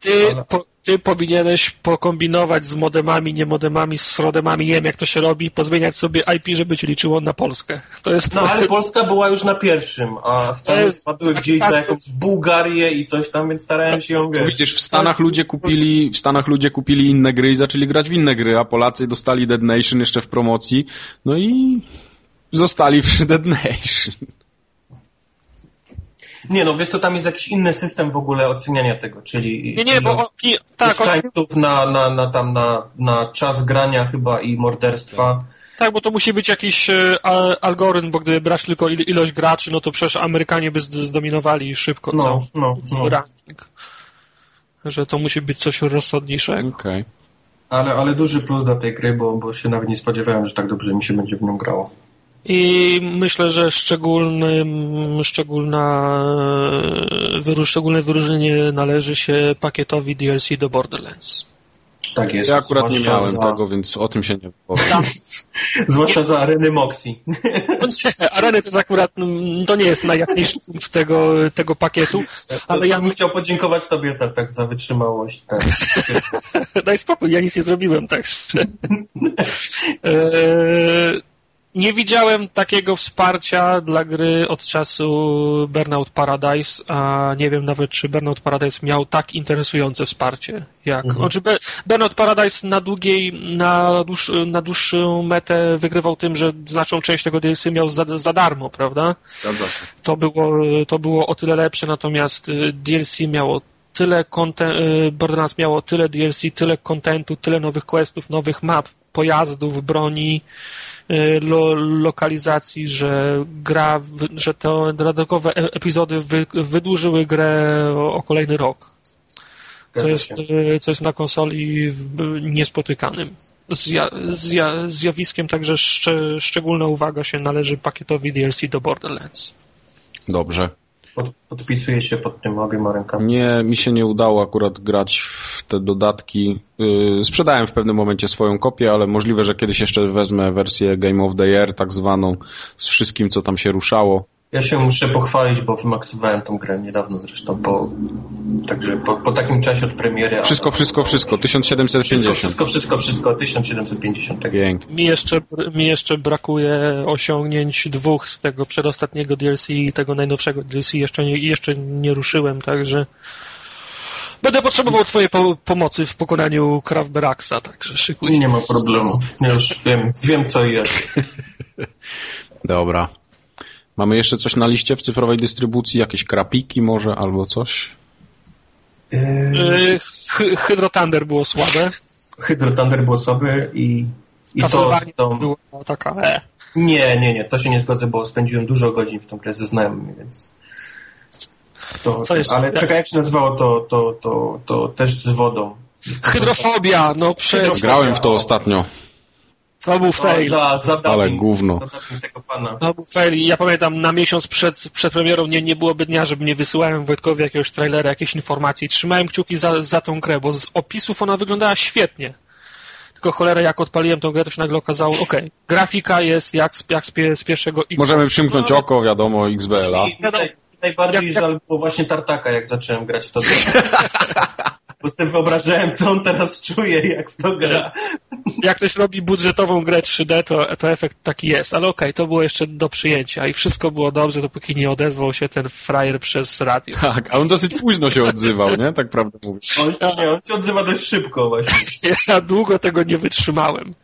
Ty, po, ty powinieneś pokombinować z modemami, nie modemami, z rodemami, nie wiem jak to się robi, pozmieniać sobie IP, żeby ci liczyło na Polskę. To jest no ale Polska była już na pierwszym, a Stany spadły gdzieś za jakąś Bułgarię i coś tam, więc starałem się ją wiesz. Widzisz, w Stanach ludzie kupili, w Stanach ludzie kupili inne gry i zaczęli grać w inne gry, a Polacy dostali Dead Nation jeszcze w promocji, no i zostali przy Dead Nation. Nie, no wiesz, to tam jest jakiś inny system w ogóle oceniania tego, czyli... Nie, nie, bo... I, tak, on... na, na, na, tam, na, na czas grania chyba i morderstwa. Tak, bo to musi być jakiś e, algorytm, bo gdyby brać tylko ilość graczy, no to przecież Amerykanie by zdominowali szybko no, cały no, no. ranking. Że to musi być coś rozsądniejszego. Okay. Ale, ale duży plus do tej gry, bo, bo się nawet nie spodziewałem, że tak dobrze mi się będzie w nią grało. I myślę, że szczególnym, szczególna, wyróż, szczególne wyróżnienie należy się pakietowi DLC do Borderlands. Tak jest. Ja akurat nie miałem za, tego, więc o tym się nie powiem. Zwłaszcza za areny Moxie. No Areny to jest akurat, to nie jest najjaśniejszy punkt tego, tego pakietu, ale ja bym chciał podziękować tobie tak, tak za wytrzymałość. Tak. Daj spokój, ja nic nie zrobiłem, także. Eee, nie widziałem takiego wsparcia dla gry od czasu Burnout Paradise, a nie wiem nawet, czy Burnout Paradise miał tak interesujące wsparcie jak. Mhm. Znaczy, Burnout Paradise na długiej, na, dłuż, na dłuższą metę wygrywał tym, że znaczną część tego DLC miał za, za darmo, prawda? Zgadza się. to było, to było o tyle lepsze, natomiast y, DLC miało tyle content, y, Borderlands miało tyle DLC, tyle kontentu, tyle nowych questów, nowych map, pojazdów, broni, y, lo, lokalizacji, że gra, że te dodatkowe e- epizody wy, wydłużyły grę o, o kolejny rok. Co jest, y, co jest na konsoli w- niespotykanym. Zja, zja, zjawiskiem także szcz, szczególna uwaga się należy pakietowi DLC do Borderlands. Dobrze. Pod, się pod tym obiema rękami. Nie, mi się nie udało akurat grać w te dodatki. Yy, sprzedałem w pewnym momencie swoją kopię, ale możliwe, że kiedyś jeszcze wezmę wersję Game of the Year, tak zwaną, z wszystkim, co tam się ruszało. Ja się muszę pochwalić, bo wymaksowałem tą grę niedawno zresztą, po, także po, po takim czasie od premiery. Wszystko, wszystko, wszystko. Wszystko, 1750. wszystko, wszystko, wszystko, 1750. Tak. Pięknie. Mi jeszcze, mi jeszcze brakuje osiągnięć dwóch z tego przedostatniego DLC i tego najnowszego DLC. Jeszcze nie, jeszcze nie ruszyłem, także będę potrzebował Twojej po, pomocy w pokonaniu Kravberaxa, także szykuj się. Nie ma problemu. Ja już wiem, wiem co i jak. Dobra. Mamy jeszcze coś na liście w cyfrowej dystrybucji? Jakieś krapiki może albo coś? Yy, Hy- Hydro Thunder było słabe. Hydro Thunder było słabe i, i to, to... była taka e. Nie, nie, nie, to się nie zgodzę, bo spędziłem dużo godzin w tą grę ze znajomymi, więc... To, Co jest- ale czekaj, jak się nazywało to, to, to, to też z wodą. Hydrofobia, no przecież Grałem w to ostatnio, to był O, fail. za, za ale gówno. za. No, był fail. I Ja pamiętam, na miesiąc przed, przed premierą nie, nie byłoby dnia, żeby nie wysyłałem Wojtkowi jakiegoś trailera, jakiejś informacji. Trzymałem kciuki za, za tą grę, bo z opisów ona wyglądała świetnie. Tylko cholera, jak odpaliłem tą grę, to się nagle okazało, okej, grafika jest jak, z- jak z, pie, z pierwszego Xboxa. Możemy przymknąć oko, wiadomo, XBL-a. Najbardziej Jak- jak- żal było właśnie Tartaka, jak zacząłem grać w to. Bo sobie wyobrażałem, co on teraz czuje, jak w to gra. Jak ktoś robi budżetową grę 3D, to, to efekt taki jest. Ale okej, to było jeszcze do przyjęcia i wszystko było dobrze, dopóki nie odezwał się ten frajer przez radio. Tak, a on dosyć późno się odzywał, nie? Tak prawdę mówiąc. On, nie, on się odzywa dość szybko właśnie. Ja długo tego nie wytrzymałem.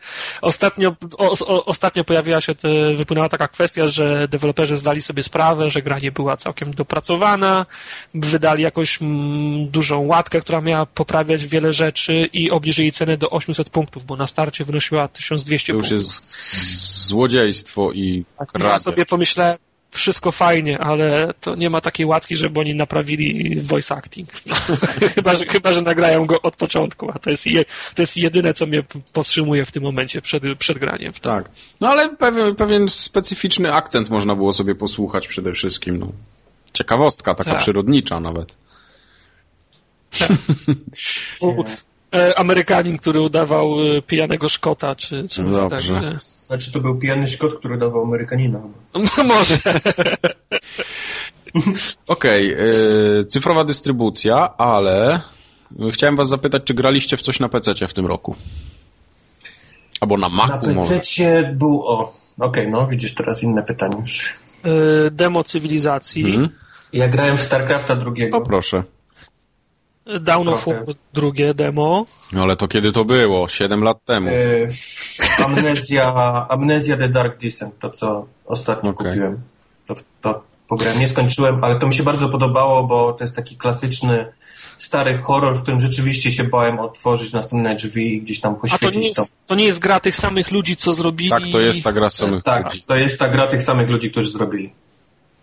Ostatnio, o, o, ostatnio pojawiła się, te, wypłynęła taka kwestia, że deweloperzy zdali sobie sprawę, że gra nie była całkiem dopracowana, wydali jakąś mm, dużą łatkę, która miała poprawiać wiele rzeczy i obniżyli cenę do 800 punktów, bo na starcie wynosiła 1200 To już punktów. jest złodziejstwo i Tak, ja sobie pomyślałem, wszystko fajnie, ale to nie ma takiej łatki, żeby oni naprawili voice acting. chyba, że, chyba, że nagrają go od początku, a to jest, je, to jest jedyne, co mnie powstrzymuje w tym momencie przed, przed graniem. Tak. No ale pewien, pewien specyficzny akcent można było sobie posłuchać przede wszystkim. No. Ciekawostka, taka Tak. przyrodnicza nawet. E, Amerykanin, który udawał e, pijanego Szkota, czy coś Dobrze. także. Znaczy to był pijany Szkot, który dawał Amerykanina. No może. Okej, yy, cyfrowa dystrybucja, ale chciałem was zapytać, czy graliście w coś na PC w tym roku? Albo na Na Macu może. PC był o... Okej, no widzisz teraz inne pytanie już. E, Demo cywilizacji, Mhm. Ja grałem w StarCrafta drugiego. O proszę. Down of. War drugie demo, No ale to kiedy to było? 7 lat temu. E, Amnezja, Amnezja The Dark Descent, to co ostatnio Okej. kupiłem. To, to pograłem, nie skończyłem, ale to mi się bardzo podobało, bo to jest taki klasyczny stary horror, w którym rzeczywiście się bałem otworzyć następne drzwi i gdzieś tam a to nie, jest, to nie jest gra tych samych ludzi, co zrobili... Tak, to jest ta gra samych Tak, ludzi. to jest ta gra tych samych ludzi, którzy zrobili.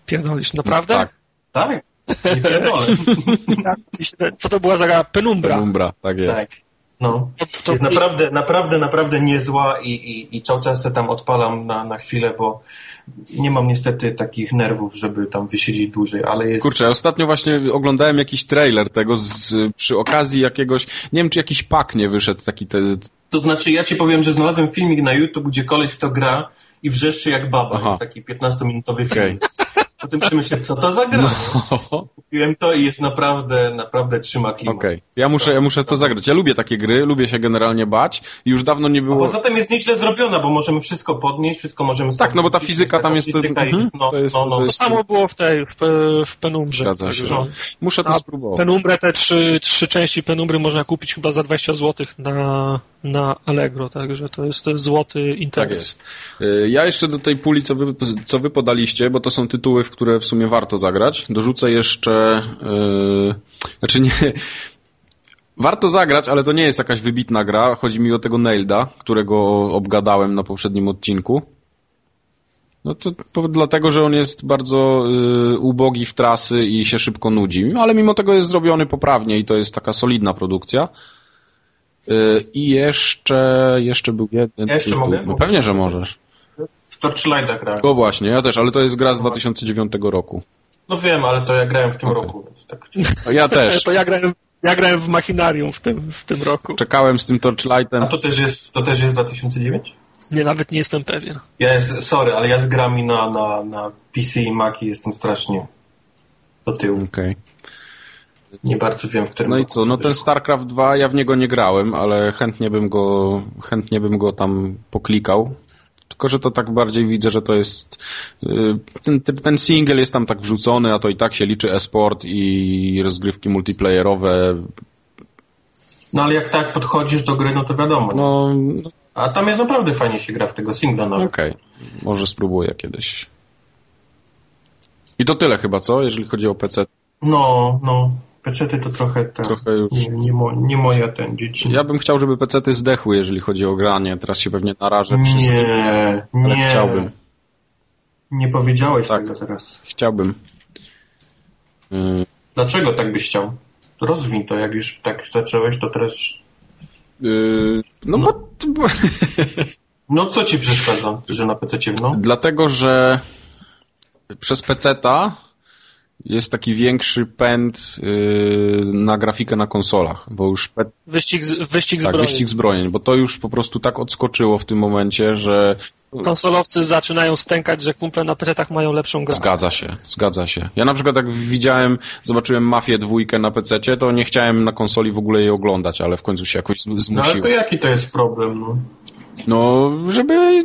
Pierdolisz, naprawdę? Tak, Tak? Nie pierdolę. Co to była za gra? Penumbra. Umbra, tak jest. tak. No. To, Jest naprawdę, naprawdę, naprawdę niezła i, i, i cały czas se tam odpalam na, na chwilę, bo nie mam niestety takich nerwów, żeby tam wysiedzieć dłużej, ale jest... Kurczę, ostatnio właśnie oglądałem jakiś trailer tego z, przy okazji jakiegoś, nie wiem czy jakiś pak nie wyszedł taki te... To znaczy ja ci powiem, że znalazłem filmik na YouTube, gdzie koleś w to gra i wrzeszczy jak baba. Aha. Jest taki 15-minutowy film. Okej. Potem przemyślę, co to za gra? No, Kupiłem to i jest naprawdę, naprawdę trzyma klimat. okej. Ja muszę, ja muszę to zagrać. Ja lubię takie gry, lubię się generalnie bać i już dawno nie A było... poza tym jest nieźle zrobiona, bo możemy wszystko podnieść, wszystko możemy... Tak, no bo ta fizyka tam jest- Fizyka mhm, jest, no, to jest- no, to no. To jest- samo było w tej, w, w Penumbrze. Zgadza się. Także- Muszę to A spróbować. Penumbrę, te trzy, trzy części Penumbry można kupić chyba za 20 zł na, na Allegro, także to jest, to jest złoty interes. Tak. Y, Ja jeszcze do tej puli, co wy, co wy podaliście, bo to są tytuły, w które w sumie warto zagrać, dorzucę jeszcze... Yy, znaczy nie... Warto zagrać, ale to nie jest jakaś wybitna gra. Chodzi mi o tego Nailda, którego obgadałem na poprzednim odcinku. No to po, dlatego, że on jest bardzo y, ubogi w trasy i się szybko nudzi. Ale mimo tego jest zrobiony poprawnie i to jest taka solidna produkcja. Y, I jeszcze, jeszcze był jeden Ja jeszcze mogę? No pewnie, że możesz. W Torchlighta grałem. O właśnie, ja też, ale to jest gra z 2009 roku. No wiem, ale to ja grałem w tym Okej. roku, więc tak... A Ja też. To ja grałem, ja grałem w Machinarium w tym, w tym roku. Czekałem z tym Torchlightem. A to też jest, to też jest 2009? Nie, nawet nie jestem pewien. Ja jest, sorry, ale ja z grami na, na, na PC i Maci jestem strasznie do tyłu. Okej. Nie bardzo wiem, w którym No i co, no ten. StarCraft 2, ja w niego nie grałem, ale chętnie bym go, chętnie bym go tam poklikał. Tylko, że to tak bardziej widzę, że to jest, y, ten, ten- single jest tam tak wrzucony, a to i tak się liczy e-sport i rozgrywki multiplayerowe. No ale jak tak podchodzisz do gry, no to wiadomo. No, A tam jest naprawdę fajnie się gra w tego singla okej, może spróbuję kiedyś. I to tyle chyba, co? Jeżeli chodzi o PC. No, no. PC-ty to trochę, tak, Trochę już- nie, nie, mo, nie moja ten dzieci. Ja bym chciał, żeby PC-ty zdechły, jeżeli chodzi o granie. Teraz się pewnie narażę wszystkim, Nie, ale nie. chciałbym. Nie powiedziałeś Tak. tego teraz. Chciałbym. Y, Dlaczego tak byś chciał? Rozwin to, jak już tak zacząłeś, to teraz... Yy, no bo, bo No co ci przeszkadza, że na PC no? dlatego, że przez peceta jest taki większy pęd yy, na grafikę na konsolach, bo już pe, Wyścig, z- wyścig tak, zbrojeń. wyścig zbrojeń, bo to już po prostu tak odskoczyło w tym momencie, że Konsolowcy zaczynają stękać, że kumple na PC-tach mają lepszą grę. zgadza się, zgadza się. Ja na przykład jak widziałem, zobaczyłem Mafię dwójkę na pececie, to nie chciałem na konsoli w ogóle jej oglądać, ale w końcu się jakoś z- No ale zmusiłem. to jaki to jest problem, no? No, żeby,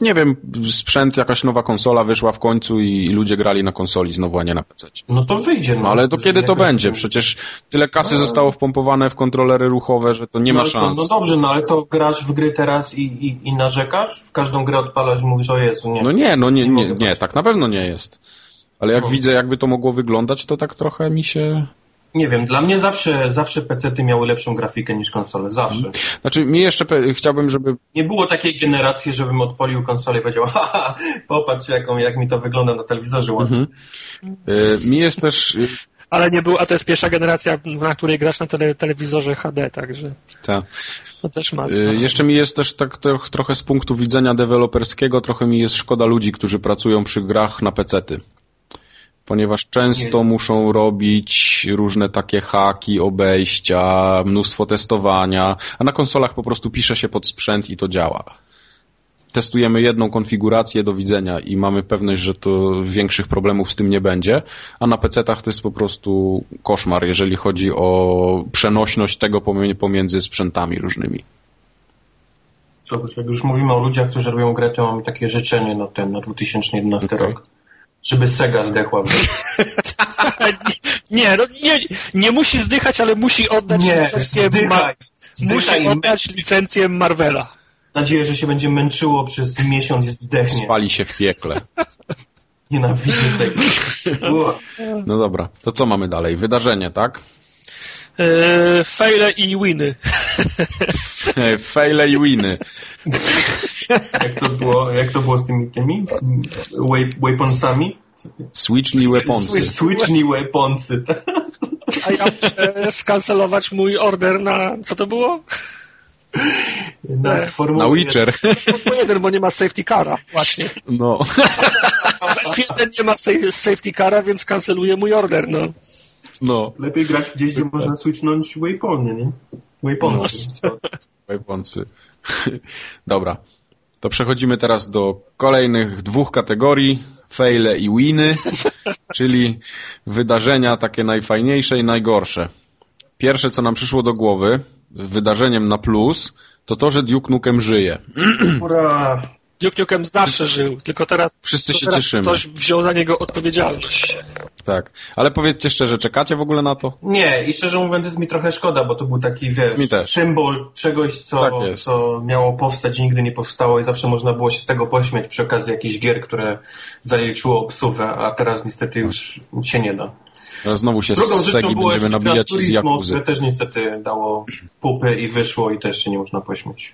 nie wiem, sprzęt, jakaś nowa konsola wyszła w końcu i ludzie grali na konsoli znowu, a nie na PC. No to wyjdzie, no. No ale to kiedy to będzie? Przecież tyle kasy zostało wpompowane w kontrolery ruchowe, że to nie no, ma ale to, szans. no dobrze, no ale to grasz w gry teraz i, i, i narzekasz? W każdą grę odpalasz i mówisz, o Jezu, nie. No nie, no nie, Nie nie, nie, tak na pewno nie jest. Ale jak No. widzę, jakby to mogło wyglądać, to tak trochę mi się... Nie wiem, dla mnie zawsze, zawsze PC-ty miały lepszą grafikę niż konsole, zawsze. Znaczy, mi jeszcze pe- chciałbym, żeby... Nie było takiej generacji, żebym odpalił konsolę i powiedział, haha, popatrz jaką, jak mi to wygląda na telewizorze ładnie. Mhm. Y, mi jest też... Ale nie był, a to jest pierwsza generacja, na której grasz na tele, telewizorze HD, także Ta. to też ma. Y, Jeszcze mi jest też tak troch, trochę z punktu widzenia deweloperskiego, trochę mi jest szkoda ludzi, którzy pracują przy grach na pecety. Ponieważ często muszą robić różne takie haki, obejścia, mnóstwo testowania, a na konsolach po prostu pisze się pod sprzęt i to działa. Testujemy jedną konfigurację do widzenia i mamy pewność, że to większych problemów z tym nie będzie, a na PC-tach to jest po prostu koszmar, jeżeli chodzi o przenośność tego pomiędzy sprzętami różnymi. Zobacz, jak już mówimy o ludziach, którzy robią grę, to mam takie życzenie na ten, na 2011 Okej. rok. Żeby Sega zdechła. Nie, no, nie, nie musi zdychać, ale musi oddać Nie, licencję, zdychaj. ma, Zdychaj musi oddać licencję Marvela. Mam nadzieję, że się będzie męczyło przez miesiąc i zdechnie. Spali się w piekle. Nienawidzę Sega. No dobra, to co mamy dalej? Wydarzenie, tak? Yy, faile i winy. Faile i winy. Jak to było, jak to było z tymi tymi weaponsami? Switchnij weaponsy. Switchnij weaponsy. A ja muszę skancelować mój order na... Co to było? Na. Formuły Na Witcher. No jeden, bo nie ma safety cara, właśnie. No. Jeden nie ma sa- safety cara, więc kanceluję mój order, no. No. Lepiej grać gdzieś, gdzie można switchnąć waypointy, nie? Waypointy. Wayponsy. Dobra. To przechodzimy teraz do kolejnych dwóch kategorii. Faile i winy, czyli wydarzenia takie najfajniejsze i najgorsze. Pierwsze, co nam przyszło do głowy, wydarzeniem na plus, to to, że Duke Nukem żyje. Ura! Duke Nukem zawsze żył, tylko teraz, Wszyscy się teraz cieszymy. ktoś wziął za niego odpowiedzialność. Tak. Ale powiedzcie szczerze, czekacie w ogóle na to? Nie, i szczerze mówiąc jest mi trochę szkoda, bo to był taki, wiesz, Mi też. symbol czegoś, co, Tak jest. co miało powstać i nigdy nie powstało i zawsze można było się z tego pośmiać przy okazji jakichś gier, które zaliczyło obsuwę, a teraz niestety już się nie da. Teraz znowu się Drugą z rzeczą Segi było będziemy jeszcze Gran nabijać i z Turismo, Jakuzy. które też niestety dało pupy i wyszło i też się nie można pośmiać.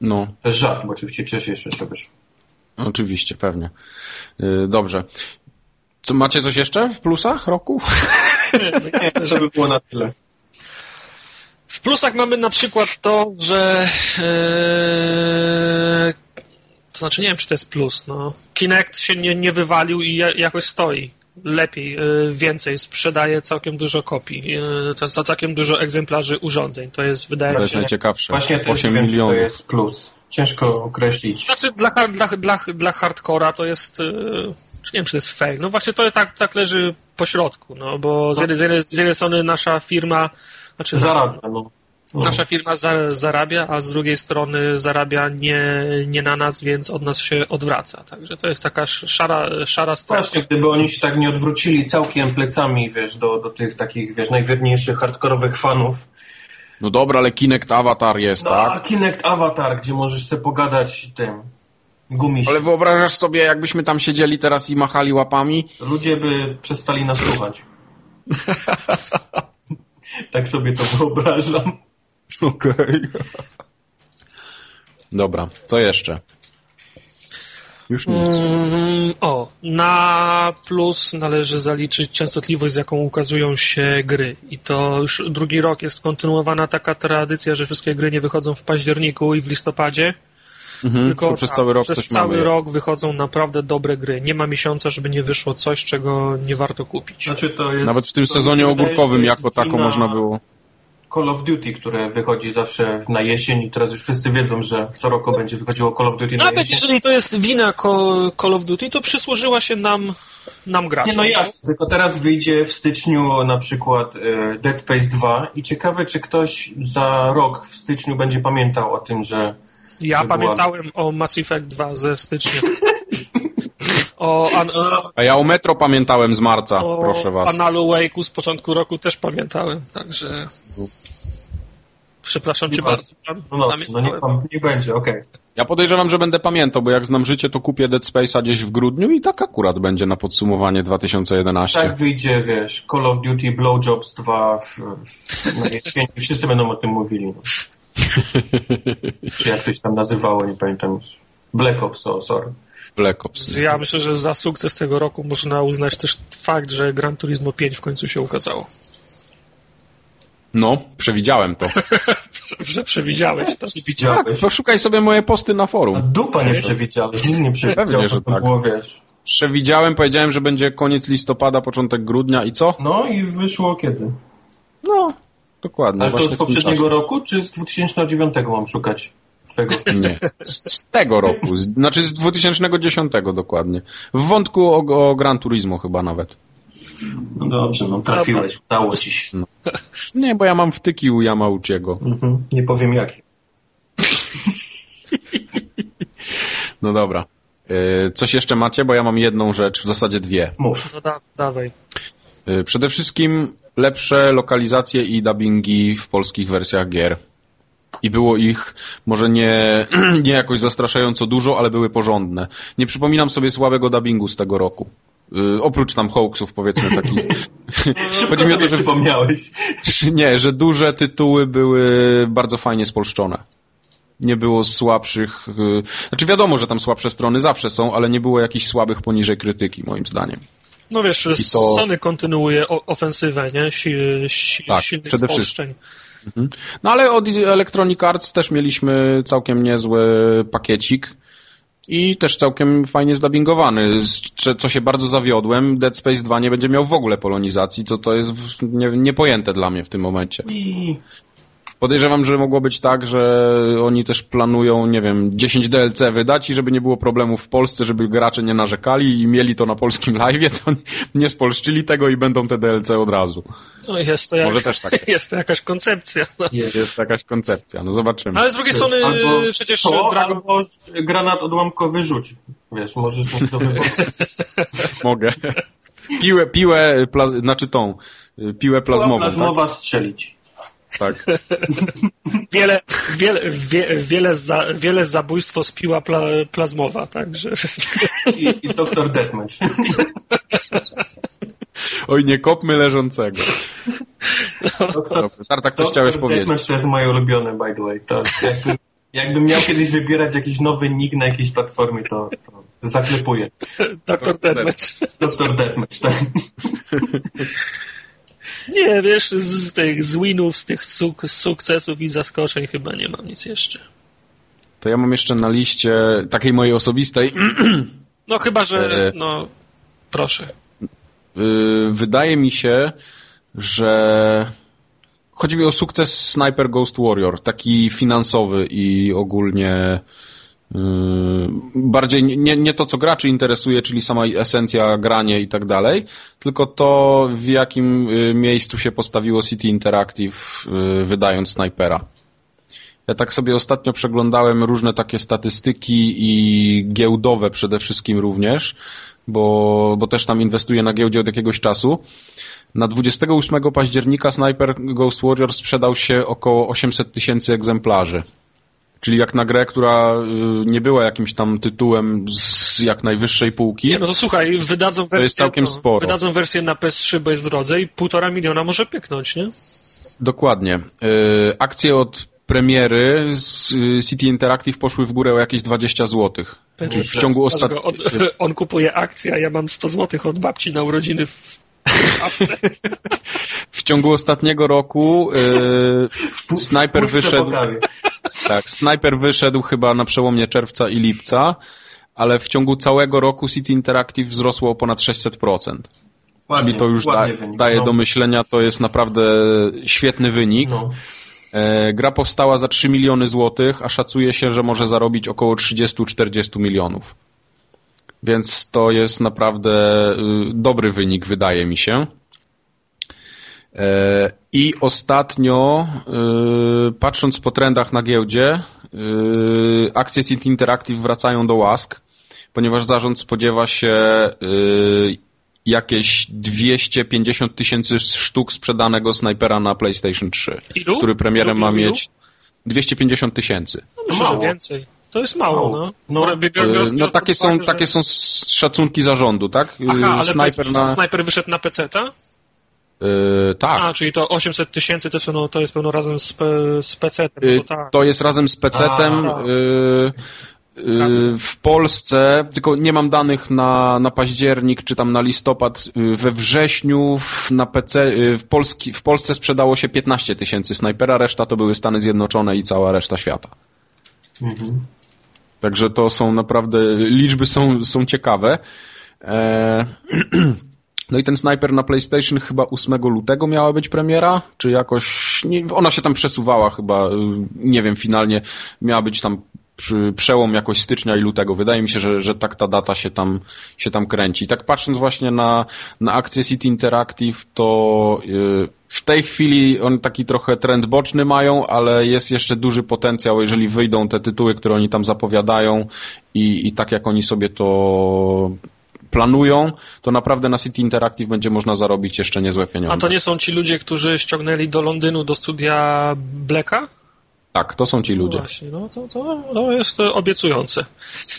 No, To jest żart, bo oczywiście cieszę się, że jeszcze wyszło. oczywiście, pewnie. Yy, Dobrze. Co, macie coś jeszcze w plusach roku? Nie, to by było na tyle. W plusach mamy na przykład to, że e, to znaczy nie wiem, czy to jest plus, no. Kinect się nie, nie wywalił i ja- jakoś stoi. Lepiej, e, więcej, sprzedaje całkiem dużo kopii, za całkiem dużo egzemplarzy urządzeń. To jest, wydaje To mi jest się, najciekawsze. Właśnie też 8 nie wiem, czy to milionów. jest plus. Ciężko określić. Znaczy dla, dla, dla, dla hardcora to jest. e, Czy nie wiem, czy to jest fail. No właśnie to tak, tak leży po środku, no bo z jednej, z jednej, z jednej strony nasza firma. Znaczy Zarabia, no. no. Nasza firma za, zarabia, a z drugiej strony zarabia nie, nie na nas, więc od nas się odwraca. Także to jest taka sz- szara, szara strefa. Właśnie, gdyby oni się tak nie odwrócili całkiem plecami, wiesz, do, do tych takich, wiesz, najwierniejszych hardkorowych fanów. No dobra, ale Kinect Avatar jest, No, a tak? Kinect Avatar, gdzie możesz sobie pogadać tym gumiś. Ale wyobrażasz sobie, jakbyśmy tam siedzieli teraz i machali łapami? Ludzie by przestali nas słuchać. tak sobie to wyobrażam. Okej. Dobra, co jeszcze? Już nic. Mm, o, na plus należy zaliczyć częstotliwość, z jaką ukazują się gry. I to już drugi rok jest kontynuowana taka tradycja, że wszystkie gry nie wychodzą w październiku i w listopadzie. Mhm, Tylko przez cały rok przez cały rok wychodzą naprawdę dobre gry. Nie ma miesiąca, żeby nie wyszło coś, czego nie warto kupić. Znaczy to jest, Nawet w tym to sezonie ogórkowym jako tako można było... Call of Duty, które wychodzi zawsze na jesień i teraz już wszyscy wiedzą, że co roku będzie wychodziło Call of Duty na Nawet jesień. jeżeli to jest wina Call of Duty, to przysłużyła się nam, nam graczom. Nie, no jasne, tylko teraz wyjdzie w styczniu na przykład e, Dead Space 2 i ciekawe, czy ktoś za rok w styczniu będzie pamiętał o tym, że Ja Że była- pamiętałem o Mass Effect 2 ze stycznia. O, an, A ja o Metro pamiętałem z marca, o proszę was. Analu Wake'u z początku roku też pamiętałem, także... Przepraszam cię Nie bardzo. no, no niech, pan, niech będzie, okej. Ja podejrzewam, że będę pamiętał, bo jak znam życie, to kupię Dead Space'a gdzieś w grudniu i tak akurat będzie na podsumowanie 2011. Tak wyjdzie, wiesz, Call of Duty Blowjobs 2 w, w, na jesieni i wszyscy będą o tym mówili. No. Czy jak to się tam nazywało, nie pamiętam już. Black Ops, o, sorry. Black Ops. Ja myślę, że za sukces tego roku można uznać też fakt, że Gran Turismo 5 w końcu się ukazało. No, przewidziałem to. Że przewidziałeś to. Tak, Widziałeś. poszukaj sobie moje posty na A forum. dupa nie przewidziałeś, nikt nie przewidział, Pewnie, że tak. było, wiesz. Przewidziałem, powiedziałem, że będzie koniec listopada, początek grudnia i co? No i wyszło kiedy? No, dokładnie. Ale to z poprzedniego czasie. roku, czy z 2009 mam szukać? Nie, z, z tego roku, z, znaczy z 2010 dokładnie. W wątku o, o Gran Turismo chyba nawet. No dobrze, no trafiłeś, udało ci się. Nie, bo ja mam wtyki u Yamauchiego. Mhm. Nie powiem jaki. No dobra. Yy, Coś jeszcze macie? Bo ja mam jedną rzecz, w zasadzie dwie. Mów. No da, dawaj. Yy, Przede wszystkim lepsze lokalizacje i dubbingi w polskich wersjach gier. I było ich może nie, nie jakoś zastraszająco dużo, ale były porządne. Nie przypominam sobie słabego dubbingu z tego roku. Yy, oprócz tam hoaxów, powiedzmy takich. Chodzi mi o to, że przypomniałeś. Nie, że duże tytuły były bardzo fajnie spolszczone. Nie było słabszych. y, Znaczy wiadomo, że tam słabsze strony zawsze są, ale nie było jakichś słabych poniżej krytyki, moim zdaniem. No wiesz, to- Sony kontynuuje o, ofensywę, nie? Si, si, Tak, silnych przede spolszczeń. Mhm. No ale od Electronic Arts też mieliśmy całkiem niezły pakiecik i też całkiem fajnie zdubbingowany, co się bardzo zawiodłem. Dead Space 2 nie będzie miał w ogóle polonizacji, to to jest nie, niepojęte dla mnie w tym momencie. Podejrzewam, że mogło być tak, że oni też planują, nie wiem, 10 DLC wydać i żeby nie było problemów w Polsce, żeby gracze nie narzekali i mieli to na polskim live, to nie spolszczyli tego i będą te DLC od razu. No jest to, jak, Może też tak. jest to jakaś koncepcja. No. Jest, jest jakaś koncepcja, no zobaczymy. Ale z drugiej strony albo przecież to, Dragon... albo granat odłamkowy rzuć. Wiesz, możesz to Mogę. Piłę, piłę, plaz... znaczy tą, piłę plazmową. Piła plazmowa tak? strzelić. Tak. wiele, wiele, wie, wiele, za, wiele zabójstwo spiła pla, plazmowa, także. I, i doktor Deathmatch. Oj, nie kopmy leżącego. Doktor, Tartak, coś chciałeś powiedzieć. Deathmatch to jest moje ulubione, by the way. To jakbym, jakbym miał kiedyś wybierać jakiś nowy nick na jakiejś platformie, to, to zaklepuję. Doktor Deathmatch. Doktor Deathmatch, tak. Nie, wiesz, z tych z winów, z tych suk sukcesów i zaskoczeń chyba nie mam nic jeszcze. To ja mam jeszcze na liście takiej mojej osobistej. No chyba, że e, no proszę. Y, wydaje mi się, że chodzi mi o sukces Sniper Ghost Warrior, taki finansowy i ogólnie bardziej nie, nie to, co graczy interesuje, czyli sama esencja, granie i tak dalej, tylko to, w jakim yy, miejscu się postawiło City Interactive yy, wydając snajpera. Ja tak sobie ostatnio przeglądałem różne takie statystyki i giełdowe przede wszystkim również, bo, bo też tam inwestuję na giełdzie od jakiegoś czasu. Na 28 października Sniper Ghost Warrior sprzedał się około 800 tysięcy egzemplarzy. Czyli jak na grę, która y, nie była jakimś tam tytułem z jak najwyższej półki. Nie, no to słuchaj, wydadzą wersję, to jest całkiem no, sporo. wydadzą wersję na PS3, bo jest w drodze i półtora miliona może pyknąć, nie? Dokładnie. Y, akcje od premiery z y, City Interactive poszły w górę o jakieś 20 zł. W ciągu ostatnich... On, on, kupuje akcje, a ja mam 100 zł od babci na urodziny w w ciągu ostatniego roku yy, Sniper wyszedł. Tak, Sniper wyszedł chyba na przełomie czerwca i lipca, ale w ciągu całego roku City Interactive wzrosło o ponad 600%. Ładnie, Czyli to już da, daje no. do myślenia, to jest naprawdę świetny wynik. No. E, gra powstała za 3 miliony złotych, a szacuje się, że może zarobić około 30-40 milionów. Więc to jest naprawdę y, dobry wynik, wydaje mi się. E, I ostatnio, y, patrząc po trendach na giełdzie, y, akcje City Interactive wracają do łask, ponieważ zarząd spodziewa się jakieś 250 tysięcy sztuk sprzedanego snajpera na PlayStation 3, Ilu? który premierem ilu, ma ilu? mieć 250 tysięcy. No, myślę, że więcej. To jest mało, no. No, no, no takie, są, takie są szacunki zarządu, tak? Aha, ale snajper, na... snajper wyszedł na PC-ta? Yy, tak. A, czyli to 800 tysięcy to, pełno, to jest pełno razem z, z PC-tem. Yy, tak. To jest razem z PC-tem. Yy, yy, w Polsce, tylko nie mam danych na, na październik czy tam na listopad, we wrześniu na PC, w, Polski, w Polsce sprzedało się 15 tysięcy snajpera, reszta to były Stany Zjednoczone i cała reszta świata. Mhm. Także to są naprawdę, liczby są, są ciekawe. E, no i ten Sniper na PlayStation chyba 8 lutego miała być premiera, czy jakoś, nie, ona się tam przesuwała chyba, nie wiem, finalnie miała być tam przełom jakoś stycznia i lutego. Wydaje mi się, że, że tak ta data się tam, się tam kręci. Tak patrząc właśnie na, na akcję City Interactive, to yy, w tej chwili oni taki trochę trend boczny mają, ale jest jeszcze duży potencjał, jeżeli wyjdą te tytuły, które oni tam zapowiadają i, i tak jak oni sobie to planują, to naprawdę na City Interactive będzie można zarobić jeszcze niezłe pieniądze. A to nie są ci ludzie, którzy ściągnęli do Londynu do studia Blacka? Tak, to są ci ludzie. No właśnie, no to, to, to jest obiecujące.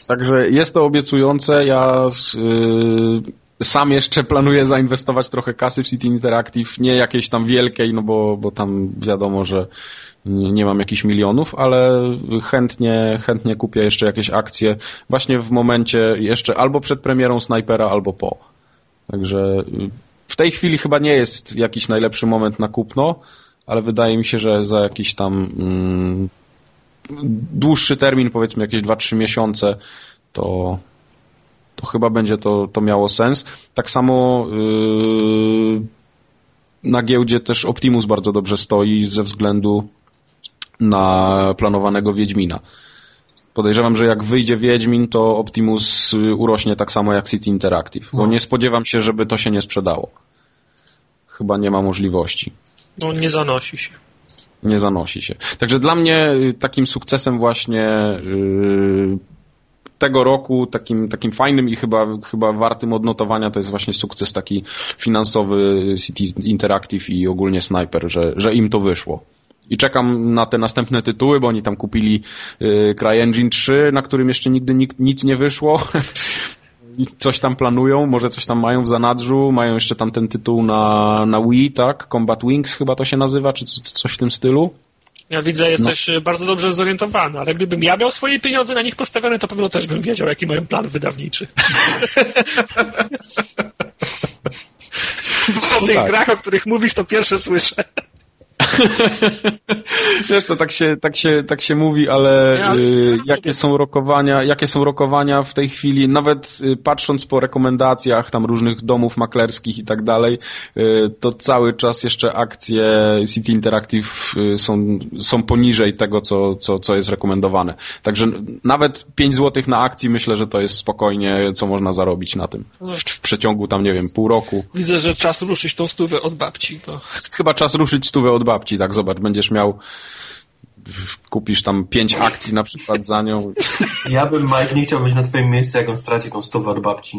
Także jest to obiecujące. Ja yy, sam jeszcze planuję zainwestować trochę kasy w City Interactive, nie jakiejś tam wielkiej, no bo, bo tam wiadomo, że nie, nie mam jakichś milionów, ale chętnie, chętnie kupię jeszcze jakieś akcje właśnie w momencie jeszcze albo przed premierą Snipera, albo po. Także y, w tej chwili chyba nie jest jakiś najlepszy moment na kupno, ale wydaje mi się, że za jakiś tam mm, dłuższy termin, powiedzmy jakieś 2-3 miesiące, to, to chyba będzie to, to miało sens. Tak samo yy, na giełdzie też Optimus bardzo dobrze stoi ze względu na planowanego Wiedźmina. Podejrzewam, że jak wyjdzie Wiedźmin, to Optimus urośnie tak samo jak City Interactive, bo no. nie spodziewam się, żeby to się nie sprzedało. Chyba nie ma możliwości. No nie zanosi się. Nie zanosi się. Także dla mnie y, takim sukcesem właśnie yy, tego roku, takim, takim fajnym i chyba, chyba wartym odnotowania to jest właśnie sukces taki finansowy City Interactive i ogólnie Sniper, że, że im to wyszło. I czekam na te następne tytuły, bo oni tam kupili y, CryEngine 3, na którym jeszcze nigdy nic nie wyszło. coś tam planują, może coś tam mają w zanadrzu, mają jeszcze tam ten tytuł na, na Wii, tak? Combat Wings chyba to się nazywa, czy coś w tym stylu. Ja widzę, jesteś no. bardzo dobrze zorientowany, ale gdybym ja miał swoje pieniądze na nich postawione, to pewno też bym wiedział, jaki mają plan wydawniczy. Bo o tych tak. grach, o których mówisz, to pierwsze słyszę. Wiesz, to tak się, tak się, tak się mówi, ale ja, y, jakie są rokowania, jakie są rokowania w tej chwili, nawet y, patrząc po rekomendacjach tam różnych domów maklerskich i tak dalej, y, to cały czas jeszcze akcje City Interactive y, są, są poniżej tego, co, co, co jest rekomendowane. Także nawet 5 zł na akcji myślę, że to jest spokojnie, co można zarobić na tym. W przeciągu tam, nie wiem, pół roku. Widzę, że czas ruszyć tą stówę od babci. Bo... Chyba czas ruszyć stówę od babci, tak zobacz, będziesz miał kupisz tam pięć akcji na przykład za nią. Ja bym, Mike, nie chciał być na twoim miejscu, jak on straci tą stówę od babci.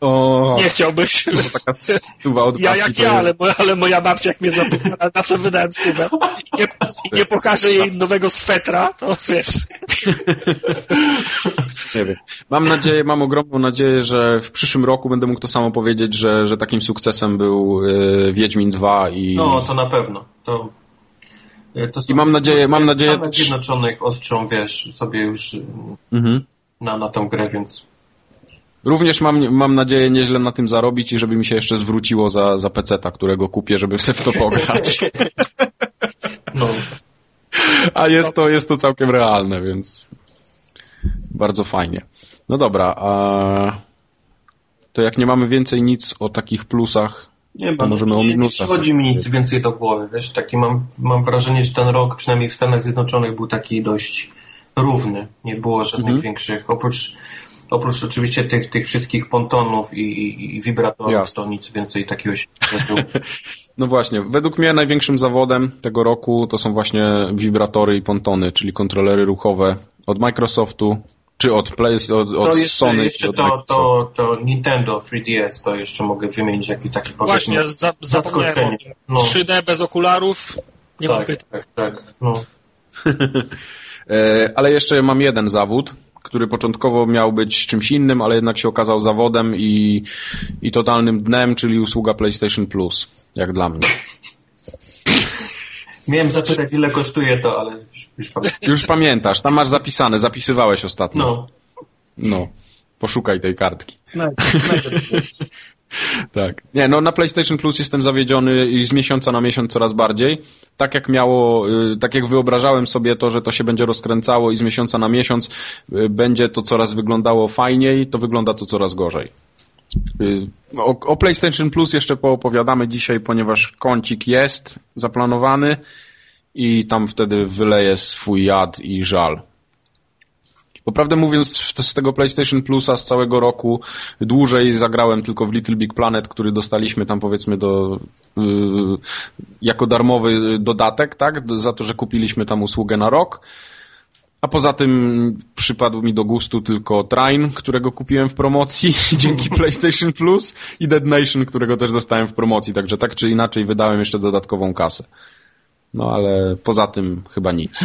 O, nie chciałbyś. To taka stuwa od babci. Ja jak ja, ale, ale moja babcia jak mnie zapyta, na co wydałem stówę i nie, nie pokażę jej nowego swetra, to wiesz. Nie wiem. Mam nadzieję, mam ogromną nadzieję, że w przyszłym roku będę mógł to samo powiedzieć, że, że takim sukcesem był yy, Wiedźmin 2 i... No, to na pewno. To E, I mam nadzieję, mam nadzieję... Stanach Zjednoczonych ostrzą, wiesz, sobie już mhm. na, na tą grę, więc... Również mam, mam nadzieję nieźle na tym zarobić i żeby mi się jeszcze zwróciło za, za peceta, którego kupię, żeby sobie w to pograć. No. A jest to, jest to całkiem realne, więc bardzo fajnie. No dobra, a to jak nie mamy więcej nic o takich plusach, nie, bo możemy nie, o minusach. Nie przychodzi mi nic więcej do głowy, wiesz, taki mam, mam wrażenie, że ten rok, przynajmniej w Stanach Zjednoczonych, był taki dość równy. Nie było żadnych mhm. większych, oprócz, oprócz oczywiście tych, tych wszystkich pontonów i, i, i wibratorów, Jasne. to nic więcej takiego się nie No właśnie, według mnie największym zawodem tego roku to są właśnie wibratory i pontony, czyli kontrolery ruchowe od Microsoftu, czy od, Play, od, od to jeszcze, Sony? Jeszcze to, to, to Nintendo 3DS to jeszcze mogę wymienić jaki taki Właśnie, za, zapomniałem no. 3D bez okularów, nie tak, mam pytań. Tak, tak, no. E, ale jeszcze mam jeden zawód, który początkowo miał być czymś innym, ale jednak się okazał zawodem i, i totalnym dnem, czyli usługa PlayStation Plus, jak dla mnie. Miałem zapytać, ile kosztuje to, ale już, już pamiętam. Już pamiętasz, tam masz zapisane, zapisywałeś ostatnio. No. No, poszukaj tej kartki. tak. Nie, no na PlayStation Plus jestem zawiedziony i z miesiąca na miesiąc coraz bardziej. Tak jak miało, y, tak jak wyobrażałem sobie to, że to się będzie rozkręcało i z miesiąca na miesiąc y, będzie to coraz wyglądało fajniej, to wygląda to coraz gorzej. Y, o, o, PlayStation Plus jeszcze poopowiadamy dzisiaj, ponieważ kącik jest zaplanowany i tam wtedy wyleję swój jad i żal. Poprawdę mówiąc, z tego PlayStation Plusa z całego roku dłużej zagrałem tylko w Little Big Planet, który dostaliśmy tam powiedzmy do, yy, jako darmowy dodatek, tak? Za to, że kupiliśmy tam usługę na rok. A poza tym przypadł mi do gustu tylko Train, którego kupiłem w promocji dzięki PlayStation Plus i Dead Nation, którego też dostałem w promocji, także tak czy inaczej wydałem jeszcze dodatkową kasę. No ale poza tym chyba nic.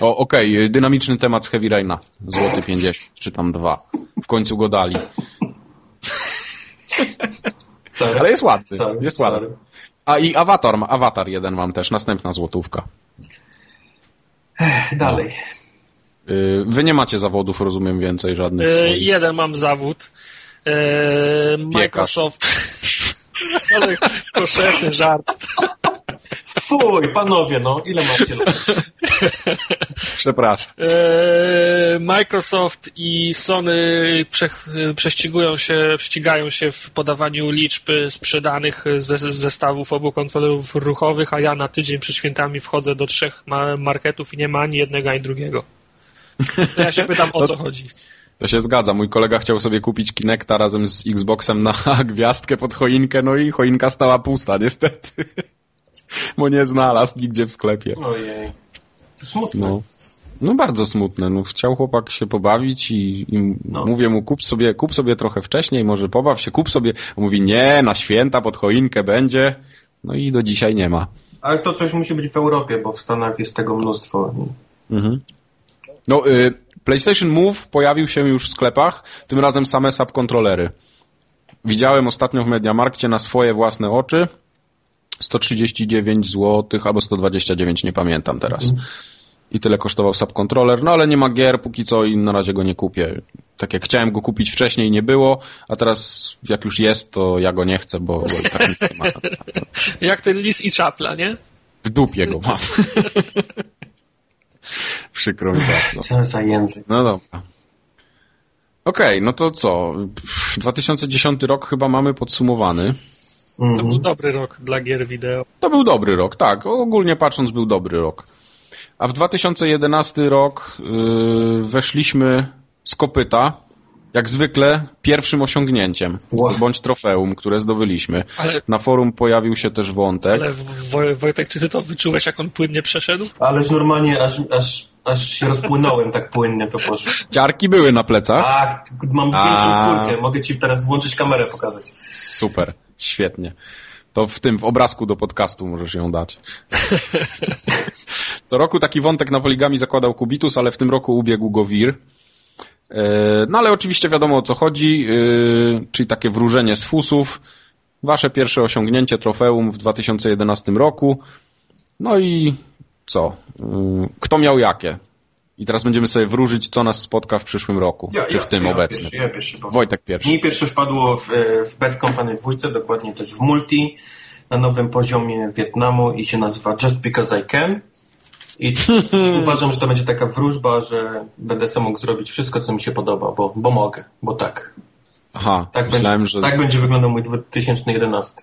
O, okej, okay. dynamiczny temat z Heavy Raina. Złoty 50, czy tam dwa. W końcu go dali. Sorry. Ale jest ładny. Sorry. Jest ładny. A i Avatar, Avatar jeden mam też, następna złotówka. Dalej. No. Y, wy nie macie zawodów, rozumiem, więcej żadnych. Yy, jeden mam zawód. Yy, Microsoft. Ale koszetny żart. Fuj, panowie, no, ile macie lat? Przepraszam. Eee, Microsoft i Sony prze, prześcigują się, ścigają się w podawaniu liczb sprzedanych ze, zestawów obu kontrolerów ruchowych, a ja na tydzień przed świętami wchodzę do trzech ma marketów i nie ma ani jednego, ani drugiego. To ja się pytam, o co chodzi. To się zgadza. Mój kolega chciał sobie kupić Kinecta razem z Xboxem na gwiazdkę pod choinkę, no i choinka stała pusta, niestety. Bo nie znalazł nigdzie w sklepie. Ojej. Smutne. No. No bardzo smutne. No, chciał chłopak się pobawić i, i No. mówię mu kup sobie, kup sobie trochę wcześniej, może pobaw się, kup sobie. On mówi nie, na święta pod choinkę będzie. No i do dzisiaj nie ma. Ale to coś musi być w Europie, bo w Stanach jest tego mnóstwo. Mhm. No, y, PlayStation Move pojawił się już w sklepach, tym razem same subkontrolery. Widziałem ostatnio w Mediamarkcie na swoje własne oczy. 139 zł albo 129, nie pamiętam teraz. I tyle kosztował subkontroler, no ale nie ma gier póki co i na razie go nie kupię. Tak jak chciałem go kupić wcześniej, nie było, a teraz jak już jest, to ja go nie chcę, bo, bo tak nie ma. Jak ten lis i czapla, nie? W dupie go mam. Przykro mi bardzo. Co za język. No dobra. Okej, no to co? 2010 rok chyba mamy podsumowany. To był dobry rok dla gier wideo. To był dobry rok, tak. Ogólnie patrząc był dobry rok. A w 2011 rok yy, weszliśmy z kopyta, jak zwykle, pierwszym osiągnięciem, Wow. bądź trofeum, które zdobyliśmy. Ale, Na forum pojawił się też wątek. ale Woj- Wojtek, czy ty to wyczułeś, jak on płynnie przeszedł? Ależ normalnie aż, aż, aż się rozpłynąłem, tak płynnie to poszło. Ciarki były na plecach. A, mam A. większą skórkę. Mogę ci teraz włączyć kamerę, pokazać. Super, świetnie. To w tym, w obrazku do podcastu możesz ją dać. Co roku taki wątek na poligami zakładał Kubitus, ale w tym roku ubiegł go Wir. E, No ale oczywiście wiadomo o co chodzi, e, czyli takie wróżenie z fusów. Wasze pierwsze osiągnięcie trofeum w 2011 roku. No i co? E, Kto miał jakie? I teraz będziemy sobie wróżyć, co nas spotka w przyszłym roku, czy w tym ja obecnym. Pierwszy, ja pierwszy powiem. Wojtek pierwszy. Mi pierwsze wpadło w, w Bad Company 2, dokładnie też w multi, na nowym poziomie Wietnamu i się nazywa Just Because I Can. I uważam, że to będzie taka wróżba, że będę sam mógł zrobić wszystko, co mi się podoba, bo, bo mogę, bo tak. Aha, Tak, myślałem, będzie, że... tak będzie wyglądał mój 2011.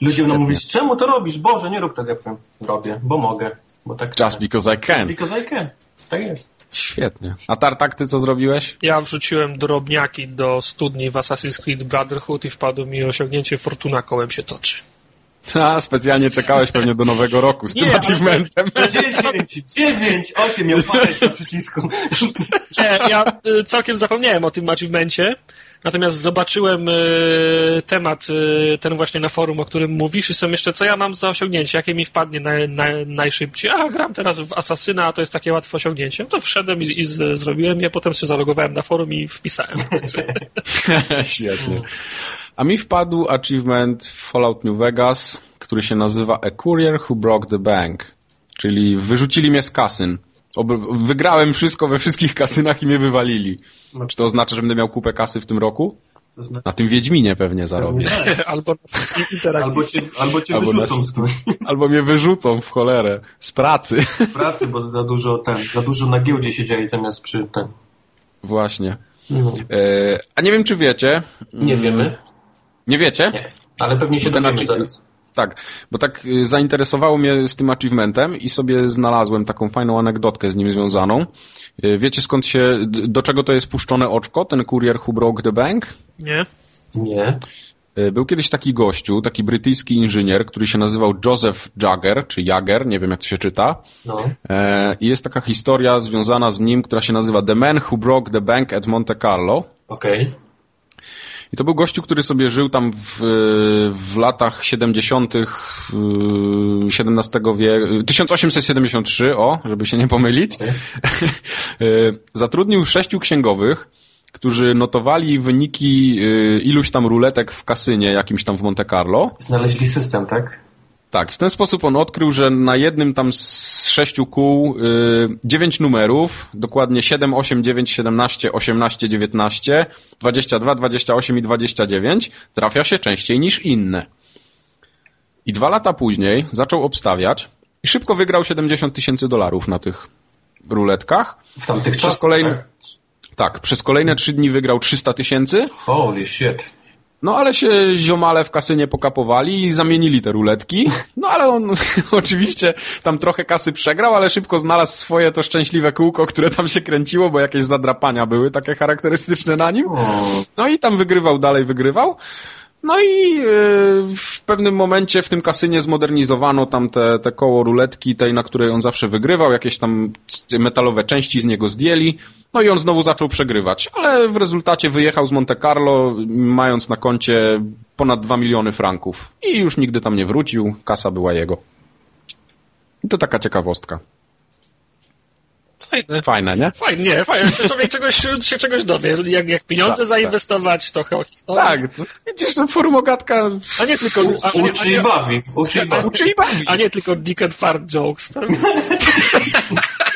Ludzie będą mówić, czemu to robisz? Boże, nie rób tego, ja powiem, robię, bo mogę, bo tak Just because I can. Because I can. Tak jest. Świetnie. A Tartak, ty co zrobiłeś? Ja wrzuciłem drobniaki do studni w Assassin's Creed Brotherhood i wpadło mi osiągnięcie Fortuna kołem się toczy. A, specjalnie czekałeś pewnie do nowego roku z tym Nie, achievementem. 10, 9, 8, miał padać na przycisku. Nie, ja y, całkiem zapomniałem o tym achievemencie, natomiast zobaczyłem y, temat, y, ten właśnie na forum, o którym mówisz i są jeszcze, co ja mam za osiągnięcie, jakie mi wpadnie na, na, najszybciej. A, gram teraz w Asasyna, a to jest takie łatwe osiągnięcie. No to wszedłem i, i z, zrobiłem je, potem się zalogowałem na forum i wpisałem. Świetnie. A mi wpadł achievement w Fallout New Vegas, który się nazywa A Courier Who Broke the Bank. Czyli wyrzucili mnie z kasyn. Wygrałem wszystko we wszystkich kasynach i mnie wywalili. Czy to oznacza, że będę miał kupę kasy w tym roku? Znaczy, Na tym Wiedźminie pewnie zarobię. Albo interaktyw. Albo cię, albo cię Albo wyrzucą nas- z Albo mnie wyrzucą w cholerę. Z pracy. pracy, bo za dużo ten, za dużo na giełdzie siedzieli zamiast przy ten. Właśnie. No. E, a nie wiem, czy wiecie. Nie Mm, wiemy. Nie wiecie? Nie. Ale pewnie się Ten dowiemy zaraz. Tak, bo tak y, zainteresowało mnie z tym achievementem i sobie znalazłem taką fajną anegdotkę z nim związaną. Y, Wiecie skąd się, do czego to jest puszczone oczko, ten kurier who broke the bank? Nie? Nie. Y, Był kiedyś taki gościu, taki brytyjski inżynier, który się nazywał Joseph Jagger, czy Jagger, nie wiem jak to się czyta. No. E, I jest taka historia związana z nim, która się nazywa The Man Who Broke the Bank at Monte Carlo. Okej. I to był gościu, który sobie żył tam w, w latach 70. y, XVII wieku, 1873, o, żeby się nie pomylić. Y, Zatrudnił sześciu księgowych, którzy notowali wyniki y, iluś tam ruletek w kasynie jakimś tam w Monte Carlo. Znaleźli system, tak? Tak, w ten sposób on odkrył, że na jednym tam z sześciu kół y, dziewięć numerów, dokładnie 7, 8, 9, 17, 18, 19, 22, 28 i 29 trafia się częściej niż inne. I dwa lata później zaczął obstawiać i szybko wygrał 70 tysięcy dolarów na tych ruletkach. W tamtych czasach, kolejne, tak? tak, przez kolejne trzy dni wygrał 300 tysięcy, Holy shit. No ale się ziomale w kasynie pokapowali i zamienili te ruletki. No ale on oczywiście tam trochę kasy przegrał, ale szybko znalazł swoje to szczęśliwe kółko, które tam się kręciło, bo jakieś zadrapania były takie charakterystyczne na nim. No i tam wygrywał, dalej wygrywał. No i yy, w pewnym momencie w tym kasynie zmodernizowano tam te, te koło ruletki, tej, na której on zawsze wygrywał, jakieś tam metalowe części z niego zdjęli, no i on znowu zaczął przegrywać. Ale w rezultacie wyjechał z Monte Carlo, mając na koncie ponad 2 miliony franków. I już nigdy tam nie wrócił, kasa była jego. To taka ciekawostka. Fajne. Fajne, nie? Fajnie, nie, fajnie. Człowiek czegoś, się czegoś dowie. Jak, jak pieniądze Tak, zainwestować, trochę o historii. Tak, to, widzisz, to formogatka A nie tylko... A, a, uczy i bawi. Uczy i bawi. uczy i bawi. a nie tylko dick and fart jokes.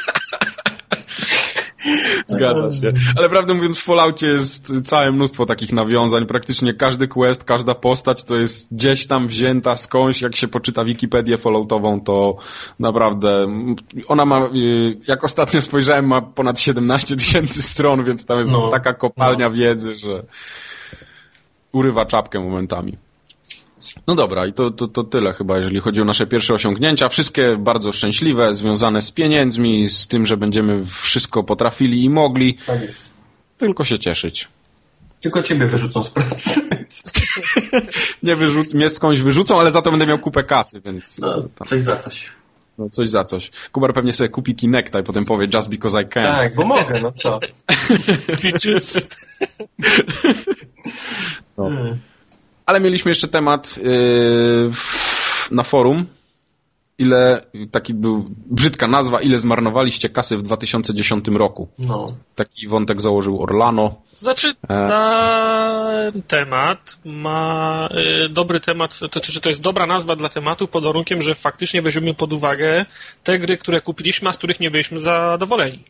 Zgadza się. Ale prawdę mówiąc, w Falloutie jest całe mnóstwo takich nawiązań. Praktycznie każdy quest, każda postać to jest gdzieś tam wzięta skądś. Jak się poczyta Wikipedię Falloutową, to naprawdę ona ma, y, jak ostatnio spojrzałem, ma ponad 17 tysięcy stron, więc tam jest No. taka kopalnia wiedzy, że urywa czapkę momentami. No dobra, i to, to, to tyle chyba, jeżeli chodzi o nasze pierwsze osiągnięcia. Wszystkie bardzo szczęśliwe, związane z pieniędzmi, z tym, że będziemy wszystko potrafili i mogli. Tak jest. Tylko się cieszyć. Tylko ciebie wyrzucą z pracy. Nie wyrzu- mnie skądś wyrzucą, ale za to będę miał kupę kasy, więc No, tam, coś za coś. no, coś za coś. Kubar pewnie sobie kupi Kinecta i potem powie just because I can. Tak, bo mogę, no co. Bitches. No. Ale mieliśmy jeszcze temat yy, na forum. Ile, taki był, brzydka nazwa, ile zmarnowaliście kasy w 2010 roku. No. Taki wątek założył Orlano. Znaczy, E. ten temat ma y, dobry temat, to znaczy, to jest dobra nazwa dla tematu pod warunkiem, że faktycznie weźmiemy pod uwagę te gry, które kupiliśmy, a z których nie byliśmy zadowoleni.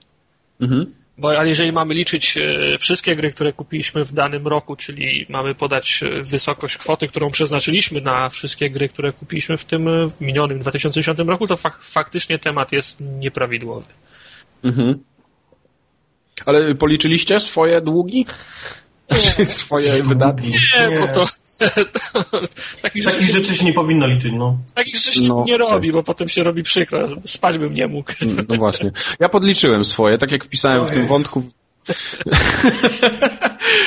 Mhm. Bo ale jeżeli mamy liczyć e, wszystkie gry, które kupiliśmy w danym roku, czyli mamy podać e, wysokość kwoty, którą przeznaczyliśmy na wszystkie gry, które kupiliśmy w tym e, minionym 2010 roku, to fak faktycznie temat jest nieprawidłowy. Mhm. Ale policzyliście swoje długi? Swoje wydatki? Nie, Nie. bo to takich, Takich rzeczy, rzeczy się nie powinno liczyć, no. takich rzeczy się No, nie tak. robi, bo potem się robi przykro. Spać bym nie mógł. No właśnie. Ja podliczyłem swoje, tak jak wpisałem w tym wątku.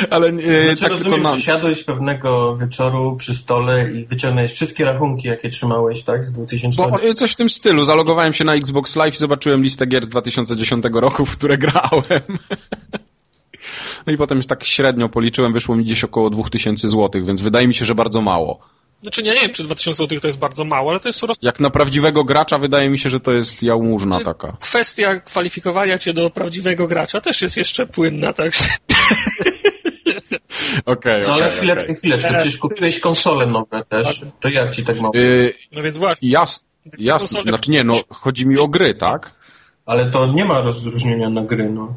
Ale nie, Znaczy, tak tylko rozumiem, na... że siadłeś pewnego wieczoru przy stole i wyciągnąłeś wszystkie rachunki, jakie trzymałeś, tak? Z 2000 Bo e, coś w tym stylu. Zalogowałem się na Xbox Live i zobaczyłem listę gier z 2010 roku, w które grałem. No i potem tak średnio policzyłem, wyszło mi gdzieś około 2000 zł, więc wydaje mi się, że bardzo mało. Znaczy, ja nie wiem, czy 2000 zł to jest bardzo mało, ale to jest prostu Jak na prawdziwego gracza wydaje mi się, że to jest jałmużna taka. kwestia kwalifikowania cię do prawdziwego gracza też jest jeszcze płynna, tak? Okej, No ale chwileczkę, chwileczkę, przecież kupiłeś konsole nowe też. To jak ci tak mało? Yy, No więc właśnie. jas, jasne, znaczy nie, no chodzi mi o gry, tak? Ale to nie ma rozróżnienia na gry, no.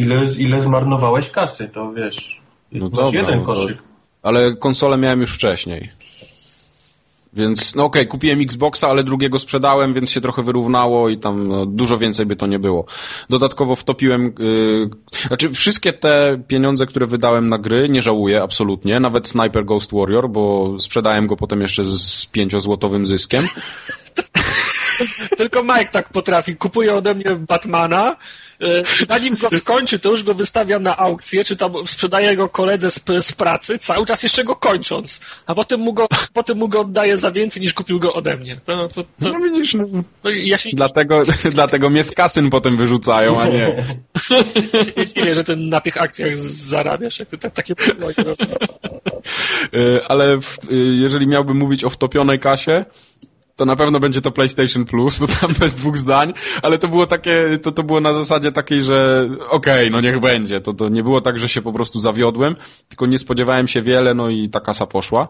Ile, ile zmarnowałeś kasy, to wiesz. No Jest dobra, jeden no to- koszyk. Ale konsolę miałem już wcześniej. Więc, no okej, kupiłem Xboxa, ale drugiego sprzedałem, więc się trochę wyrównało i tam no, dużo więcej by to nie było. Dodatkowo wtopiłem, yy, znaczy wszystkie te pieniądze, które wydałem na gry, nie żałuję absolutnie, nawet Sniper Ghost Warrior, bo sprzedałem go potem jeszcze z pięciozłotowym zyskiem. Tylko Mike tak potrafi. Kupuje ode mnie Batmana, e, zanim go skończy, to już go wystawia na aukcję, czy tam sprzedaje go koledze z, z pracy, cały czas jeszcze go kończąc, a potem mu go, potem mu go oddaje za więcej niż kupił go ode mnie. To, to, to, No widzisz, no, no, ja się dlatego, dlatego mnie z kasyn potem wyrzucają, a nie. nie dziwię, że ty na tych akcjach zarabiasz, jak ty tak, takie. Y, ale w, y, jeżeli miałbym mówić o wtopionej kasie, to na pewno będzie to PlayStation Plus, to tam bez dwóch zdań, ale to było takie, to, to było na zasadzie takiej, że okej, no niech będzie. To, to nie było tak, że się po prostu zawiodłem, tylko nie spodziewałem się wiele, no i ta kasa poszła.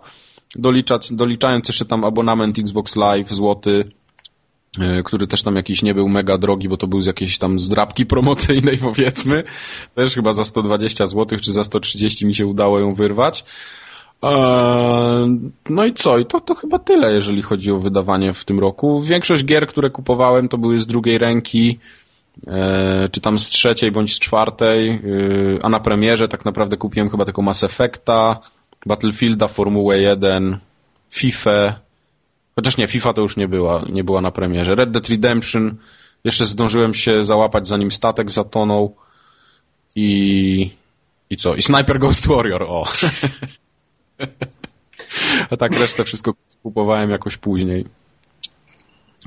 Doliczać, doliczając jeszcze tam abonament Xbox Live złoty, y, który też tam jakiś nie był mega drogi, bo to był z jakiejś tam zdrabki promocyjnej powiedzmy. Też chyba za 120 zł czy za 130 mi się udało ją wyrwać. Eee, no i co? I to, to chyba tyle, jeżeli chodzi o wydawanie w tym roku. Większość gier, które kupowałem, to były z drugiej ręki, e, czy tam z trzeciej bądź z czwartej, e, a na premierze tak naprawdę kupiłem chyba tylko Mass Effecta, Battlefielda, Formułę 1, FIFA, chociaż nie, FIFA to już nie była, nie była na premierze. Red Dead Redemption, jeszcze zdążyłem się załapać zanim statek zatonął i i co? I Sniper Ghost Warrior, o. A tak resztę wszystko kupowałem jakoś później.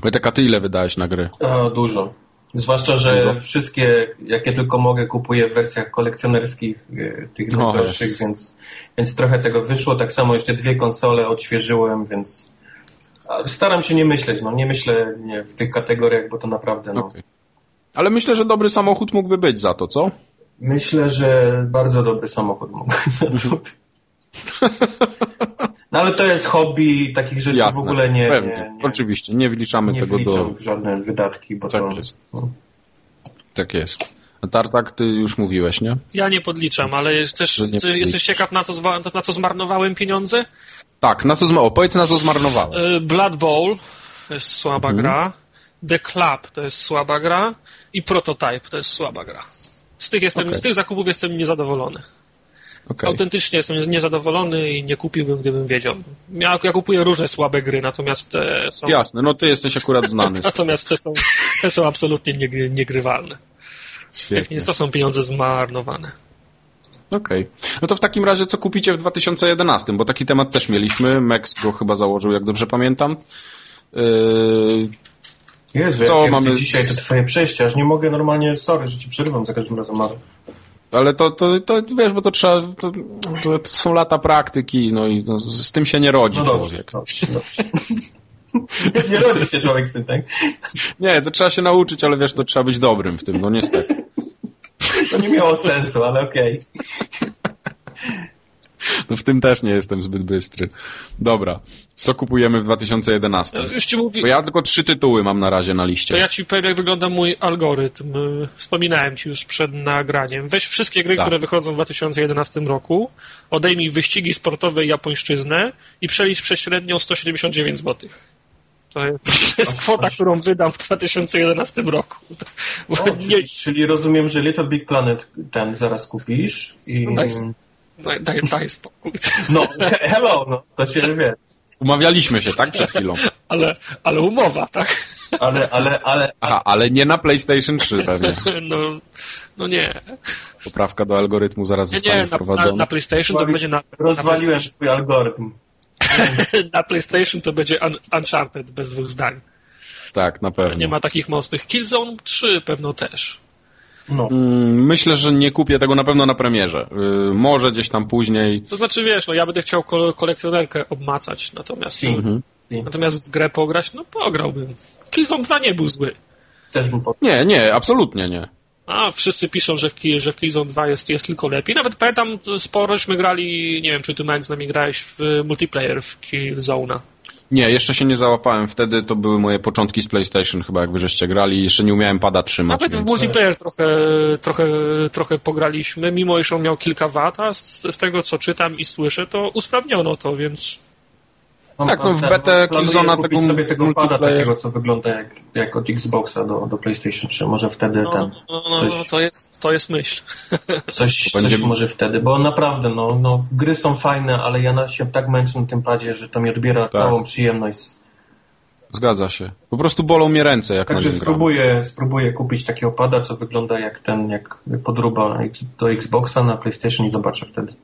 Wojtek, a ty ile wydałeś na gry? O, dużo. Zwłaszcza, że dużo. wszystkie, jakie tylko mogę, kupuję w wersjach kolekcjonerskich e, tych no, najdroższych, więc, więc trochę tego wyszło. Tak samo jeszcze dwie konsole odświeżyłem, więc staram się nie myśleć, no nie myślę nie, w tych kategoriach, bo to naprawdę no. Okay. Ale myślę, że dobry samochód mógłby być za to, co? Myślę, że bardzo dobry samochód mógłby być za to. No ale to jest hobby, takich rzeczy Jasne, w ogóle nie, nie, nie, Oczywiście, nie wliczamy nie tego do... w żadne wydatki, bo tak to... Jest. No. Tak jest. A Tartak, ty już mówiłeś, nie? Ja nie podliczam, ale też jesteś ciekaw na to, na co zmarnowałem pieniądze? Tak, na co zmarnowałem. Powiedz na co zmarnowałem. Y, Blood Bowl to jest słaba mhm. gra. The Club to jest słaba gra. I Prototype to jest słaba gra. Z tych, jestem, okay. z tych zakupów jestem niezadowolony. Okay. Autentycznie jestem niezadowolony i nie kupiłbym, gdybym wiedział. Ja, ja kupuję różne słabe gry, natomiast te są... Jasne, no ty jesteś akurat znany. natomiast te są, te są absolutnie niegrywalne. Z tych, to są pieniądze zmarnowane. Okej. Okay. No to w takim razie co kupicie w 2011? Bo taki temat też mieliśmy. Max go chyba założył, jak dobrze pamiętam. Yy... Jezu, co jak, mamy... dzisiaj to twoje przejście, aż nie mogę normalnie, sorry, że ci przerywam za każdym razem, ale... Ale to, to, to wiesz, bo to trzeba, to, to, są lata praktyki, no i no, z tym się nie rodzi no człowiek. Dobrze, dobrze. nie, nie rodzi się człowiek z tym, tak? Nie, to trzeba się nauczyć, ale wiesz, to trzeba być dobrym w tym, no niestety. To nie miało sensu, ale okej. Okay. No w tym też nie jestem zbyt bystry. Dobra. Co kupujemy w 2011? Już ci mówię. Bo ja tylko trzy tytuły mam na razie na liście. To ja ci powiem, jak wygląda mój algorytm. Wspominałem ci już przed nagraniem. Weź wszystkie gry, tak. które wychodzą w 2011 roku, odejmij wyścigi sportowe i japońszczyznę i przelicz prześrednią 179 zł. To jest kwota, którą wydam w 2011 roku. O, nie... Czyli rozumiem, że Little Big Planet ten zaraz kupisz i... No, Daj, daj, daj spokój. No, hello, no, to się wie. Umawialiśmy się, tak? Przed chwilą. Ale, ale umowa, tak? Ale, ale, ale... Aha, ale nie na PlayStation 3 pewnie. No, no nie. Poprawka do algorytmu zaraz nie, zostanie nie, wprowadzona. Na, na PlayStation to będzie na... Rozwaliłem na swój algorytm. na PlayStation to będzie un Uncharted bez dwóch zdań. Tak, na pewno. Nie ma takich mocnych. Killzone 3 pewno też. No. Mm, myślę, że nie kupię tego na pewno na premierze. Y, może gdzieś tam później. To znaczy, wiesz, no ja będę chciał kolekcjonerkę obmacać, natomiast mhm. natomiast w grę pograć, no pograłbym. Killzone 2 nie był zły. Też bym Nie, nie, absolutnie nie. A wszyscy piszą, że w, że w Killzone 2 jest, jest tylko lepiej. Nawet pamiętam, sporośmy grali, nie wiem, czy ty Max z nami grałeś w multiplayer w Killzone'a. Nie, jeszcze się nie załapałem. Wtedy to były moje początki z PlayStation chyba, jak wy żeście grali. Jeszcze nie umiałem pada trzymać. Nawet więc... w multiplayer trochę, trochę, trochę pograliśmy. Mimo, iż on miał kilka wat, a z, z tego, co czytam i słyszę, to usprawniono to, więc... No, tak, no w betę Killzona tego sobie tego pada takiego, co wygląda jak, jak od Xboxa do, do PlayStation 3. Może wtedy no, ten... No, no, coś, no, to, jest, to jest myśl. Coś, coś będzie... może wtedy, bo naprawdę, no, no, gry są fajne, ale ja się tak męczę na tym padzie, że to mi odbiera tak. całą przyjemność. Zgadza się. Po prostu bolą mnie ręce, jak Także spróbuję, spróbuję kupić takiego pada, co wygląda jak ten, jak podruba do Xboxa na PlayStation i zobaczę wtedy.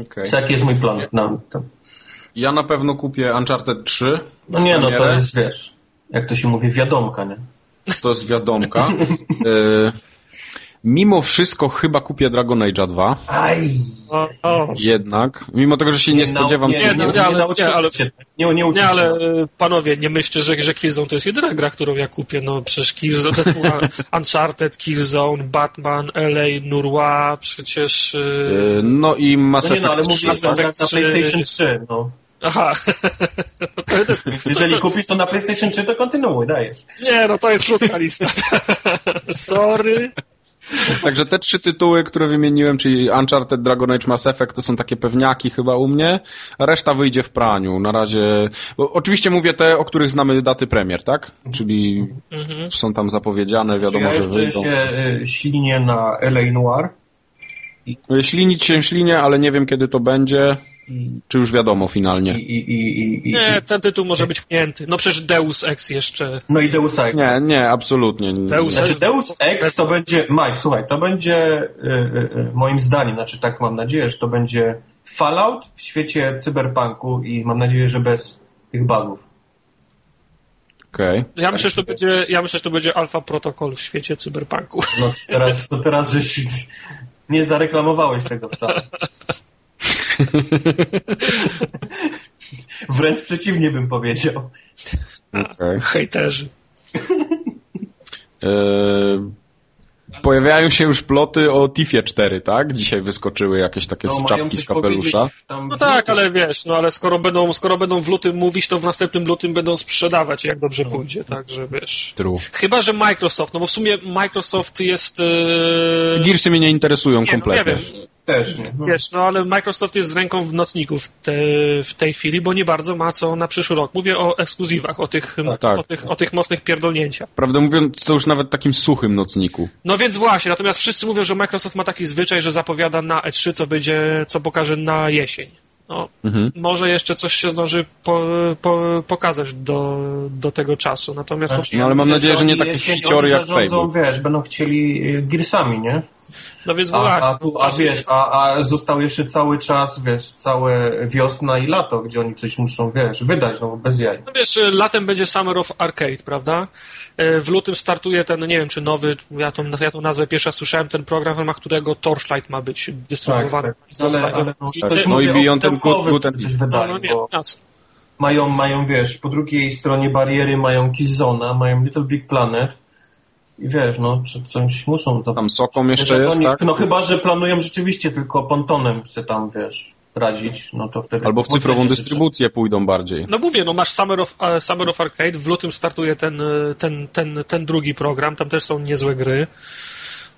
Okay. Taki jest mój plan na ten. Ja na pewno kupię Uncharted 3. No nie, no to jest, wiesz, jak to się mówi, wiadomka, nie? To jest wiadomka. y Mimo wszystko chyba kupię Dragon Age 2. Aj! Jednak. Mimo tego, że się nie, nie spodziewam... Nie, nie, nie, ale, nie, ale, nie, nie, nie, ale panowie, nie myślcie, że, że Killzone to jest jedyna gra, którą ja kupię. No przecież Killzone, Uncharted, Killzone, Batman, LA, Nurwa, przecież... Yy, no i Mass Effect no nie, no, ale mówię, że na PlayStation 3, no. Aha. No jest, Jeżeli kupisz to na PlayStation 3, to kontynuuj, dajesz. Nie, no to jest krótka lista. Sorry. Także te trzy tytuły, które wymieniłem, czyli Uncharted, Dragon Age, Mass Effect, to są takie pewniaki chyba u mnie, reszta wyjdzie w praniu. Na razie, bo oczywiście mówię te, o których znamy daty premier, tak? Czyli Mhm. są tam zapowiedziane, wiadomo, ja że jeszcze wyjdą. się y, ślinię na LA Noir Ślinić się ślinie, ale nie wiem kiedy to będzie, i, czy już wiadomo finalnie. i, i, i, i Nie, ten tytuł może być pchnięty. No przecież Deus Ex jeszcze. no i Deus Ex. Nie, nie, absolutnie. nie. Deus Znaczy Deus Ex to będzie, Mike, słuchaj, to będzie y, y, moim zdaniem, znaczy tak mam nadzieję, że to będzie Fallout w świecie cyberpunku i mam nadzieję, że bez tych bugów. Okej. Ja myślę, że to będzie, ja myślę, że to będzie alfa protokol w świecie cyberpunku. No teraz, to teraz żeś nie zareklamowałeś tego wcale. Wręcz przeciwnie bym powiedział. okej. Hejterzy. E, Pojawiają się już ploty o Tifie 4, tak? Dzisiaj wyskoczyły jakieś takie No, czapki z kapelusza. No tak, ale wiesz, no ale skoro będą, skoro będą w lutym mówić, to w następnym lutym będą sprzedawać, jak dobrze pójdzie, także wiesz. True. Chyba, że Microsoft, no bo w sumie Microsoft jest... Yy... Gearsy mnie nie interesują nie, no, nie kompletnie. wiem, Też nie. No. wiesz, no ale Microsoft jest z ręką w nocniku w, te, w tej chwili, bo nie bardzo ma co na przyszły rok. Mówię o ekskluzywach, o tych, tak. o tych, o tych mocnych pierdolnięciach. Prawdę mówiąc, to już nawet takim suchym nocniku. No więc właśnie, natomiast wszyscy mówią, że Microsoft ma taki zwyczaj, że zapowiada na E3, co będzie, co pokaże na jesień. No, Mhm. może jeszcze coś się zdąży po, po, pokazać do, do tego czasu. Natomiast Znaczy, No, ale mam nadzieję, że nie takie oni jak Fable. wiesz, będą chcieli y, Gearsami, nie? No więc A, właśnie. a, tu, a wiesz, a, a został jeszcze cały czas, wiesz, całe wiosna i lato, gdzie oni coś muszą, wiesz, wydać, no bez jaj. No wiesz, latem będzie Summer of Arcade, prawda? E, W lutym startuje ten, nie wiem czy nowy, ja tą, ja tą nazwę pierwsza słyszałem, ten program, w ramach którego Torchlight ma być dystrybuowany. Tak, tak. Ale, ale no, no i Beyond Good- and- coś no, wydaje, no nie, bo jasne. mają, mają, wiesz, po drugiej stronie bariery mają Killzona, mają Little Big Planet i wiesz, no, czy coś muszą za- Tam Sokom jeszcze Że jest, oni- tak? No chyba, że planują rzeczywiście tylko pontonem się tam, wiesz, radzić, no to wtedy... Albo w cyfrową dystrybucję pójdą bardziej. No mówię, no masz Summer of, e, Summer of Arcade, w lutym startuje ten, e, ten, ten, ten drugi program, tam też są niezłe gry.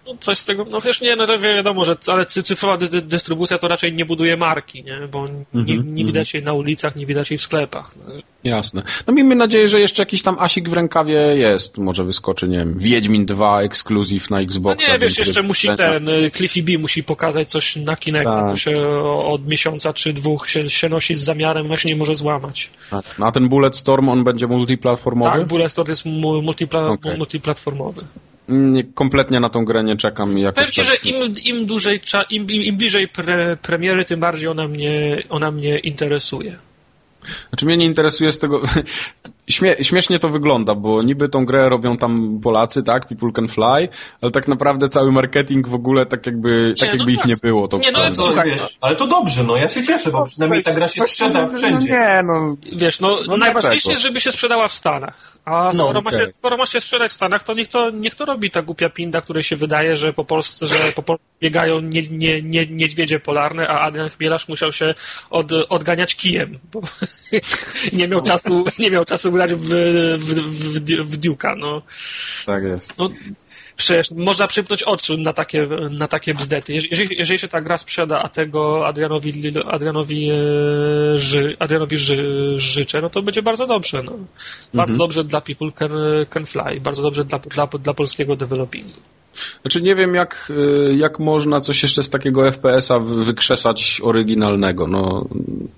No coś z tego, no wiesz, nie, no wiadomo, że ale cy- cyfrowa dy, dy, dystrybucja to raczej nie buduje marki, nie? Bo nie, Mhm, nie widać jej na ulicach, nie widać jej w sklepach. No. Jasne. No miejmy nadzieję, że jeszcze jakiś tam asik w rękawie jest. Może wyskoczy, nie wiem, Wiedźmin 2 ekskluzyw na No Xboxa. nie, wiesz, jeszcze jest musi ten, y, Cliffy B musi pokazać coś na Kinect, Tak. to się od miesiąca czy dwóch się, się nosi z zamiarem, się nie może złamać. Tak. No a ten Bulletstorm, on będzie multiplatformowy? Tak, Bulletstorm jest mu- multipla, Okej. multiplatformowy. Nie, kompletnie na tą grę nie czekam. Jakoś Powiem ci, tak- że im, im dłużej, im, im, im bliżej pre, premiery, tym bardziej ona mnie, ona mnie interesuje. Znaczy mnie nie interesuje z tego... Śmie śmiesznie to wygląda, bo niby tą grę robią tam Polacy, tak? People can fly, ale tak naprawdę cały marketing w ogóle tak jakby, tak no jakby ich tak. nie było. To Nie, no. To, Słuchaj, wiesz, ale to dobrze, no ja się cieszę, bo przynajmniej ta gra się sprzeda wszędzie. Nie, no... Wiesz, no, No najważniejsze dlaczego? jest, żeby się sprzedała w Stanach. A skoro, ma się, skoro ma się sprzedać w Stanach, to niech to, niech to robi ta głupia pinda, której się wydaje, że po Polsce, że po Polsce biegają nie, nie, nie, niedźwiedzie polarne, a Adrian Chmielarz musiał się od, odganiać kijem, bo nie miał czasu, nie miał czasu grać w, w, w, w Duke'a, no. Tak jest. No, przecież można przypnąć oczy na takie, na takie bzdety. Jeżeli, jeżeli się ta gra sprzeda, a tego Adrianowi, Adrianowi, e, ży, Adrianowi ży, życzę, no to będzie bardzo dobrze. No. Bardzo dobrze dla People Can, can Fly, bardzo dobrze dla, dla, dla polskiego developingu. Znaczy nie wiem jak, y, jak można coś jeszcze z takiego FPS-a wy- wykrzesać oryginalnego. No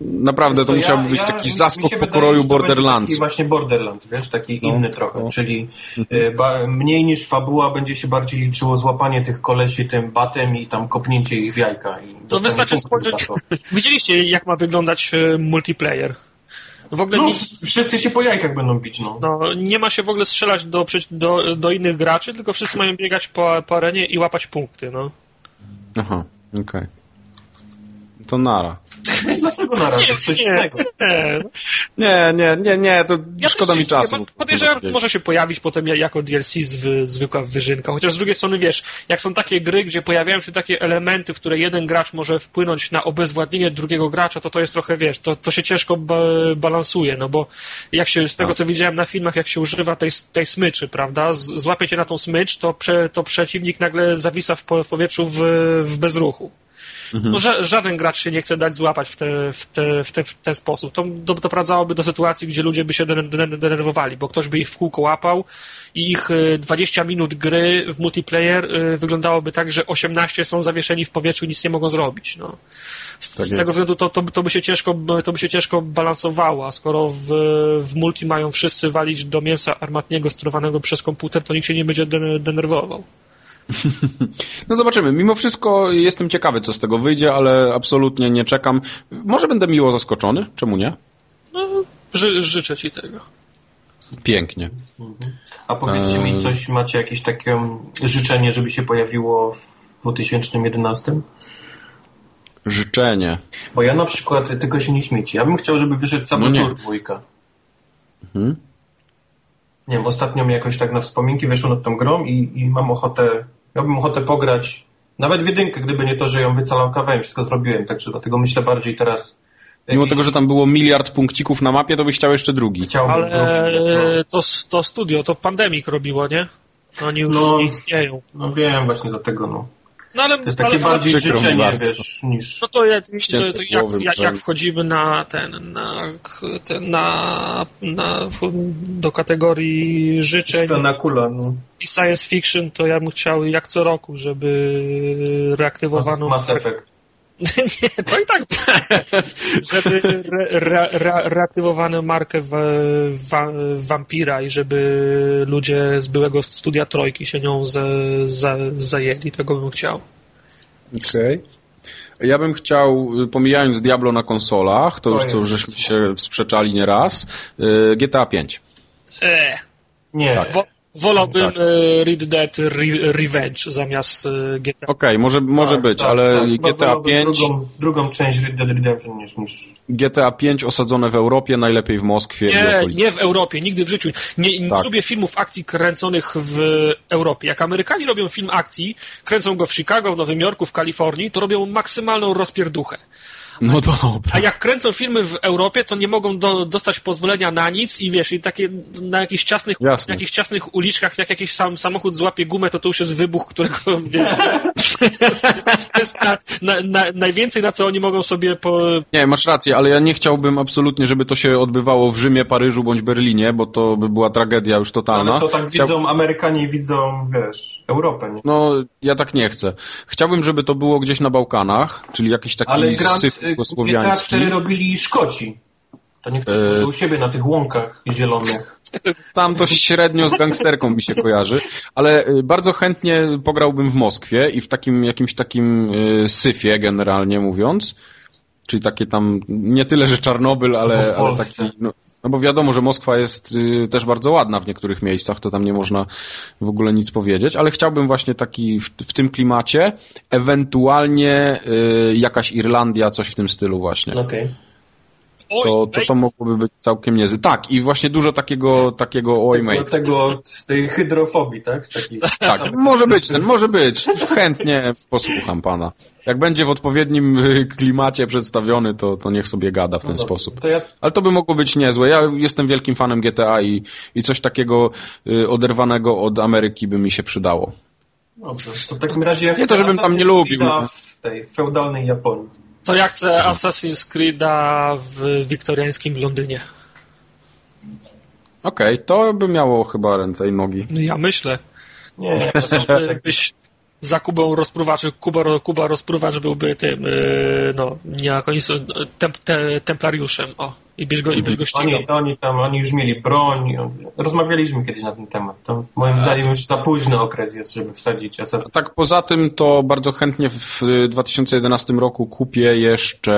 naprawdę to ja- musiałby być ja- taki zaskok po to Borderlands. Taki właśnie Borderlands, wiesz, taki No, inny trochę, no. czyli y, ba, mniej niż fabuła będzie się bardziej liczyło złapanie tych kolesi tym batem i tam kopnięcie ich w jajka. I No wystarczy spojrzeć, to. widzieliście jak ma wyglądać e, multiplayer. W ogóle No, nie, wszyscy się po jajkach będą bić, no. no, nie ma się w ogóle strzelać do, do, do innych graczy, tylko wszyscy mają biegać po, po arenie i łapać punkty. No. Aha, okej. To nara. Dlaczego na razie? Coś innego. Nie, Nie, nie, nie, nie, to Ja szkoda mi czasu. Podejrzewam, że może się pojawić potem jako DLC zwy, zwykła wyżynka. Chociaż z drugiej strony, wiesz, jak są takie gry, gdzie pojawiają się takie elementy, w które jeden gracz może wpłynąć na obezwładnienie drugiego gracza, to to jest trochę, wiesz, to, to się ciężko ba balansuje, no bo jak się, z tego co widziałem na filmach, jak się używa tej, tej smyczy, prawda, z, złapie cię na tą smycz, to, prze, to przeciwnik nagle zawisa w, po, w powietrzu w, w bezruchu. No, ża żaden gracz się nie chce dać złapać w, te, w, te, w, te, w ten sposób. To do, doprowadzałoby do sytuacji, gdzie ludzie by się dener- dener- denerwowali, bo ktoś by ich w kółko łapał i ich y, 20 minut gry w multiplayer y, wyglądałoby tak, że 18 są zawieszeni w powietrzu i nic nie mogą zrobić. No. Z, Tak z tego względu to, to, to, by się ciężko, to by się ciężko balansowało, a skoro w, w multi mają wszyscy walić do mięsa armatniego sterowanego przez komputer, to nikt się nie będzie dener- denerwował. No zobaczymy. Mimo wszystko jestem ciekawy, co z tego wyjdzie, ale absolutnie nie czekam. Może będę miło zaskoczony, czemu nie? No, ży, życzę ci tego. Pięknie. A powiedzcie Eee. mi coś, macie jakieś takie życzenie, żeby się pojawiło w 2011? Życzenie. Bo ja na przykład, tylko się nie śmieci, ja bym chciał, żeby wyszedł No nie. Saboteur dwójka. Mhm. Nie wiem, ostatnio mi jakoś tak na wspominki wyszło nad tą grą i, i mam ochotę, miałbym ochotę pograć nawet w jedynkę, gdyby nie to, że ją wycalałkawałem, wszystko zrobiłem, także dlatego myślę bardziej teraz... Mimo jakiś- tego, że tam było miliard punkcików na mapie, to byś chciał jeszcze drugi. Chciałbym Ale drugi, no. to, to studio, to Pandemic robiło, nie? Oni już No. nie istnieją. No wiem, właśnie dlatego, no. No ale, To jest takie ale bardziej mi życzenie, wiesz, niż... no to, ja, to, to jak, jak, jak wchodzimy na ten, na, ten, na, na do kategorii życzeń kula, no. i science fiction, to ja bym chciał jak co roku, żeby reaktywowano Mass Effect. Nie, to i tak żeby re, re, re, reaktywowano markę w, wa, Vampira i żeby ludzie z byłego studia Trojki się nią za, za, zajęli, tego bym chciał. Okej. Ja bym chciał, pomijając Diablo na konsolach, to już To co jest- żeśmy się sprzeczali nieraz, y, GTA 5. Eee, Nie. Tak. Wo, wolałbym Tak. e, Red Dead Re, Revenge zamiast e, GTA. Okej, może, może Tak, być, tak, ale tak, GTA wolałbym 5, Drugą, drugą część Red Dead Redemption niż, niż... GTA 5 osadzone w Europie, najlepiej w Moskwie Nie, nie w Europie, nigdy w życiu. Nie, nie Tak. lubię filmów akcji kręconych w Europie. Jak Amerykanie robią film akcji, kręcą go w Chicago, w Nowym Jorku, w Kalifornii, to robią maksymalną rozpierduchę. No dobra. A jak kręcą filmy w Europie, to nie mogą do, dostać pozwolenia na nic i wiesz, i takie na jakichś ciasnych, Jasne. na jakichś ciasnych uliczkach, jak jakiś sam samochód złapie gumę, to to już jest wybuch, którego wiesz, to jest na, na, na, najwięcej na co oni mogą sobie po, Nie, masz rację, ale ja nie chciałbym absolutnie, żeby to się odbywało w Rzymie, Paryżu bądź Berlinie, bo to by była tragedia już totalna. Ale to tak Chciał- widzą, Amerykanie i widzą, wiesz, Europę, nie? No, ja tak nie chcę. Chciałbym, żeby to było gdzieś na Bałkanach, czyli jakiś taki Ale Grand syf y, GTA słowiański. 4 robili Szkoci. To nie ktoś E. u siebie na tych łąkach zielonych. Tam to średnio z gangsterką mi się kojarzy, ale y, bardzo chętnie pograłbym w Moskwie i w takim jakimś takim y, syfie generalnie mówiąc. Czyli takie tam, nie tyle, że Czarnobyl, No ale, w ale taki, no, no bo wiadomo, że Moskwa jest y, też bardzo ładna w niektórych miejscach, to tam nie można w ogóle nic powiedzieć, ale chciałbym właśnie taki w, w tym klimacie, ewentualnie y, jakaś Irlandia, coś w tym stylu właśnie. Okej. Oj, To, to, to mogłoby być całkiem niezły. Tak, i właśnie dużo takiego, takiego oj Tego, mate. tego, z tej hydrofobii, tak? Taki, Tak, może być ten, może być. Chętnie posłucham pana. Jak będzie w odpowiednim y, klimacie przedstawiony, to, to niech sobie gada w ten No sposób. To ja, Ale to by mogło być niezłe. Ja jestem wielkim fanem GTA i, i coś takiego y, oderwanego od Ameryki by mi się przydało. dobrze. To w takim razie ja Nie to, żebym tam nie lubił. Creed'a w tej feudalnej Japonii. To ja chcę Assassin's Creed'a w wiktoriańskim Londynie. Okej, to by miało chyba ręce i nogi. Ja myślę. Nie, By- Byś za Kubą rozpruwaczy, Kuba, Kuba rozpruwacz byłby tym, yy, no, nie jak oni są, temp, te, templariuszem, o, i byś go, i byś go ścigał. oni, oni tam, oni już mieli broń. Rozmawialiśmy kiedyś na ten temat. To moim zdaniem już za późny okres jest, żeby wsadzić Assassin's Tak poza tym to bardzo chętnie w y, 2011 roku kupię jeszcze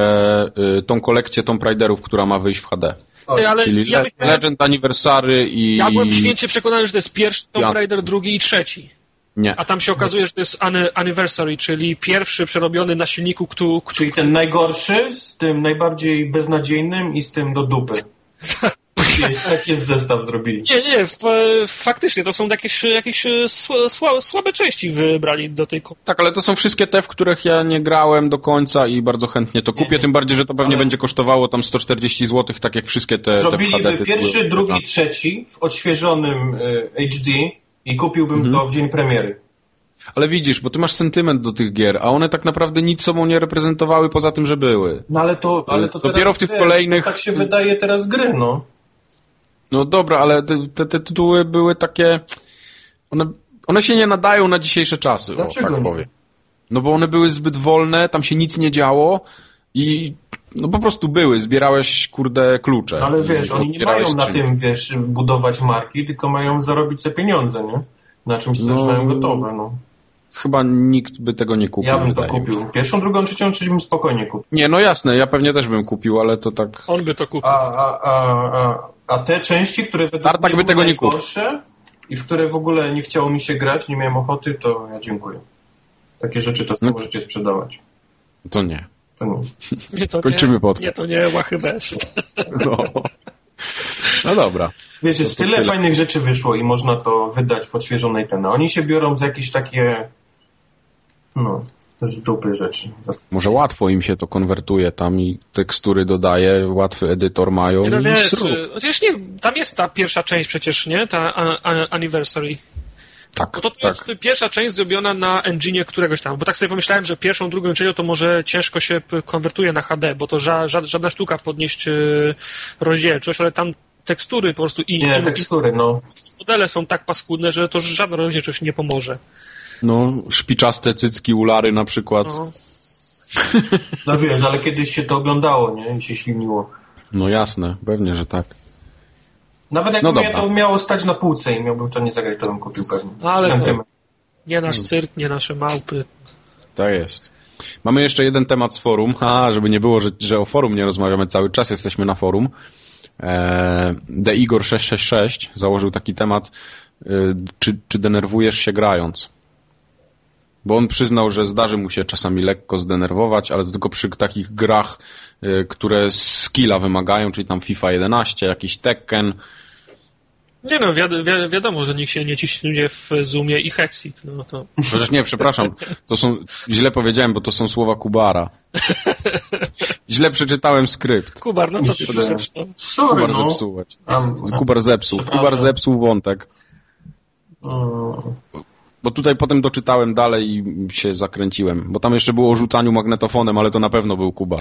y, tą kolekcję Tomb Raiderów, która ma wyjść w HD. Ty, ale Czyli ja, myślałem, Legend Anniversary i... ja byłem święcie przekonany, że to jest pierwszy Tomb Raider, drugi i trzeci. Nie. A tam się okazuje, że to jest Anniversary, czyli pierwszy przerobiony na silniku, który... Czyli ten najgorszy z tym najbardziej beznadziejnym i z tym do dupy. Jaki jest zestaw zrobili? Nie, nie, faktycznie to są jakieś, jakieś słabe, słabe części wybrali do tej Tak, ale to są wszystkie te, w których ja nie grałem do końca i bardzo chętnie to kupię, nie, nie. tym bardziej, że to pewnie ale... będzie kosztowało tam 140 zł, tak jak wszystkie te Zrobiliby te pierwszy, drugi, trzeci w odświeżonym HD i kupiłbym mhm. to w dzień premiery. Ale widzisz, bo ty masz sentyment do tych gier, a one tak naprawdę nic sobą nie reprezentowały poza tym, że były. No ale to, ale to Dopiero w tych wiesz, kolejnych... tak się wydaje teraz gry, no. No dobra, ale te, te, te tytuły były takie... One, one się nie nadają na dzisiejsze czasy, Dlaczego o, tak powiem. No bo one były zbyt wolne, tam się nic nie działo i no po prostu były, zbierałeś kurde klucze. Ale wiesz, oni nie mają na tym, wiesz, budować marki, tylko mają zarobić te pieniądze, nie? Na czymś, co no, mają gotowe, no. Chyba nikt by tego nie kupił. Ja bym to kupił. Pierwszą, drugą, trzecią, trzecią bym spokojnie kupił. Nie, no jasne, ja pewnie też bym kupił, ale to tak... On by to kupił. A, a, a, a, a te części, które według Tartak by tego nie kupił. i w które w ogóle nie chciało mi się grać, nie miałem ochoty, to ja dziękuję. Takie rzeczy to no. możecie sprzedawać. To nie. To nie. to Kończymy nie, podcast. Nie, to nie łachy best. No. no dobra. Wiesz, jest tyle, tyle, fajnych rzeczy wyszło i można to wydać w odświeżonej ten. Oni się biorą z jakieś takie no, z dupy rzeczy. Może łatwo im się to konwertuje tam i tekstury dodaje, łatwy edytor mają. Nie, no wiesz, chociaż nie, tam jest ta pierwsza część przecież, nie? Ta Anniversary. Tak, bo to, to jest pierwsza część zrobiona na engine któregoś tam, bo tak sobie pomyślałem, że pierwszą, drugą część to może ciężko się konwertuje na HD, bo to ża żadna sztuka podnieść y, rozdzielczość, ale tam tekstury po prostu i, nie, i tekstury, no. modele są tak paskudne, że to żadna rozdzielczość nie pomoże. No, szpiczaste cycki, ulary na przykład. No. no wiesz, ale kiedyś się to oglądało, nie? I się śliniło. No jasne, pewnie, że tak. Nawet jakby no to miało stać na półce i miałbym to nie zagrać, to bym kupił pewnie. No, ale to nie nasz cyrk, nie nasze małpy. Tak jest. Mamy jeszcze jeden temat z forum. A, żeby nie było, że, że o forum nie rozmawiamy cały czas, jesteśmy na forum. Eee, The Igor 666 założył taki temat, e, czy, czy denerwujesz się grając? Bo on przyznał, że zdarzy mu się czasami lekko zdenerwować, ale to tylko przy takich grach, y, które skilla wymagają, czyli tam FIFA 11, jakiś Tekken. Nie no, wiad wi wiadomo, że nikt się nie ciśnie w Zoomie i Hexit. No to... Chociaż nie, przepraszam, to są, źle powiedziałem, bo to są słowa Kubara. Źle przeczytałem skrypt. Kubar, no co ty piszesz? No? Sorry, Kubar no. zepsułeś. Kubar zepsuł. Kubar zepsuł wątek. Bo tutaj potem doczytałem dalej i się zakręciłem. Bo tam jeszcze było o rzucaniu magnetofonem, ale to na pewno był Kuba.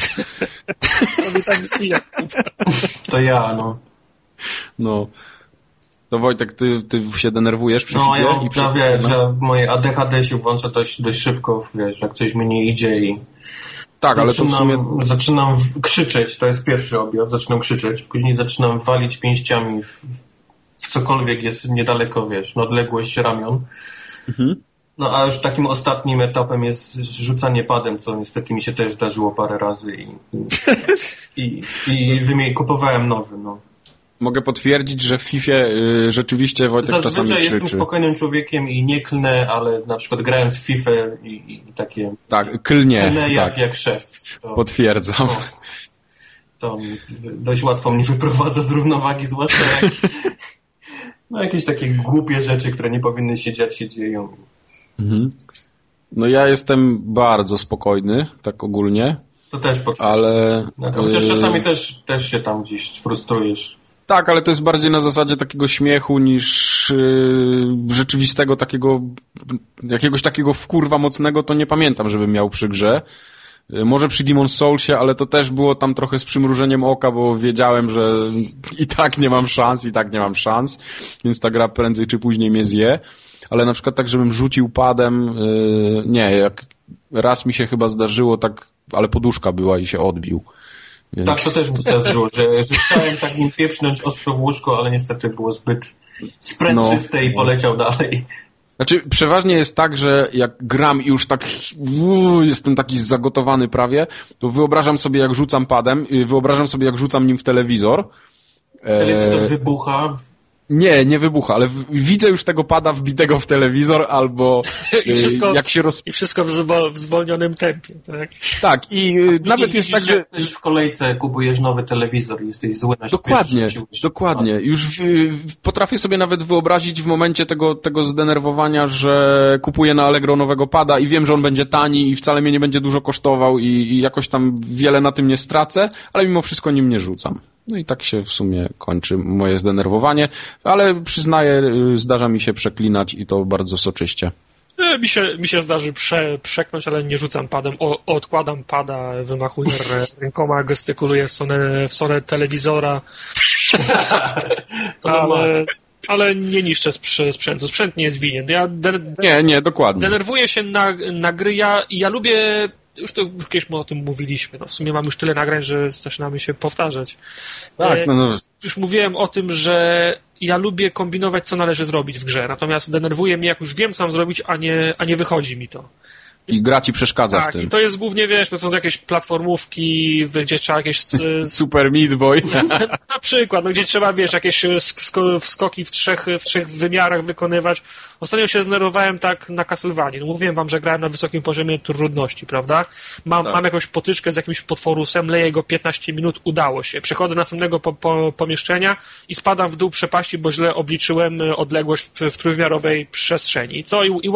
to ja, no. No. To Wojtek, ty, ty się denerwujesz przy No ja, i przy... ja wiesz, że moje ADHD się włącza dość, dość szybko, wiesz, jak coś mi nie idzie i tak, zaczynam, ale to w sumie... zaczynam krzyczeć, to jest pierwszy objaw, zaczynam krzyczeć, później zaczynam walić pięściami w, w cokolwiek jest niedaleko, wiesz, na odległość ramion. Mhm. No a już takim ostatnim etapem jest rzucanie padem, co niestety mi się też zdarzyło parę razy i, i, i, i kupowałem nowy. No. Mogę potwierdzić, że w FIFA y, rzeczywiście Wojtek Zazwyczaj czasami krzyczy. jestem spokojnym człowiekiem i nie klnę, ale na przykład grając w FIFA i, i takie... Tak, klnie. Klnę jak, tak. jak szef. To, Potwierdzam. To, to dość łatwo mnie wyprowadza z równowagi, zwłaszcza jak, no jakieś takie głupie rzeczy, które nie powinny się dziać, się dzieją. Mhm. No ja jestem bardzo spokojny, tak ogólnie. To też potrzeba. Ale... No, chociaż y, czasami też, też się tam gdzieś frustrujesz. Tak, ale to jest bardziej na zasadzie takiego śmiechu niż yy, rzeczywistego takiego, jakiegoś takiego wkurwa mocnego, to nie pamiętam, żebym miał przy grze. Y, może przy Demon Soulsie, ale to też było tam trochę z przymrużeniem oka, bo wiedziałem, że i tak nie mam szans, i tak nie mam szans, więc ta gra prędzej czy później mnie zje. Ale na przykład tak, żebym rzucił padem, yy, nie, jak raz mi się chyba zdarzyło tak, ale poduszka była i się odbił. Więc... Tak, to też mi zdarzyło, że, że chciałem tak nim pieprznąć ostro w łóżko, ale niestety było zbyt sprężyste no. i poleciał dalej. Znaczy, przeważnie jest tak, że jak gram i już tak uu, jestem taki zagotowany prawie, to wyobrażam sobie, jak rzucam padem, wyobrażam sobie, jak rzucam nim w telewizor. Telewizor e... wybucha. Nie, nie wybucha, ale w, widzę już tego pada wbitego w telewizor albo I wszystko, y, jak się roz... I wszystko w, zwol, w zwolnionym tempie, tak? Tak, i y, nawet jest tak, że... Też w kolejce kupujesz nowy telewizor i jesteś zły na Dokładnie, dokładnie. Już w, w, potrafię sobie nawet wyobrazić w momencie tego, tego zdenerwowania, że kupuję na Allegro nowego pada i wiem, że on będzie tani i wcale mnie nie będzie dużo kosztował i, i jakoś tam wiele na tym nie stracę, ale mimo wszystko nim nie rzucam. No i tak się w sumie kończy moje zdenerwowanie, ale przyznaję, y, zdarza mi się przeklinać i to bardzo soczyście. E, mi się, mi się zdarzy prze, przeknąć, ale nie rzucam padem. O, odkładam pada, wymachuję rękoma, gestykuluję w stronę, w stronę telewizora. ale, ale nie niszczę sprzętu. Sprzęt nie jest winien. Ja de, de, nie, nie, dokładnie. Denerwuję się na, na gry. Ja, ja lubię już to już kiedyś o tym mówiliśmy. No, w sumie mam już tyle nagrań, że zaczynamy się powtarzać. Tak, no, no. Już mówiłem o tym, że ja lubię kombinować, co należy zrobić w grze. Natomiast denerwuje mnie, jak już wiem, co mam zrobić, a nie, a nie wychodzi mi to. I gra ci przeszkadza tak, w tym. i to jest głównie, wiesz, to są jakieś platformówki, gdzie trzeba jakieś... Super Meat Boy. Na przykład, no, gdzie trzeba, wiesz, jakieś skoki w trzech, w trzech wymiarach wykonywać. Ostatnio się znerwowałem tak na Castlevanii. No, mówiłem wam, że grałem na wysokim poziomie trudności, prawda? Mam, tak. mam jakąś potyczkę z jakimś potworusem, leję go 15 minut, udało się. Przechodzę do następnego po, po, pomieszczenia i spadam w dół przepaści, bo źle obliczyłem odległość w, w trójwymiarowej przestrzeni. Co? I, i,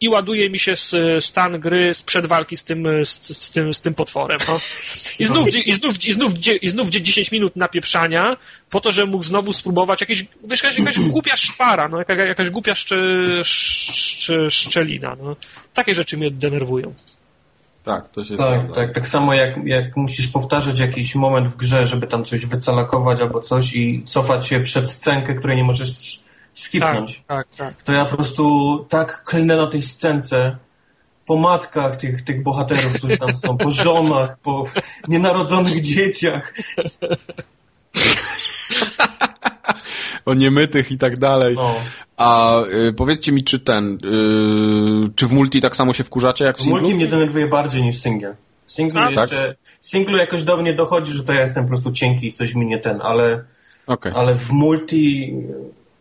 i ładuje mi się stan gry sprzed walki z tym, z, z tym, z tym potworem. No. I, znów, i, znów, i, znów, i znów 10 minut napieprzania po to, że mógł znowu spróbować jakieś, wiesz, jakaś, jakaś głupia szpara, no, jakaś, jakaś głupia szczelina. No. Takie rzeczy mnie denerwują. Tak, to się tak, tak, tak samo jak, jak musisz powtarzać jakiś moment w grze, żeby tam coś wycalakować albo coś i cofać się przed scenkę, której nie możesz skipnąć. Tak, tak, tak. To ja po prostu tak klnę na tej scence, po matkach tych, tych bohaterów, którzy tam są, po żonach, po nienarodzonych dzieciach. o niemytych i tak dalej. No. A y, powiedzcie mi, czy ten, y, czy w multi tak samo się wkurzacie jak w singlu? W multi mnie denerwuje bardziej niż single. Singlu A, jeszcze, tak? singlu jakoś do mnie dochodzi, że to ja jestem po prostu cienki i coś mi nie ten, ale, okay. ale w multi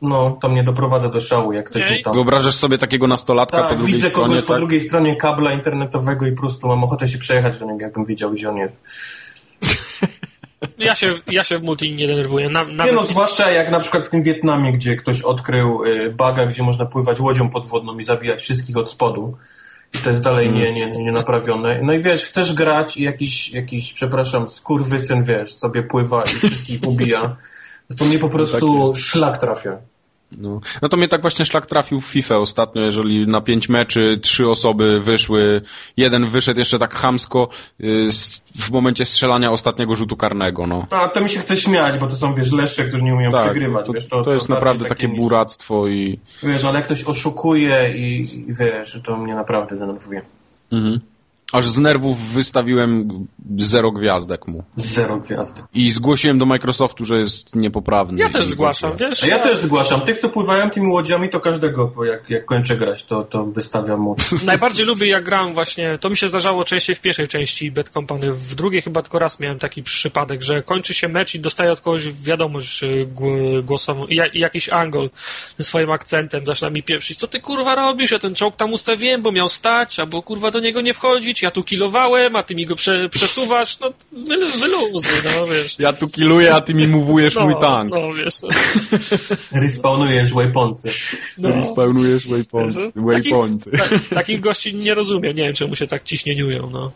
no, to mnie doprowadza do szału, jak ktoś mi tam... Wyobrażasz sobie takiego nastolatka tak, po drugiej widzę stronie? widzę kogoś tak? po drugiej stronie kabla internetowego i po prostu mam ochotę się przejechać do niego, jakbym wiedział, gdzie on jest. Ja się, ja się w multi nie denerwuję. Na, nawet... Nie no, zwłaszcza jak na przykład w tym Wietnamie, gdzie ktoś odkrył y, baga, gdzie można pływać łodzią podwodną i zabijać wszystkich od spodu. I to jest dalej nie, nie, nie naprawione. No i wiesz, chcesz grać i jakiś, jakiś przepraszam, skurwysyn, wiesz, sobie pływa i wszystkich ubija. No to mnie po prostu tak szlak trafia. No. no to mnie tak właśnie szlak trafił w FIFA ostatnio, jeżeli na pięć meczy trzy osoby wyszły, jeden wyszedł jeszcze tak chamsko y, w momencie strzelania ostatniego rzutu karnego. No. A to mi się chce śmiać, bo to są wiesz leszcze, którzy nie umieją tak, przegrywać. To, wiesz, to, to jest naprawdę takie niż... buractwo i... Wiesz, ale jak ktoś oszukuje i, i wiesz, to mnie naprawdę denerwuje. Mhm. Aż z nerwów wystawiłem zero gwiazdek mu. Zero gwiazdek. I zgłosiłem do Microsoftu, że jest niepoprawny. Ja też zgłaszam, wiesz? A ja też zgłaszam. Tych, co pływają tymi łodziami, to każdego, jak, jak kończę grać, to, to wystawiam mu. Najbardziej lubię, jak gram właśnie, to mi się zdarzało częściej w pierwszej części Bad Company. W drugiej chyba tylko raz miałem taki przypadek, że kończy się mecz i dostaję od kogoś wiadomość głosową i jakiś angol ze swoim akcentem zaczyna mi pieprzyć. Co ty kurwa robisz? Ja ten czołg tam ustawiłem, bo miał stać, albo kurwa do niego nie ja tu kilowałem, a ty mi go prze, przesuwasz, no wy, wyluzuj, no wiesz. Ja tu kiluję, a ty mi mówujesz no, mój tank. No, wiesz. Respawnujesz waypointsy. No. Respawnujesz waypointsy. waypointy. Takich, ta, takich gości nie rozumiem, nie wiem czemu się tak ciśnieniują, no.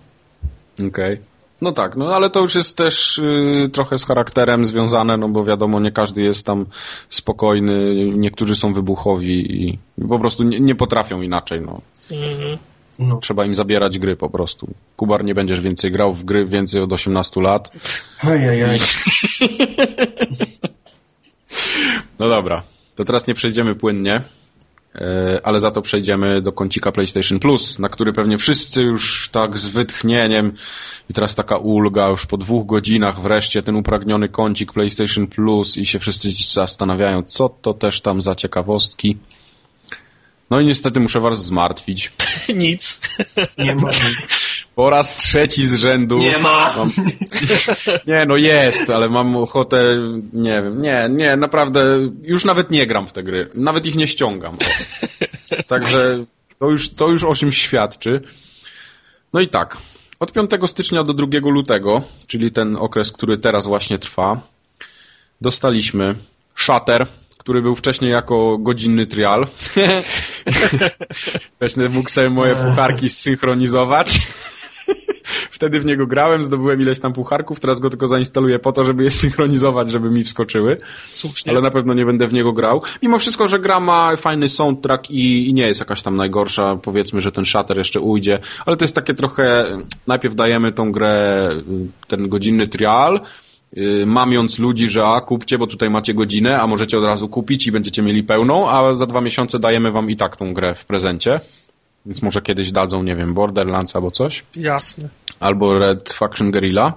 Okej. Okay. No tak, no ale to już jest też y, trochę z charakterem związane, no bo wiadomo, nie każdy jest tam spokojny, niektórzy są wybuchowi i po prostu nie, nie potrafią inaczej, no. Mhm. No. Trzeba im zabierać gry po prostu. Kubar, nie będziesz więcej grał w gry więcej od 18 lat. No dobra, to teraz nie przejdziemy płynnie, e, ale za to przejdziemy do kącika PlayStation Plus, na który pewnie wszyscy już tak z wytchnieniem i teraz taka ulga, już po dwóch godzinach wreszcie ten upragniony kącik PlayStation Plus i się wszyscy zastanawiają, co to też tam za ciekawostki. No i niestety muszę was zmartwić. nic. Nie ma nic. Po raz trzeci z rzędu. Nie ma! Mam... Nie, no jest, ale mam ochotę, nie wiem, nie, nie, naprawdę, już nawet nie gram w te gry. Nawet ich nie ściągam. Także to już, to już o czymś świadczy. No i tak, od 5 stycznia do 2 lutego, czyli ten okres, który teraz właśnie trwa, dostaliśmy Shatter, który był wcześniej jako godzinny trial. Wcześniej mógł sobie moje pucharki zsynchronizować. Wtedy w niego grałem, zdobyłem ileś tam pucharków, teraz go tylko zainstaluję po to, żeby je synchronizować, żeby mi wskoczyły. Słusznie. Ale na pewno nie będę w niego grał. Mimo wszystko, że gra ma fajny soundtrack i, i nie jest jakaś tam najgorsza. Powiedzmy, że ten Shatter jeszcze ujdzie. Ale to jest takie trochę, najpierw dajemy tą grę, ten godzinny trial, mamiąc ludzi, że a kupcie, bo tutaj macie godzinę, a możecie od razu kupić i będziecie mieli pełną, a za dwa miesiące dajemy wam i tak tą grę w prezencie. Więc może kiedyś dadzą, nie wiem, Borderlands albo coś. Jasne. Albo Red Faction Guerrilla,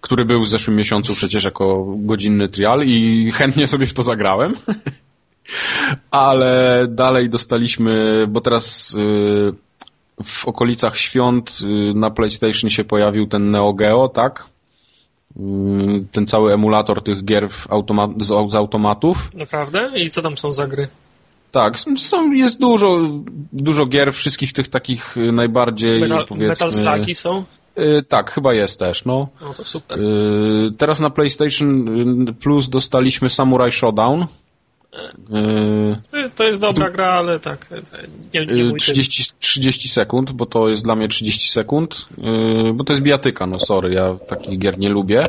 który był w zeszłym miesiącu przecież jako godzinny trial i chętnie sobie w to zagrałem. Ale dalej dostaliśmy, bo teraz y, w okolicach świąt y, na PlayStation się pojawił ten Neo Geo, tak? Y, Ten cały emulator tych gier automa- z, z automatów. Naprawdę? I co tam są za gry? Tak, są, jest dużo, dużo gier, wszystkich tych takich y, najbardziej, Metal, powiedzmy... Metal Slagi są? Y, tak, chyba jest też, no. No to super. Y, teraz na PlayStation y, Plus dostaliśmy Samurai Showdown. Y, Y, To jest dobra gra, ale tak. Nie, nie y, mój 30, 30 sekund, bo to jest dla mnie 30 sekund, y, bo to jest bijatyka, no sorry, ja takich gier nie lubię.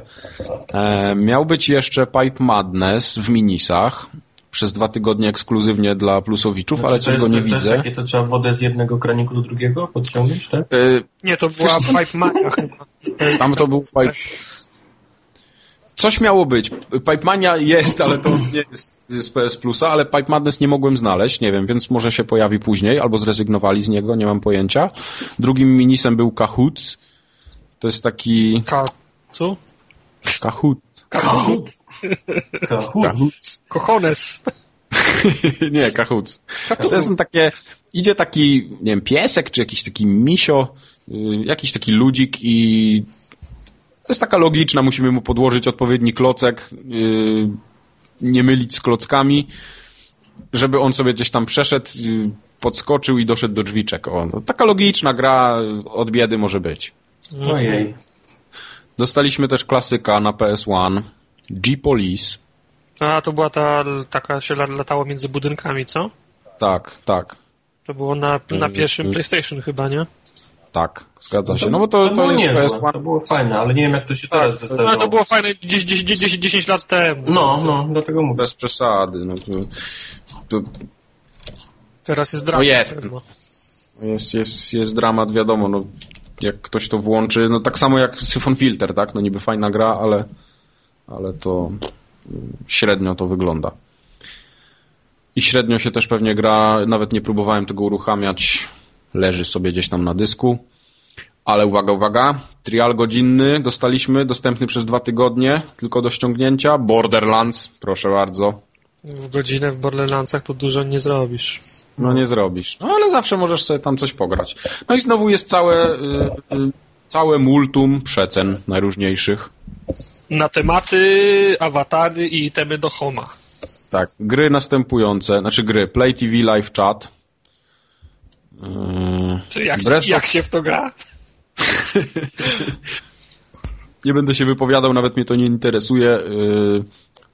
E, Miał być jeszcze Pipe Madness w minisach, przez dwa tygodnie ekskluzywnie dla plusowiczów, ale Znaczy, coś to go nie to, widzę. takie, to trzeba wodę z jednego kraniku do drugiego podciągnąć, tak? Y, Nie, to była? Pipe Mania chyba. Tam to był Pipe... Coś miało być. Pipe Mania jest, ale to nie jest z PS Plusa, ale Pipe Madness nie mogłem znaleźć, nie wiem, więc może się pojawi później, albo zrezygnowali z niego, nie mam pojęcia. Drugim minisem był Kahoots. To jest taki... Ka... Co? Kahoot. Kahut! Kahoots. Kochones. nie, Kahoots. To są takie... Idzie taki, nie wiem, piesek, czy jakiś taki misio, y, jakiś taki ludzik i to jest taka logiczna, musimy mu podłożyć odpowiedni klocek, yy, nie mylić z klockami, żeby on sobie gdzieś tam przeszedł, yy, podskoczył i doszedł do drzwiczek. O, no, taka logiczna gra od biedy może być. Ojej. Dostaliśmy też klasyka na PS1, G-Police. A, to była ta, taka się la- latało między budynkami, co? Tak, tak, To było na, na Y, pierwszym y. PlayStation chyba, nie? Tak, zgadza się. No bo to, to było jest niezłe, PS1. to było fajne, ale nie wiem jak to się teraz No, zestarzało. ale to było fajne 10, 10, 10 lat temu. No, no, dlatego mówię. Bez przesady. No, to, to Teraz jest dramat. No jest. Jest, jest, jest dramat, wiadomo, no, jak ktoś to włączy, no tak samo jak Syphon Filter, tak? No niby fajna gra, ale, ale to mm, średnio to wygląda. I średnio się też pewnie gra, nawet nie próbowałem tego uruchamiać, leży sobie gdzieś tam na dysku. Ale uwaga, uwaga, trial godzinny dostaliśmy, dostępny przez dwa tygodnie, tylko do ściągnięcia. Borderlands, proszę bardzo. W godzinę w Borderlandsach to dużo nie zrobisz. No nie zrobisz. No ale zawsze możesz sobie tam coś pograć. No i znowu jest całe, y, y, całe multum przecen najróżniejszych. Na tematy, awatary i temy do Homa. Tak, gry następujące, znaczy gry, Play TV Live Chat. Czy jak, Breath jak się w to gra? Nie będę się wypowiadał, nawet mnie to nie interesuje. Yy,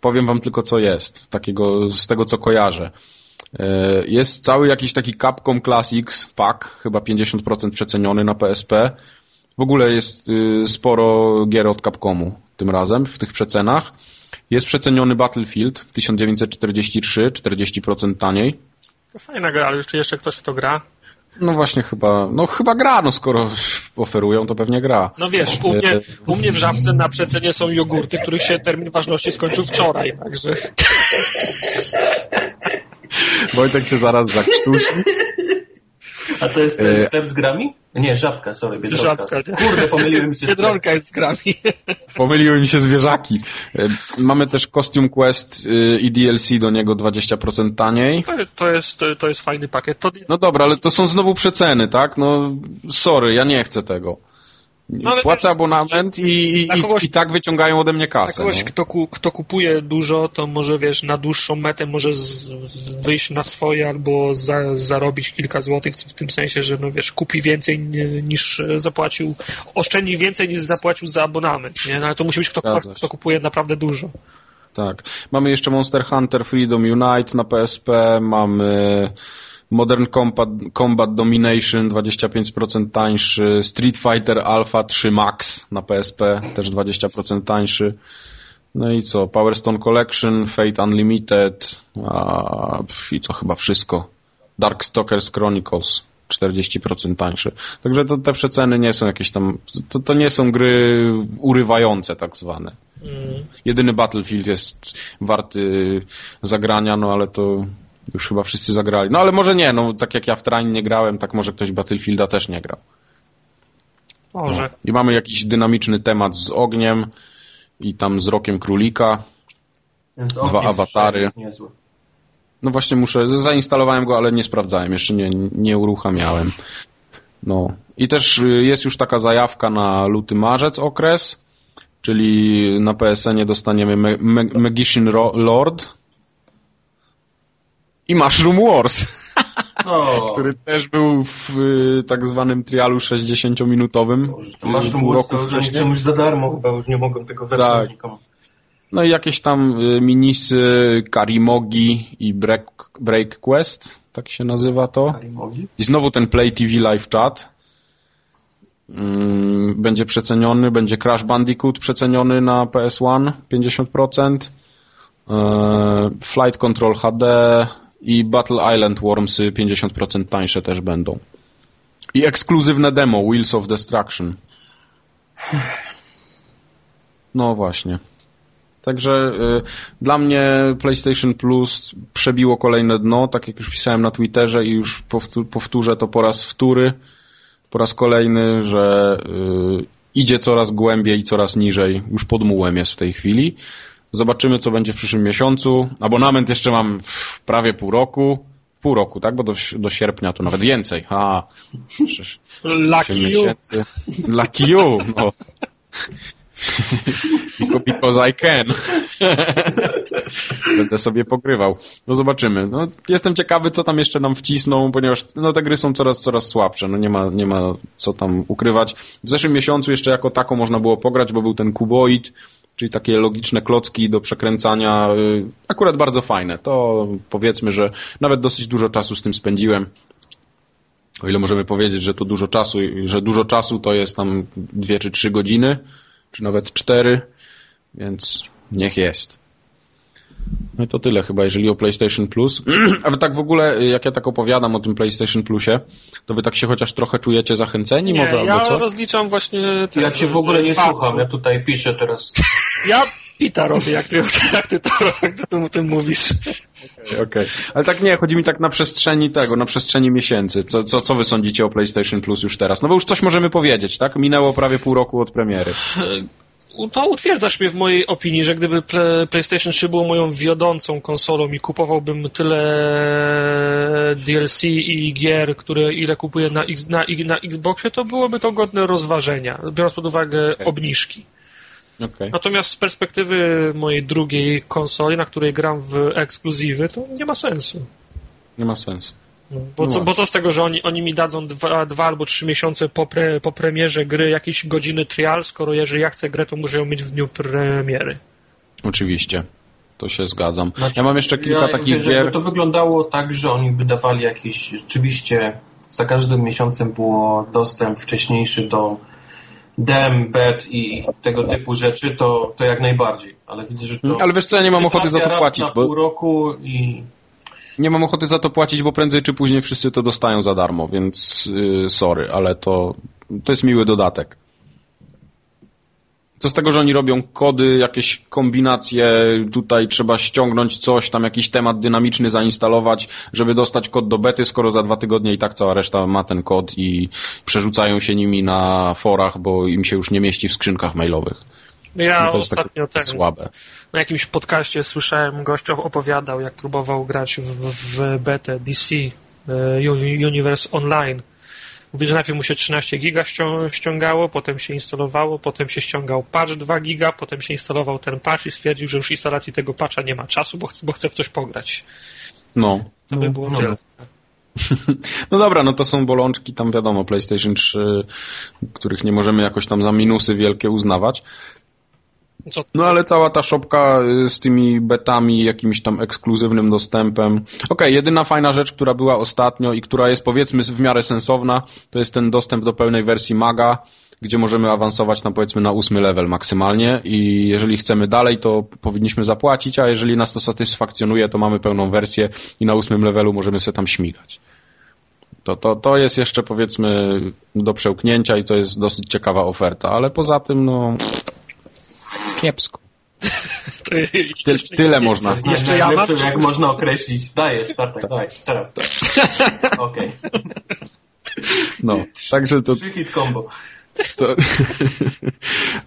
Powiem wam tylko co jest, takiego z tego co kojarzę. Yy, Jest cały jakiś taki Capcom Classics pack, chyba 50% przeceniony na PSP. W ogóle jest yy, sporo gier od Capcomu tym razem w tych przecenach. Jest przeceniony Battlefield 1943, 40% taniej. Fajna gra, ale jeszcze, jeszcze ktoś w to gra. No właśnie chyba, no chyba gra, no skoro oferują, to pewnie gra. No wiesz, u mnie, u mnie w żabce na przecenie są jogurty, których się termin ważności skończył wczoraj, także Wojtek się zaraz zakrztusi. A to jest ten E, sklep z grami? Nie, żabka, sorry, biedronka. Żabka? Kurde, pomyliły mi się. Biedronka jest z grami. Pomyliły mi się zwierzaki. E, Mamy też Costume Quest y, i DLC do niego 20% taniej. To, to, jest, to, to jest fajny pakiet. To, No dobra, ale to są znowu przeceny, tak? No sorry, ja nie chcę tego. No, Płacę abonament i, i, kogoś, i, tak wyciągają ode mnie kasę. kogoś, no. kto, ku, kto kupuje dużo, to może wiesz, na dłuższą metę może z wyjść na swoje albo za, zarobić kilka złotych, w tym sensie, że no wiesz, kupi więcej niż zapłacił, oszczędzi więcej niż zapłacił za abonament, nie? No, ale to musi być kto, kto kupuje naprawdę dużo. Tak. Mamy jeszcze Monster Hunter Freedom Unite na PSP, mamy Modern Combat, Combat Domination 25% tańszy, Street Fighter Alpha 3 Max na PSP też 20% tańszy. No i co? Power Stone Collection, Fate Unlimited a, i to chyba wszystko. Darkstalkers Chronicles 40% tańszy. Także to, te przeceny nie są jakieś tam, to, to nie są gry urywające tak zwane. Mm. Jedyny Battlefield jest warty zagrania, no ale to już chyba wszyscy zagrali. No ale może nie, no tak jak ja w Train nie grałem, tak może ktoś Battlefielda też nie grał. Może. No. I mamy jakiś dynamiczny temat z ogniem i tam z rokiem królika. Dwa awatary. No właśnie muszę, zainstalowałem go, ale nie sprawdzałem, jeszcze nie, nie uruchamiałem. No. I też y, jest już taka zajawka na luty marzec okres, czyli na PSN dostaniemy Magician Lord, i Mushroom Wars. Który też był w y, tak zwanym trialu 60-minutowym. Mushroom Wars to wcześniej. czemuś za darmo chyba już nie mogą tego wepchnąć tak. No i jakieś tam y, minisy Karimogi i Break, Break Quest, tak się nazywa to. Karimogi? I znowu ten Play TV Live Chat. Mm, będzie przeceniony, będzie Crash Bandicoot przeceniony na PS1 50%. E, Flight Control HD, i Battle Island Wormsy 50% tańsze też będą. I ekskluzywne demo Wheels of Destruction. No właśnie. Także y, dla mnie PlayStation Plus przebiło kolejne dno, tak jak już pisałem na Twitterze i już powtórzę to po raz wtóry, po raz kolejny, że y, idzie coraz głębiej i coraz niżej, już pod mułem jest w tej chwili. Zobaczymy, co będzie w przyszłym miesiącu. Abonament jeszcze mam prawie pół roku. Pół roku, tak? Bo do, do sierpnia to nawet więcej. A, Lucky you. Lucky you, no. Because I can. Będę sobie pokrywał. No zobaczymy. No, jestem ciekawy, co tam jeszcze nam wcisną, ponieważ no, te gry są coraz, coraz słabsze. No, nie, ma, nie ma co tam ukrywać. W zeszłym miesiącu jeszcze jako tako można było pograć, bo był ten Kuboid, czyli takie logiczne klocki do przekręcania, y, akurat bardzo fajne. To powiedzmy, że nawet dosyć dużo czasu z tym spędziłem. O ile możemy powiedzieć, że to dużo czasu, że dużo czasu to jest tam dwie czy trzy godziny, czy nawet cztery, więc niech jest. No i to tyle chyba, jeżeli o PlayStation Plus. A wy tak w ogóle, jak ja tak opowiadam o tym PlayStation Plusie, to wy tak się chociaż trochę czujecie zachęceni nie, może, ja albo co? rozliczam właśnie... Te, ja cię w ogóle nie słucham, ja tutaj piszę teraz. Ja pita robię, jak ty, jak ty, to, jak ty o tym mówisz. Okej, okay, ale tak nie, chodzi mi tak na przestrzeni tego, na przestrzeni miesięcy. Co, co, co wy sądzicie o PlayStation Plus już teraz? No bo już coś możemy powiedzieć, tak? Minęło prawie pół roku od premiery to utwierdzasz mnie w mojej opinii, że gdyby PlayStation 3 było moją wiodącą konsolą i kupowałbym tyle DLC i gier, które ile kupuję na, na, na Xboxie, to byłoby to godne rozważenia, biorąc pod uwagę okay. obniżki. Okay. Natomiast z perspektywy mojej drugiej konsoli, na której gram w ekskluzywy, to nie ma sensu. Nie ma sensu. Bo, co, bo co z tego, że oni, oni mi dadzą dwa, dwa albo trzy miesiące po, pre, po premierze gry jakieś godziny trial, skoro jeżeli ja chcę grę, to muszę ją mieć w dniu premiery. Oczywiście. To się zgadzam. Znaczy, ja mam jeszcze kilka ja takich wiesz, gier. to wyglądało tak, że oni wydawali jakieś rzeczywiście za każdym miesiącem było dostęp wcześniejszy do dem, bet i tego typu rzeczy, to, to jak najbardziej. Ale widzę, że to. Ale wiesz co, ja nie mam ochoty za to płacić. Na bo... pół roku i nie mam ochoty za to płacić, bo prędzej czy później wszyscy to dostają za darmo, więc yy, sorry, ale to, to jest miły dodatek. Co z tego, że oni robią kody, jakieś kombinacje, tutaj trzeba ściągnąć coś, tam jakiś temat dynamiczny zainstalować, żeby dostać kod do bety, skoro za dwa tygodnie i tak cała reszta ma ten kod i przerzucają się nimi na forach, bo im się już nie mieści w skrzynkach mailowych. Ja no ostatnio ten, słabe. na jakimś podcaście słyszałem, gościu opowiadał, jak próbował grać w, w betę DC e, Universe Online Mówi, że najpierw mu się 13 giga ściągało, potem się instalowało, potem się ściągał patch 2 giga, potem się instalował ten patch i stwierdził, że już instalacji tego patcha nie ma czasu, bo chce, bo chce w coś pograć. No. To by było no. tyle. No dobra, no to są bolączki, tam wiadomo, PlayStation 3, których nie możemy jakoś tam za minusy wielkie uznawać. Co? No ale cała ta szopka y, z tymi betami, jakimś tam ekskluzywnym dostępem. Okej, okay, jedyna fajna rzecz, która była ostatnio i która jest powiedzmy w miarę sensowna, to jest ten dostęp do pełnej wersji Maga, gdzie możemy awansować na powiedzmy na ósmy level maksymalnie i jeżeli chcemy dalej, to powinniśmy zapłacić, a jeżeli nas to satysfakcjonuje, to mamy pełną wersję i na ósmym levelu możemy sobie tam śmigać. To, to, to jest jeszcze powiedzmy do przełknięcia i to jest dosyć ciekawa oferta, ale poza tym no kiepsko. Ty, tyle można. Jeszcze ja mam, jak można określić. Dajesz, Tartek, tak. daj, teraz. Okej. Okay. No, także to... Trzy hit combo. To,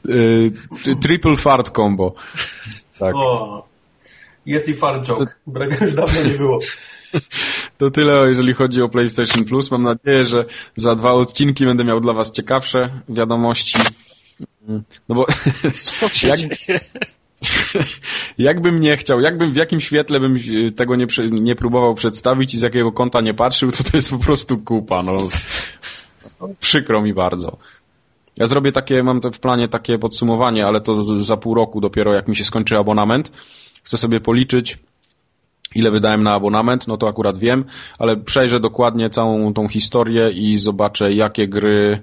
y, triple fart combo. Tak. O, jest i fart joke. To... już dawno nie było. To tyle, jeżeli chodzi o PlayStation Plus. Mam nadzieję, że za dwa odcinki będę miał dla Was ciekawsze wiadomości. No bo jak, jakbym nie chciał, jakbym w jakim świetle bym tego nie, nie próbował przedstawić i z jakiego kąta nie patrzył, to to jest po prostu kupa. No. Przykro mi bardzo. Ja zrobię takie, mam w planie takie podsumowanie, ale to za pół roku dopiero jak mi się skończy abonament. Chcę sobie policzyć, ile wydałem na abonament, no to akurat wiem, ale przejrzę dokładnie całą tą historię i zobaczę, jakie gry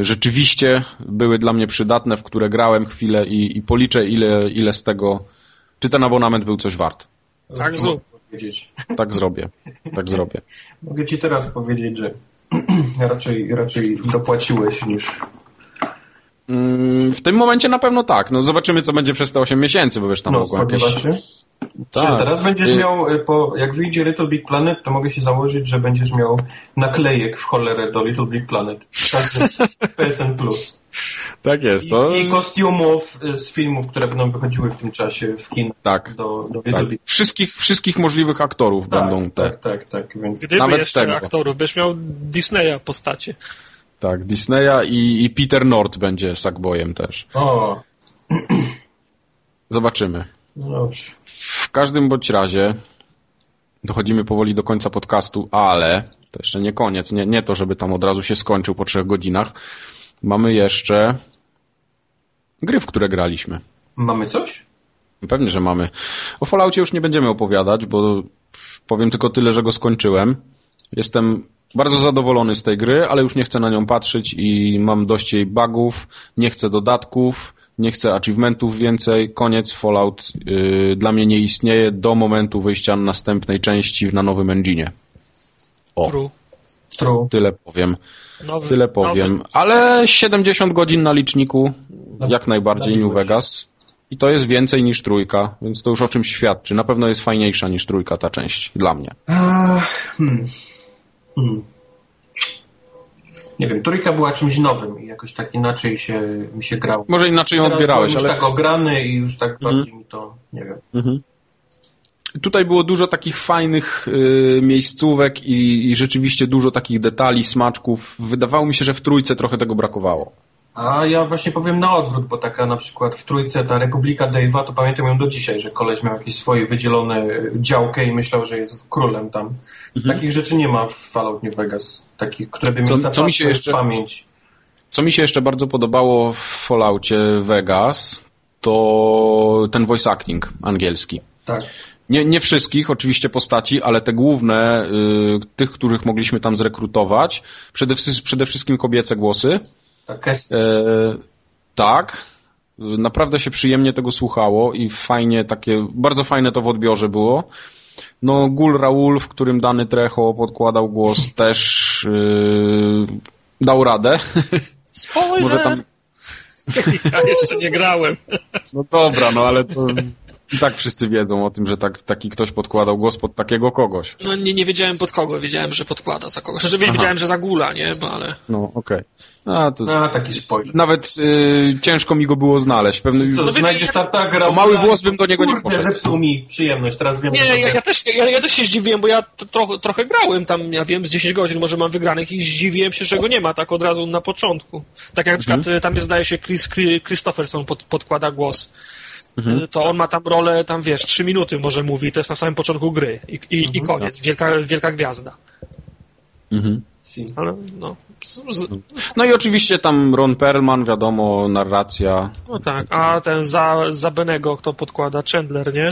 rzeczywiście były dla mnie przydatne, w które grałem chwilę i, i policzę, ile, ile z tego, czy ten abonament był coś wart. Tak, zrób. Tak zrobię. Tak zrobię. Mogę ci teraz powiedzieć, że raczej, raczej dopłaciłeś niż mm, w tym momencie na pewno tak. No zobaczymy, co będzie przez te 8 miesięcy, bo wiesz, tam no, mogą jakieś... Się? Tak. Czy teraz będziesz y- miał, y, po, jak wyjdzie Little Big Planet, to mogę się założyć, że będziesz miał naklejek w cholerę do Little Big Planet. Tak PSN Plus. Tak jest. To... I, I kostiumów y, z filmów, które będą wychodziły w tym czasie w kin. Tak. Do, do tak. Wszystkich, wszystkich możliwych aktorów tak, będą te. Tak, tak, tak. Więc... Gdyby Nawet jeszcze tego. aktorów, byś miał Disneya postacie. Tak, Disneya i, i Peter Nord będzie Sackboyem też. O. Zobaczymy. No dobrze. W każdym bądź razie dochodzimy powoli do końca podcastu, ale to jeszcze nie koniec. Nie, nie to, żeby tam od razu się skończył po trzech godzinach. Mamy jeszcze gry, w które graliśmy. Mamy coś? Pewnie, że mamy. O Falloutie już nie będziemy opowiadać, bo powiem tylko tyle, że go skończyłem. Jestem bardzo zadowolony z tej gry, ale już nie chcę na nią patrzeć i mam dość jej bugów, nie chcę dodatków, nie chcę achievementów więcej, koniec, Fallout yy, dla mnie nie istnieje do momentu wyjścia następnej części na nowym engine. O. True. True. Tyle powiem. Nowy, Tyle powiem. Nowy. Ale 70 godzin na liczniku, jak najbardziej New Vegas. I to jest więcej niż trójka, więc to już o czymś świadczy. Na pewno jest fajniejsza niż trójka ta część, dla mnie. Hmm. Hmm nie wiem, trójka była czymś nowym i jakoś tak inaczej się, mi się grało. Może inaczej ją odbierałeś, już ale... tak ograny i już tak mhm. bardziej mi to, nie wiem. Mhm. Tutaj było dużo takich fajnych y, miejscówek i, i rzeczywiście dużo takich detali, smaczków. Wydawało mi się, że w trójce trochę tego brakowało. A ja właśnie powiem na odwrót, bo taka na przykład w trójce ta Republika Dave'a, to pamiętam ją do dzisiaj, że koleś miał jakieś swoje wydzielone działkę i myślał, że jest królem tam. Mhm. Takich rzeczy nie ma w Fallout New Vegas. Takich, które by mi co mi się jeszcze, pamięć. Co mi się jeszcze bardzo podobało w Falloutie Vegas, to ten voice acting angielski. Tak. Nie, nie wszystkich oczywiście postaci, ale te główne, y, tych, których mogliśmy tam zrekrutować, przede, przede wszystkim kobiece głosy. Tak, e, tak. Naprawdę się przyjemnie tego słuchało i fajnie takie, bardzo fajne to w odbiorze było. No, Gul Raul, w którym dany Trecho podkładał głos, też yy, dał radę. Spoiler! Może tam... Ja jeszcze nie grałem. No dobra, no ale to I tak wszyscy wiedzą o tym, że tak, taki ktoś podkładał głos pod takiego kogoś. No nie, nie wiedziałem pod kogo, wiedziałem, że podkłada za kogoś. Że wiedziałem, że za gula, nie? Bo ale... No, okej. A, to... A, taki spoiler. Nawet y, ciężko mi go było znaleźć. Pewny... Co, No znajdziesz gra... O mały włos bym do niego nie Kurde, poszedł. zepsuł mi przyjemność, teraz wiem, Nie, że ja, ja, też, ja, ja też się zdziwiłem, bo ja trochę, trochę grałem tam, ja wiem, z 10 godzin może mam wygranych i zdziwiłem się, że go nie ma tak od razu na początku. Tak jak na przykład Mhm. y, tam jest, zdaje się, Chris, Chris- Christopherson pod, podkłada głos. Mhm. Y, To on ma tam rolę, tam wiesz, 3 minuty może mówi, to jest na samym początku gry i, i, i koniec, wielka, wielka gwiazda. Mhm. Ale no, z, z, No i oczywiście tam Ron Perlman, wiadomo, narracja. no tak, a ten za, za Benego, kto podkłada, Chandler, nie?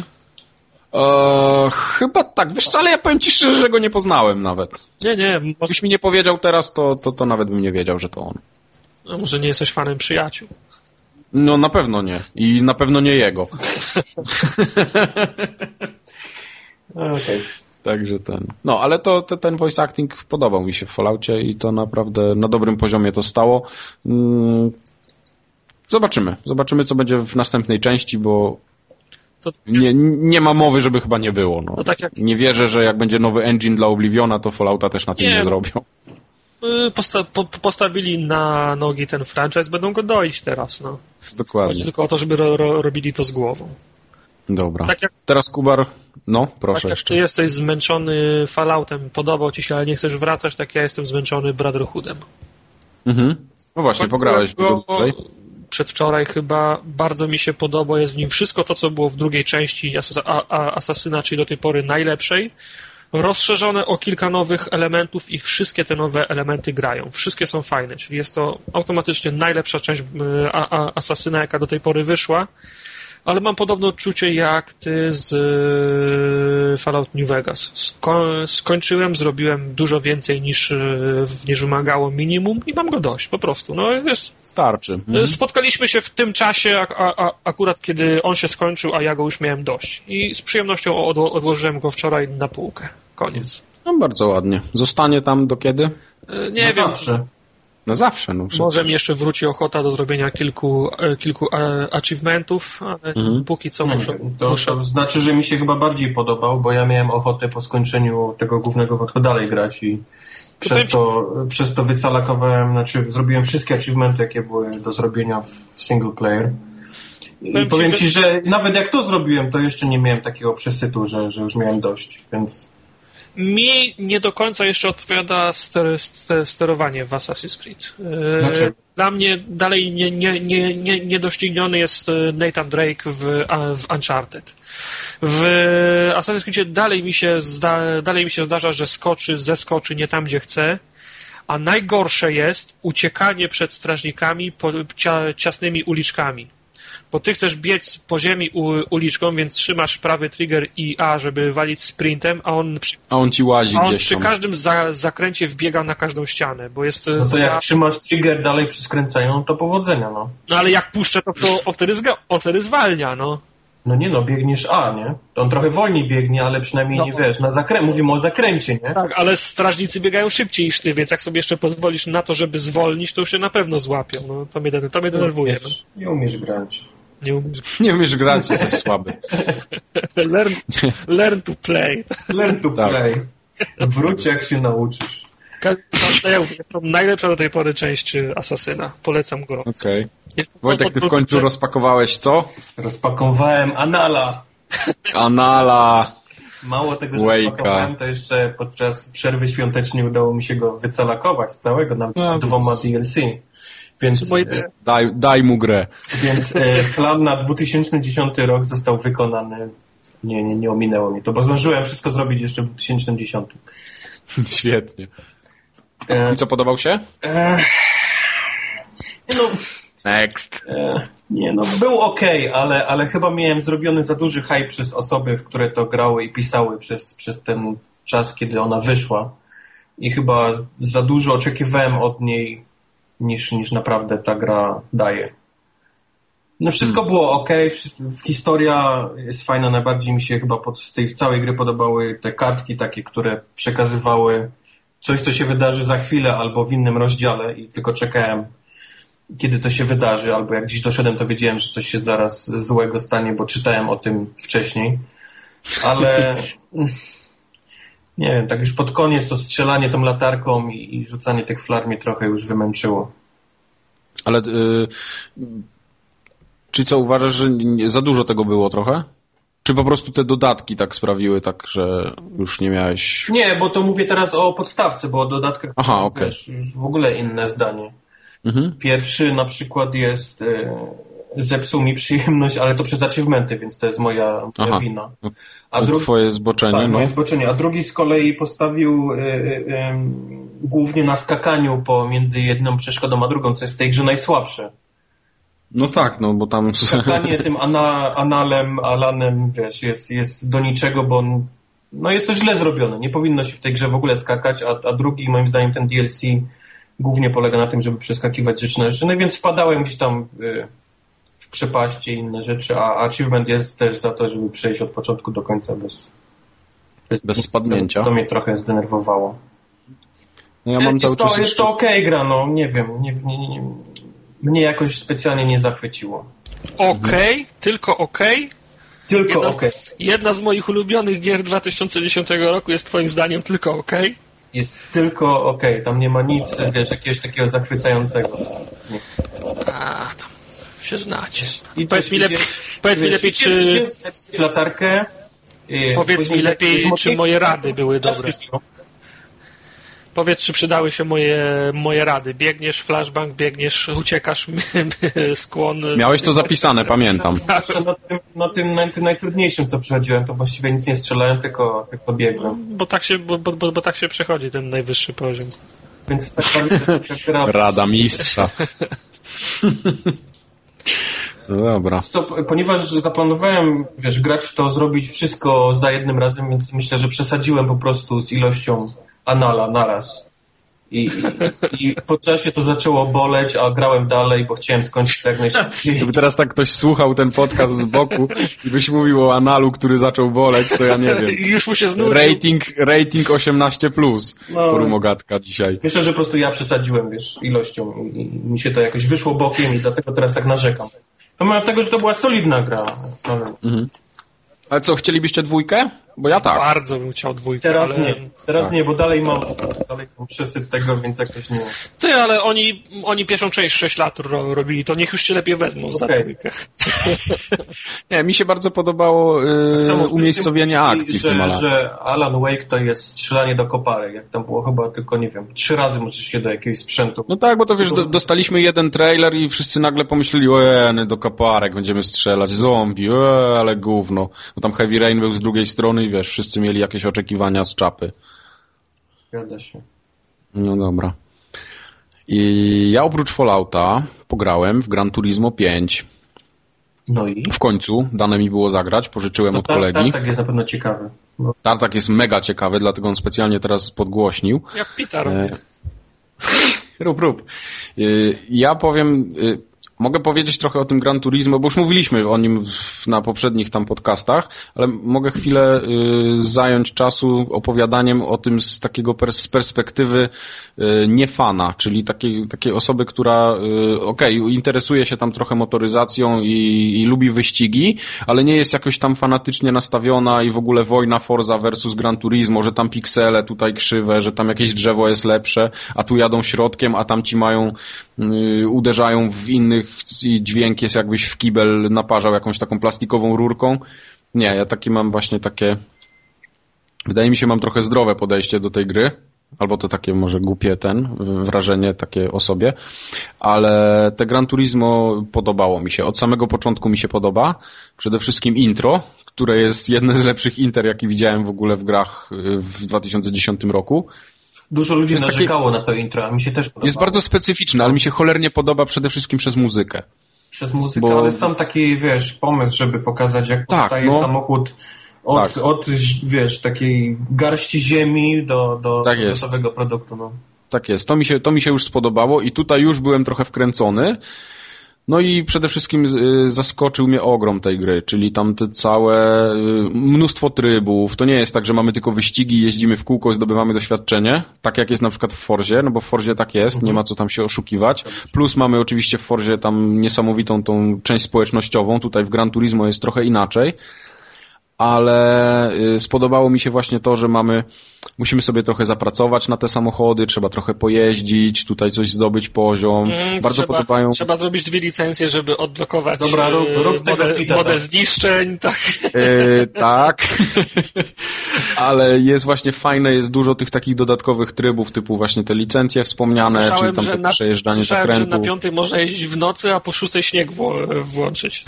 Eee, chyba tak, wiesz co, ale ja powiem ci szczerze, że go nie poznałem nawet. Nie, nie, może, Gdybyś mi nie powiedział teraz, to, to, to nawet bym nie wiedział, że to on. no, może nie jesteś fanem przyjaciół. No na pewno nie. I na pewno nie jego. Okej. Także ten. No, ale to, to ten voice acting podobał mi się w Falloutie i to naprawdę na dobrym poziomie to stało. Mm, Zobaczymy. Zobaczymy, co będzie w następnej części, bo To- nie, nie ma mowy, żeby chyba nie było. No. No tak jak- Nie wierzę, że jak będzie nowy engine dla Obliviona, to Fallouta też na tym Nie, nie, zrobią. Y, Posta po, postawili na nogi ten franchise, będą go doić teraz, no. Chodzi Dokładnie. tylko o to, żeby ro, ro, robili to z głową. Dobra. Tak jak, Teraz Kubar, no proszę tak jak jeszcze. ty jesteś zmęczony Falloutem, podobał ci się, ale nie chcesz wracać, tak ja jestem zmęczony Brotherhoodem. Mhm. No właśnie, pograłeś dłużej. przedwczoraj chyba, bardzo mi się podoba, jest w nim wszystko to, co było w drugiej części Asasyna, czyli do tej pory najlepszej, rozszerzone o kilka nowych elementów i wszystkie te nowe elementy grają. Wszystkie są fajne, czyli jest to automatycznie najlepsza część a, Asasyna, jaka do tej pory wyszła, ale mam podobne odczucie jak ty z y, Fallout New Vegas. Sko- skończyłem, zrobiłem dużo więcej niż, y, niż wymagało minimum i mam go dość, po prostu. No, jest, Starczy. Mhm. Spotkaliśmy się w tym czasie, a, a, akurat kiedy on się skończył, a ja go już miałem dość. I z przyjemnością od, odłożyłem go wczoraj na półkę. Koniec. No bardzo ładnie. Zostanie tam do kiedy? E, Nie Na wiem, Zawsze. Na zawsze, no. może mi jeszcze wróci ochota do zrobienia kilku, e, kilku e, achievementów, ale Mhm. póki co muszę, to, muszę to znaczy, że mi się chyba bardziej podobał, bo ja miałem ochotę po skończeniu tego głównego wątku dalej grać i przez to, przez to wycalakowałem, znaczy zrobiłem wszystkie achievementy, jakie były do zrobienia w, w single player. I Powiem powiem, ci, ci, że... nawet jak to zrobiłem, to jeszcze nie miałem takiego przesytu, że, że już miałem dość, więc Mi nie do końca jeszcze odpowiada ster, ster, sterowanie w Assassin's Creed. E, Dlaczego? Dla mnie dalej nie, nie, nie, nie, niedościgniony jest e, Nathan Drake w, w Uncharted. W Assassin's Creed dalej mi, się zda, dalej mi się zdarza, że skoczy, zeskoczy nie tam, gdzie chce, a najgorsze jest uciekanie przed strażnikami po cia, ciasnymi uliczkami. Bo ty chcesz biec po ziemi u, uliczką, więc trzymasz prawy trigger i A, żeby walić sprintem, a on przy, A on ci łazi a on gdzieś przy tam. każdym za, zakręcie wbiega na każdą ścianę, bo jest no to za... jak trzymasz trigger dalej przy skręcaniu, to powodzenia, no. No ale jak puszczę, to, to on, wtedy zga, on wtedy zwalnia, no. No nie no, biegniesz A, nie? To on trochę wolniej biegnie, ale przynajmniej No. nie wiesz, na zakrę... mówimy o zakręcie, nie? Tak, ale strażnicy biegają szybciej niż ty, więc jak sobie jeszcze pozwolisz na to, żeby zwolnić, to już się na pewno złapią. No, to mnie, to mnie denerwuje. No. Wiesz, Nie umiesz grać. Nie umiesz. Nie umiesz grać, jesteś słaby. Learn, learn to play. Learn to Tak. play. Wróć jak się nauczysz. Ja mówię, Jest to najlepsza do tej pory część y, Asasyna. Polecam go. Okej. To Wojtek, ty w końcu rozpakowałeś co? Rozpakowałem Anala. Anala. Mało tego, że Wake'a. rozpakowałem, to jeszcze podczas przerwy świątecznej udało mi się go wycalakować całego, nawet No, z dwoma DLC. Więc, Moje- e, Daj, daj mu grę. więc e, plan na 2010 rok został wykonany. Nie, nie, nie ominęło mnie to, bo zdążyłem wszystko zrobić jeszcze w 2010. Świetnie. E, I co, podobał się? e, no, Next. E, Nie, no był ok, ale, ale chyba miałem zrobiony za duży hype przez osoby, w które to grały i pisały przez, przez ten czas, kiedy ona wyszła. I chyba za dużo oczekiwałem od niej, niż, niż naprawdę ta gra daje. No wszystko było ok, historia jest fajna, najbardziej mi się chyba pod, z tej całej gry podobały te kartki takie, które przekazywały coś, co się wydarzy za chwilę albo w innym rozdziale i tylko czekałem kiedy to się wydarzy, albo jak gdzieś doszedłem, to wiedziałem, że coś się zaraz złego stanie, bo czytałem o tym wcześniej. Ale nie wiem, tak już pod koniec to strzelanie tą latarką i, i rzucanie tych flar mnie trochę już wymęczyło. Ale y, czy co uważasz, że nie, za dużo tego było trochę? Czy po prostu te dodatki tak sprawiły, tak, że już nie miałeś... Nie, bo to mówię teraz o podstawce, bo o dodatkach Aha, okay. wiesz, już w ogóle inne zdanie. Mhm. Pierwszy na przykład jest e, zepsuł mi przyjemność, ale to przez achievementy, więc to jest moja, moja wina. A drugi, twoje zboczenie, tak, no. moje zboczenie. A drugi z kolei postawił y, y, głównie na skakaniu pomiędzy jedną przeszkodą a drugą, co jest w tej grze najsłabsze. No tak, no bo tam... Skakanie tym ana, analem, alanem, wiesz, jest, jest do niczego, bo on, no jest to źle zrobione. Nie powinno się w tej grze w ogóle skakać, a, a drugi, moim zdaniem, ten DLC głównie polega na tym, żeby przeskakiwać rzeczy na rzeczy. No więc spadałem gdzieś tam y, przepaści i inne rzeczy, a achievement jest też za to, żeby przejść od początku do końca bez, bez, bez spadnięcia. To mnie trochę zdenerwowało. No ja mam jest, to, jest to okej okay gra, no nie wiem, nie, nie, nie, mnie jakoś specjalnie nie zachwyciło. Okej, okay, tylko okej? Okay? Tylko okej. Okay. Jedna z moich ulubionych gier 2010 roku jest twoim zdaniem tylko okej? Okay? Jest tylko okej, okay. tam nie ma nic, wiesz, jakiegoś takiego zachwycającego. Nie. A, tam się znacie. I powiedz mi, lepiej, powiedz mi lepiej, czy... latarkę. Powiedz mi lepiej, czy moje rady były dobre. Powiedz, czy przydały się moje, moje rady. Biegniesz, flashbang, biegniesz, uciekasz, skłon. Miałeś to zapisane, pamiętam. Na tym, na tym, na tym najtrudniejszym, co przechodziłem, to właściwie nic nie strzelałem, tylko, tylko biegłem. Bo tak, się, bo, bo, bo, bo tak się przechodzi ten najwyższy poziom. Więc tak naprawdę... Rada mistrza. No dobra. Ponieważ zaplanowałem, wiesz, grać to, zrobić wszystko za jednym razem, więc myślę, że przesadziłem po prostu z ilością Anala naraz. I, i, I po czasie to zaczęło boleć, a grałem dalej, bo chciałem skończyć jak najszybciej. Gdyby teraz tak ktoś słuchał ten podcast z boku i byś mówił o analu, który zaczął boleć, to ja nie wiem. Już mu się znudził. Rating, rating 18+, plus no, forumogatka dzisiaj. Myślę, że po prostu ja przesadziłem, wiesz, ilością i, i mi się to jakoś wyszło bokiem i dlatego teraz tak narzekam. Pomimo tego, że to była solidna gra. Ale... Mhm. Ale co, chcielibyście dwójkę? Bo ja tak. Bardzo bym chciał dwójkę, Teraz ale... nie, teraz tak. nie, bo dalej mam, dalej mam przesyt tego, więc jakoś nie. Ty, ale oni, oni pierwszą część 6 lat ro, robili, to niech już się lepiej wezmą okay. za dwójkę. nie, mi się bardzo podobało yy, umiejscowienie akcji że, w tym Alan. że Alan Wake to jest strzelanie do koparek, jak tam było chyba tylko, nie wiem, trzy razy możesz się do jakiegoś sprzętu. No tak, bo to wiesz, do, dostaliśmy jeden trailer i wszyscy nagle pomyśleli, ojej, do koparek będziemy strzelać, zombie, eee, ale gówno. Bo tam Heavy Rain był z drugiej strony i wiesz, wszyscy mieli jakieś oczekiwania z czapy. Zgadza się. No dobra. I ja oprócz Fallouta pograłem w Gran Turismo 5. No i? W końcu dane mi było zagrać, pożyczyłem od kolegi. Tartak jest na pewno ciekawy. Bo... Tartak jest mega ciekawy, dlatego on specjalnie teraz podgłośnił. Jak Pita robi. E... rób, rób. E, ja powiem, e, Mogę powiedzieć trochę o tym Gran Turismo, bo już mówiliśmy o nim na poprzednich tam podcastach, ale mogę chwilę y, zająć czasu opowiadaniem o tym z takiego z perspektywy y, niefana, czyli takiej, takiej osoby, która y, okej, okay, interesuje się tam trochę motoryzacją i, i lubi wyścigi, ale nie jest jakoś tam fanatycznie nastawiona i w ogóle wojna Forza versus Gran Turismo, że tam piksele tutaj krzywe, że tam jakieś drzewo jest lepsze, a tu jadą środkiem, a tam ci mają, uderzają w innych i dźwięk jest jakbyś w kibel naparzał jakąś taką plastikową rurką. Nie, ja taki mam właśnie takie wydaje mi się mam trochę zdrowe podejście do tej gry. Albo to takie może głupie ten, wrażenie takie o sobie. Ale te Gran Turismo podobało mi się. Od samego początku mi się podoba. Przede wszystkim intro, które jest jedne z lepszych inter, jakie widziałem w ogóle w grach w 2010 roku. Dużo ludzi jest narzekało na to intro, a mi się też podoba. Jest bardzo specyficzne, ale mi się cholernie podoba przede wszystkim przez muzykę. Przez muzykę, Bo... ale sam taki, wiesz, pomysł, żeby pokazać, jak tak, powstaje no... samochód od, tak. od, wiesz, takiej garści ziemi do, do tak gotowego produktu. No. Tak jest, to mi, się, to mi się już spodobało i tutaj już byłem trochę wkręcony. No i przede wszystkim y, zaskoczył mnie ogrom tej gry, czyli tam te całe y, mnóstwo trybów. To nie jest tak, że mamy tylko wyścigi, jeździmy w kółko, zdobywamy doświadczenie, tak jak jest na przykład w Forzie, no bo w Forzie tak jest, mhm. nie ma co tam się oszukiwać. Plus mamy oczywiście w Forzie tam niesamowitą tą część społecznościową, tutaj w Gran Turismo jest trochę inaczej ale y, spodobało mi się właśnie to, że mamy, musimy sobie trochę zapracować na te samochody, trzeba trochę pojeździć, tutaj coś zdobyć poziom. Mm, Bardzo trzeba, podobają. Trzeba zrobić dwie licencje, żeby odblokować Dobra, rób, rób y, model, model tak. zniszczeń, tak. Yy, tak. ale jest właśnie fajne, jest dużo tych takich dodatkowych trybów, typu właśnie te licencje wspomniane, słyszałem, czyli tam na, przejeżdżanie zakrętu. że na piątej można jeździć w nocy, a po szóstej śnieg włączyć.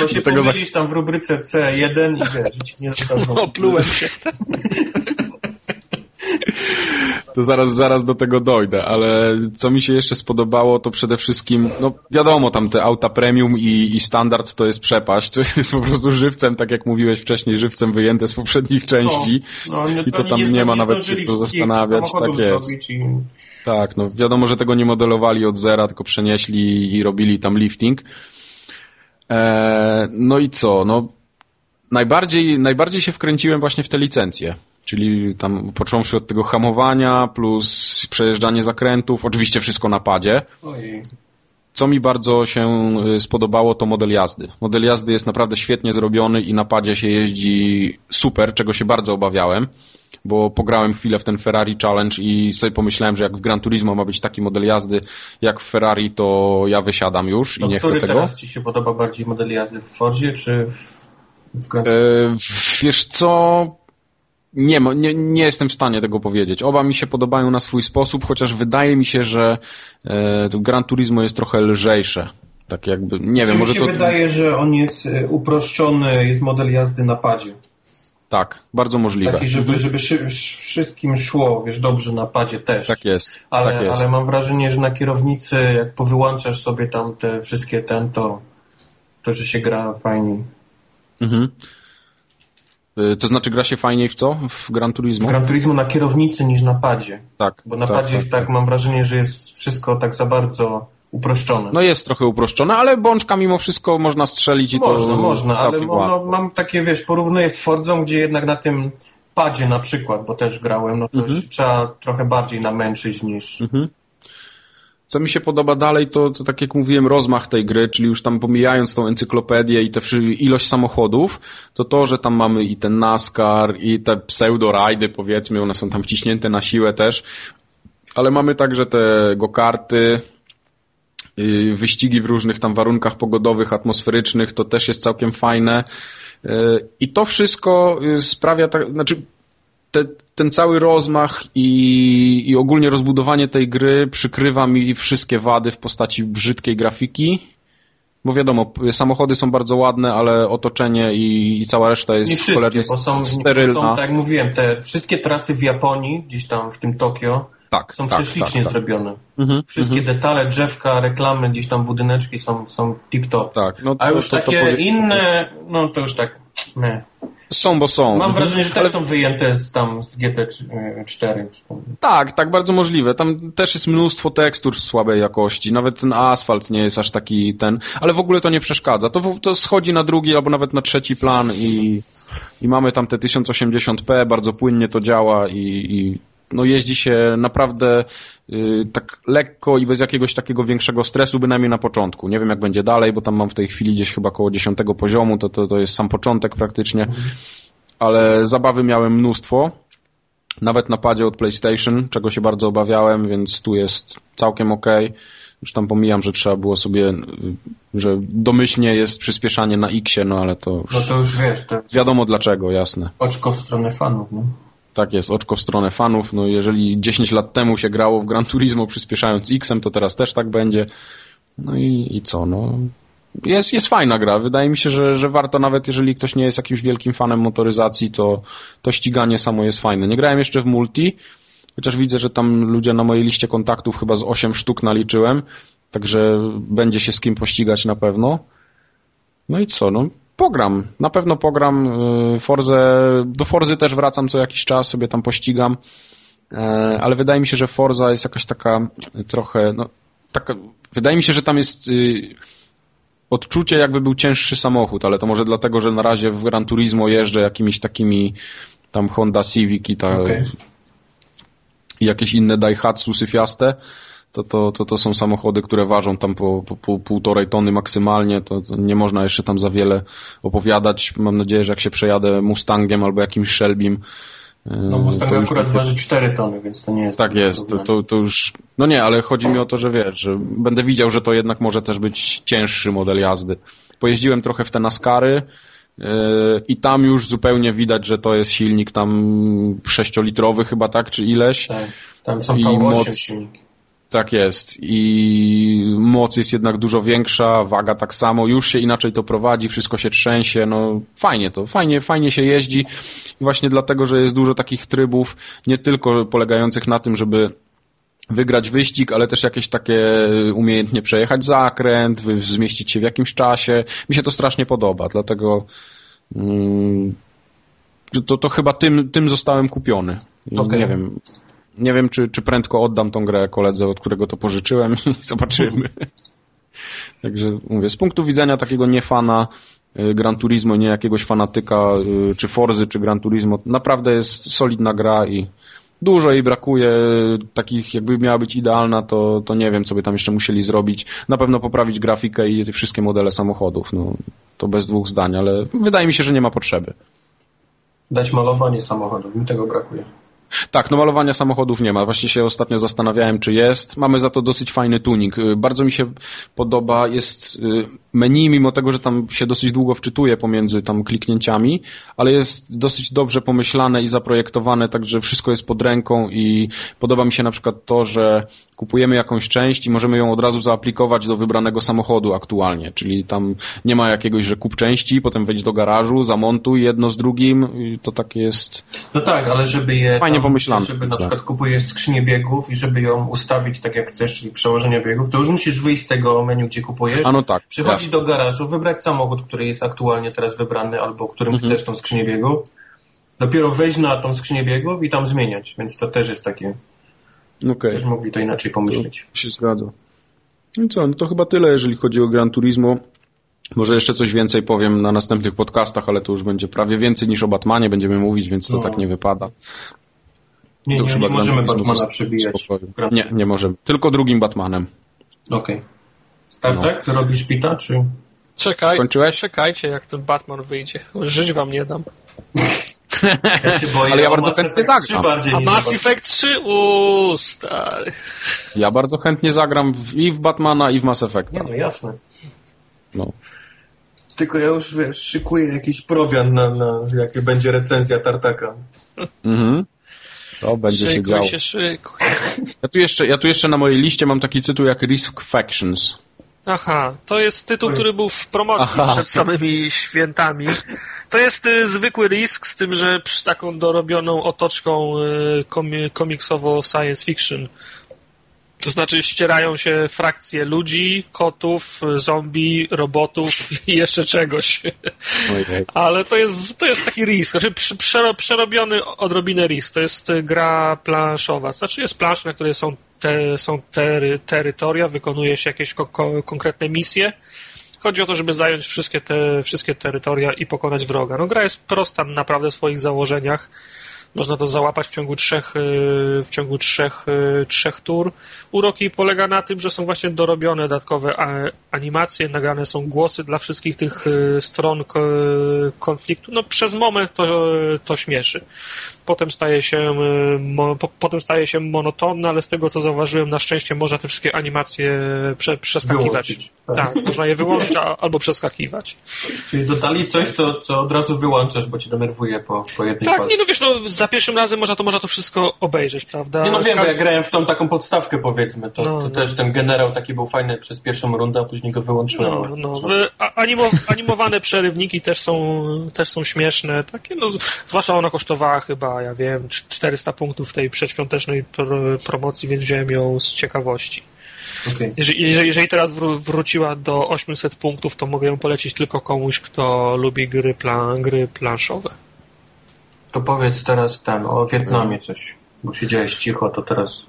Bo się tego za... tam w rubryce C1 i wiesz, nie Oplułem się. To zaraz, zaraz do tego dojdę, ale co mi się jeszcze spodobało, to przede wszystkim, no wiadomo, tam te auta premium i, i standard to jest przepaść. To jest po prostu żywcem, tak jak mówiłeś wcześniej, żywcem wyjęte z poprzednich części. No, no, I to tam nie, nie ma nawet się co zastanawiać. Tak jest. I... Tak, no wiadomo, że tego nie modelowali od zera, tylko przenieśli i robili tam lifting. Eee, no i co? No najbardziej, najbardziej się wkręciłem właśnie w te licencje. Czyli tam począwszy od tego hamowania, plus przejeżdżanie zakrętów, oczywiście wszystko na padzie. Ojej. Co mi bardzo się y, spodobało, to model jazdy. Model jazdy jest naprawdę świetnie zrobiony i na padzie się jeździ super, czego się bardzo obawiałem, bo pograłem chwilę w ten Ferrari Challenge i sobie pomyślałem, że jak w Gran Turismo ma być taki model jazdy jak w Ferrari, to ja wysiadam już i nie chcę tego. teraz Ci się podoba bardziej model jazdy w Fordzie czy w, w e, Wiesz co, nie, nie, nie jestem w stanie tego powiedzieć. Oba mi się podobają na swój sposób, chociaż wydaje mi się, że e, Gran Turismo jest trochę lżejsze. Tak jakby, nie wiem, może mi się to... wydaje, że on jest e, uproszczony, jest model jazdy na padzie. Tak, bardzo możliwe. Taki, żeby, żeby wszystkim szło, wiesz, dobrze na padzie też. Tak jest. Ale, tak jest. ale mam wrażenie, że na kierownicy, jak powyłączasz sobie tam te wszystkie ten, to, to że się gra fajniej. Mhm. Y, to znaczy gra się fajniej w co? W Gran Turismo? W Gran Turismo na kierownicy niż na padzie. Tak. Bo na tak, padzie tak, jest tak, mam wrażenie, że jest wszystko tak za bardzo uproszczone. No jest trochę uproszczone, ale bączka mimo wszystko można strzelić i można, to Można, ale no, mam takie, wiesz, porównuję z Fordzą, gdzie jednak na tym padzie na przykład, bo też grałem, no to mhm. trzeba trochę bardziej namęczyć niż... Mhm. Co mi się podoba dalej, to, to tak jak mówiłem, rozmach tej gry, czyli już tam pomijając tą encyklopedię i tę ilość samochodów, to to, że tam mamy i ten NASCAR, i te pseudo-rajdy, powiedzmy, one są tam wciśnięte na siłę też, ale mamy także te go-karty, y, wyścigi w różnych tam warunkach pogodowych, atmosferycznych, to też jest całkiem fajne. Y, I to wszystko y, sprawia, tak, znaczy te, ten cały rozmach i, i ogólnie rozbudowanie tej gry przykrywa mi wszystkie wady w postaci brzydkiej grafiki. Bo wiadomo, samochody są bardzo ładne, ale otoczenie i, i cała reszta jest nie cholernie bo są, sterylna. Są, tak jak mówiłem, te wszystkie trasy w Japonii, gdzieś tam w tym Tokio, tak, są tak, prześlicznie tak, tak. zrobione. Mhm, wszystkie mhm. detale, drzewka, reklamy, gdzieś tam budyneczki są, są tip-top. Tak, no A już to, takie to powie... inne, no to już tak, nie. Są, bo są. Mam mhm. wrażenie, że też Ale... są wyjęte z, tam z GT4. Tak, tak, bardzo możliwe. Tam też jest mnóstwo tekstur słabej jakości. Nawet ten asfalt nie jest aż taki ten. Ale w ogóle to nie przeszkadza. To, to schodzi na drugi albo nawet na trzeci plan i, i mamy tam te 1080p, bardzo płynnie to działa i, i no jeździ się naprawdę yy, tak lekko i bez jakiegoś takiego większego stresu, bynajmniej na początku. Nie wiem jak będzie dalej, bo tam mam w tej chwili gdzieś chyba około 10 poziomu, to, to, to jest sam początek praktycznie, ale zabawy miałem mnóstwo. Nawet na padzie od PlayStation, czego się bardzo obawiałem, więc tu jest całkiem ok. Już tam pomijam, że trzeba było sobie, y, że domyślnie jest przyspieszanie na X, no ale to już, no to już wiesz, to wiadomo dlaczego, jasne. Oczko w stronę fanów, no. Tak jest, oczko w stronę fanów. No jeżeli 10 lat temu się grało w Gran Turismo przyspieszając X-em, to teraz też tak będzie. No i, i co, no. Jest, jest fajna gra. Wydaje mi się, że, że warto nawet, jeżeli ktoś nie jest jakimś wielkim fanem motoryzacji, to, to ściganie samo jest fajne. Nie grałem jeszcze w multi, chociaż widzę, że tam ludzie na mojej liście kontaktów chyba z 8 sztuk naliczyłem, także będzie się z kim pościgać na pewno. No i co, no pogram. Na pewno pogram y, Forzę. Do Forzy też wracam co jakiś czas, sobie tam pościgam. E, ale wydaje mi się, że Forza jest jakaś taka trochę, no, taka, wydaje mi się, że tam jest y, odczucie jakby był cięższy samochód, ale to może dlatego, że na razie w Gran Turismo jeżdżę jakimiś takimi tam Honda Civic i, ta, Okej. i jakieś inne Daihatsu syfiaste, to, to, to, to są samochody, które ważą tam po, po, po półtorej tony maksymalnie, to, to nie można jeszcze tam za wiele opowiadać. Mam nadzieję, że jak się przejadę Mustangiem albo jakimś Shelbym, y, No Mustang już akurat waży 4 tony, więc to nie jest... tak jest, to, to, to już. No nie, ale chodzi mi o to, że wiesz, że będę widział, że to jednak może też być cięższy model jazdy. Pojeździłem trochę w te Naskary yy, i tam już zupełnie widać, że to jest silnik tam 6-litrowy chyba, tak, czy ileś. Tak. Tam są I V8 moc- silniki. Tak jest. I moc jest jednak dużo większa, waga tak samo, już się inaczej to prowadzi, wszystko się trzęsie, no fajnie to, fajnie, fajnie się jeździ. I właśnie dlatego, że jest dużo takich trybów, nie tylko polegających na tym, żeby wygrać wyścig, ale też jakieś takie umiejętnie przejechać zakręt, zmieścić się w jakimś czasie. Mi się to strasznie podoba, dlatego mm, to, to chyba tym, tym zostałem kupiony. I Okej. Nie wiem, nie wiem, czy, czy prędko oddam tą grę koledze, od którego to pożyczyłem. Zobaczymy. Także mówię, z punktu widzenia takiego niefana y, Gran Turismo, nie jakiegoś fanatyka, y, czy Forzy, czy Gran Turismo, naprawdę jest solidna gra i dużo jej brakuje. Takich, jakby miała być idealna, to, to nie wiem, co by tam jeszcze musieli zrobić. Na pewno poprawić grafikę i te wszystkie modele samochodów. No, to bez dwóch zdań, ale wydaje mi się, że nie ma potrzeby. Dać malowanie samochodów, mi tego brakuje. Tak, no malowania samochodów nie ma. Właśnie się ostatnio zastanawiałem, czy jest. Mamy za to dosyć fajny tuning. Y, Bardzo mi się podoba, jest y, menu, mimo tego, że tam się dosyć długo wczytuje pomiędzy tam kliknięciami, ale jest dosyć dobrze pomyślane i zaprojektowane, także wszystko jest pod ręką i podoba mi się na przykład to, że kupujemy jakąś część i możemy ją od razu zaaplikować do wybranego samochodu aktualnie, czyli tam nie ma jakiegoś, że kup części, potem wejdź do garażu, zamontuj jedno z drugim i to takie jest No tak, ale żeby je... Fajnie tam, pomyślane, Żeby na myślę. przykład kupujesz skrzynię biegów i żeby ją ustawić tak jak chcesz, czyli przełożenie biegów, to już musisz wyjść z tego menu, gdzie kupujesz. A no tak, Przychodzić do garażu, wybrać samochód, który jest aktualnie teraz wybrany, albo którym Mhm. chcesz tą skrzynię biegów. Dopiero wejść na tą skrzynię biegów i tam zmieniać, więc to też jest takie, Okej. też mogli to inaczej pomyśleć. To się zgadza. No i co, no to chyba tyle, jeżeli chodzi o Gran Turismo. Może jeszcze coś więcej powiem na następnych podcastach, ale to już będzie prawie więcej niż o Batmanie będziemy mówić, więc to No. tak nie wypada. Nie, To nie, nie możemy Turismo Batmana przebijać. Nie, nie możemy. Tylko drugim Batmanem. Okej. Tak, No. tak? Ty robisz pita, czy... Czekaj, Skończyłeś? czekajcie, jak ten Batman wyjdzie. Żyć wam nie dam. Ja się boję Ale ja bardzo chętnie Effect 3 zagram. A Mass Effect 3? Uuu, stary. Ja bardzo chętnie zagram w, i w Batmana, i w Mass Effecta. Nie no, jasne. No. Tylko ja już, wiesz, szykuję jakiś prowiant na, na jakie będzie recenzja Tartaka. Mhm. To będzie się działo. Szykuj się, szykuj. Ja tu, jeszcze, ja tu jeszcze na mojej liście mam taki tytuł jak Risk Factions. Aha, to jest tytuł, który był w promocji Aha. przed samymi świętami. To jest y, zwykły risk z tym, że z taką dorobioną otoczką y, komi- komiksowo science fiction. To znaczy ścierają się frakcje ludzi, kotów, zombie, robotów i jeszcze czegoś. Ale to jest, to jest taki risk, znaczy przerobiony odrobinę risk. To jest y, gra planszowa. Znaczy jest plansz, na której są, te, są tery, terytoria, wykonuje się jakieś ko, ko, konkretne misje. Chodzi o to, żeby zająć wszystkie te wszystkie terytoria i pokonać wroga. No gra jest prosta naprawdę w swoich założeniach. Można to załapać w ciągu trzech, y, w ciągu trzech, y, trzech tur. Urok jej polega na tym, że są właśnie dorobione dodatkowe animacje, nagrane są głosy dla wszystkich tych y, stron ko- konfliktu. No przez moment to, to śmieszy. Potem staje się, y, mo, po, potem staje się monotonne, ale z tego co zauważyłem, na szczęście można te wszystkie animacje prze, przeskakiwać. Wyłączyć, tak. Tak, można je wyłączyć albo przeskakiwać. Czyli dodali coś, co, co od razu wyłączasz, bo cię denerwuje po, po jednej Tak, palce. nie no wiesz, no za pierwszym razem można to, można to wszystko obejrzeć, prawda? Nie no wiem, bo ja grałem w tą taką podstawkę powiedzmy, to, No, to no. też ten generał taki był fajny przez pierwszą rundę, a później go wyłączyłem. No, no. w- Animo, animowane przerywniki też są, też są śmieszne. Takie, no, zwłaszcza ona kosztowała chyba, ja wiem, cz- 400 punktów w tej przedświątecznej pro, promocji, więc wziąłem ją z ciekawości. Jeżeli, jeżeli, jeżeli teraz wró- wróciła do 800 punktów, to mogę ją polecić tylko komuś, kto lubi gry, plan, gry planszowe. To powiedz teraz ten, o Wietnamie coś, bo siedziałeś cicho, to teraz...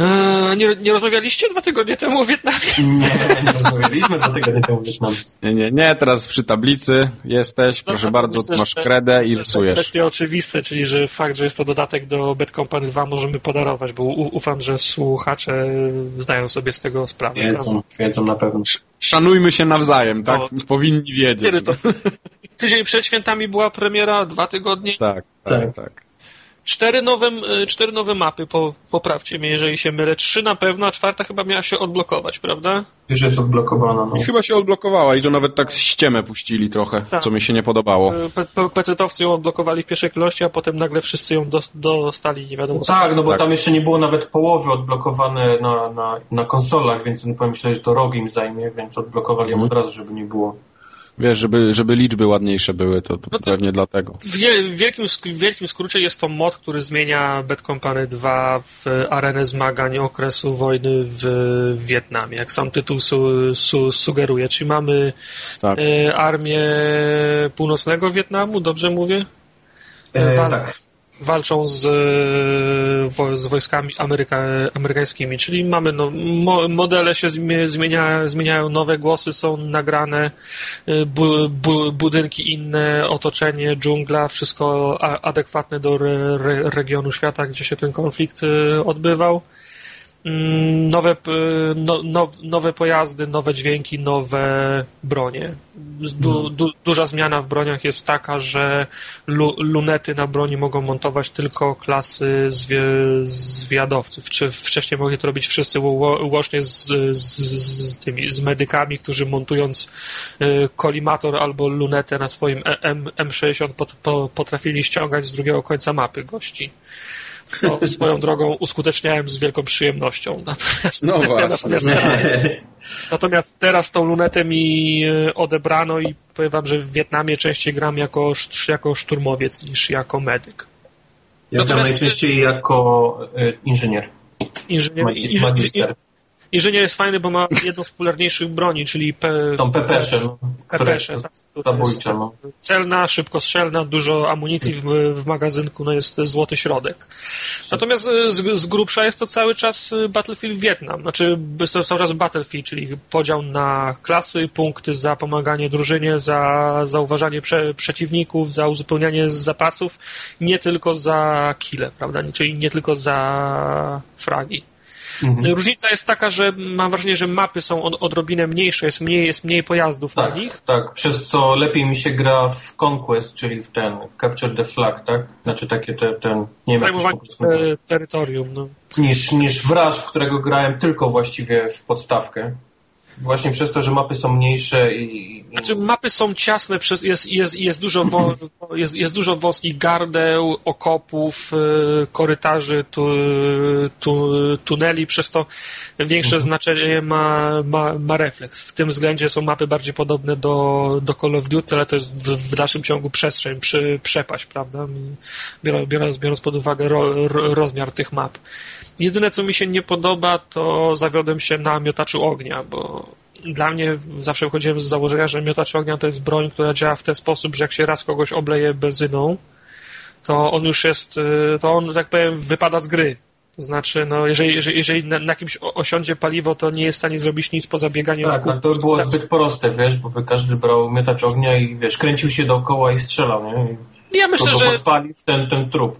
Eee, nie, nie rozmawialiście dwa tygodnie temu o Wietnamie? Nie, nie rozmawialiśmy dwa tygodnie temu o Wietnamie. Nie, nie, nie, teraz przy tablicy jesteś, No, proszę to bardzo, myślę, masz kredę i rysujesz. Kwestie oczywiste, czyli że fakt, że jest to dodatek do Bad Company 2 możemy podarować, bo ufam, że słuchacze zdają sobie z tego sprawę. Wiedzą, wiedzą na pewno. Szanujmy się nawzajem, tak? No. Powinni wiedzieć. Kiedy to? Tydzień przed świętami była premiera, dwa tygodnie. Tak, tak, tak. Cztery nowe, y, cztery nowe mapy, po, poprawcie mnie, jeżeli się mylę. Trzy na pewno, a czwarta chyba miała się odblokować, prawda? Już jest odblokowana. No. Chyba się odblokowała i to nawet tak ściemę puścili trochę, Tak. co mi się nie podobało. Y, Pe- pe- Pecetowcy ją odblokowali w pierwszej kolejności, a potem nagle wszyscy ją dos- dostali, nie wiadomo co. Tak, no bo Tak. tam jeszcze nie było nawet połowy odblokowane na, na, na konsolach, więc oni pomyśleli, że to rok im zajmie, więc odblokowali ją Mhm. od razu, żeby nie było. Wiesz, żeby, żeby liczby ładniejsze były, to, to No to- pewnie dlatego. W, wie- w, wielkim, w wielkim skrócie jest to mod, który zmienia Bad Company 2 w arenę zmagań okresu wojny w, Wietnamie, jak sam tytuł su, su, sugeruje. Czyli mamy Tak. e, armię północnego Wietnamu, dobrze mówię? E, tak. Walczą z, e, z wojskami Ameryka, amerykańskimi, czyli mamy no, mo, modele się zmie- zmienia, zmieniają, nowe głosy są nagrane, e, bu, bu, budynki inne, otoczenie, dżungla, wszystko adekwatne do re, re, regionu świata, gdzie się ten konflikt e, odbywał. Mm, Nowe, no, no, nowe pojazdy, nowe dźwięki, nowe bronie. Du, du, duża zmiana w broniach jest taka, że lu, lunety na broni mogą montować tylko klasy zwie, zwiadowców. Czy wcześniej mogli to robić wszyscy, łącznie z, z, z tymi z medykami, którzy montując y, kolimator albo lunetę na swoim E- M, M60 pot, po, potrafili ściągać z drugiego końca mapy gości. Co swoją drogą uskuteczniałem z wielką przyjemnością. Natomiast, No właśnie. natomiast, teraz, natomiast teraz tą lunetę mi e, odebrano i powiem wam, że w Wietnamie częściej gram jako, jako szturmowiec niż jako medyk. Ja gram Natomiast- najczęściej jako e, inżynier, inżynier, magister. Inżynier jest fajny, bo ma jedną z popularniejszych broni, czyli pe, Tą pepeszę, jest zabójcza. No. celna, szybkostrzelna, dużo amunicji w, w magazynku, no jest złoty środek. Natomiast z, z grubsza jest to cały czas Battlefield Vietnam, znaczy cały czas Battlefield, czyli podział na klasy, punkty za pomaganie drużynie, za zauważanie prze, przeciwników, za uzupełnianie zapasów, nie tylko za kile, prawda, czyli nie tylko za fragi. Mhm. Różnica jest taka, że mam wrażenie, że mapy są od, odrobinę mniejsze, jest mniej, jest mniej pojazdów Tak, na nich. tak, przez co lepiej mi się gra w Conquest, czyli w ten Capture the Flag, tak? Znaczy takie te, ten, nie wiem Zajmowanie e, terytorium. No. niż, niż w Rush, w którego grałem tylko właściwie w podstawkę. Właśnie przez to, że mapy są mniejsze i... Znaczy mapy są ciasne, przez, jest, jest, jest, dużo wo, jest, jest dużo wąskich gardeł, okopów, e, korytarzy, tu, tu, tuneli, przez to większe znaczenie ma, ma, ma refleks. W tym względzie są mapy bardziej podobne do, do Call of Duty, ale to jest w, w dalszym ciągu przestrzeń, przy, przepaść, prawda? Biorąc, biorąc, biorąc pod uwagę ro, ro, rozmiar tych map. Jedyne, co mi się nie podoba, to zawiodłem się na miotaczu ognia, bo dla mnie zawsze wychodziłem z założenia, że miotacz ognia to jest broń, która działa w ten sposób, że jak się raz kogoś obleje benzyną, to on już jest, y, to on, tak powiem, wypada z gry. To znaczy, no, jeżeli, jeżeli, jeżeli na, na kimś osiądzie paliwo, to nie jest w stanie zrobić nic poza bieganiem Tak, w no kółko. to było Tak. zbyt proste, wiesz, bo by każdy brał miotacz ognia i wiesz, kręcił się dookoła i strzelał, nie? I Ja myślę, że ten, ten trup.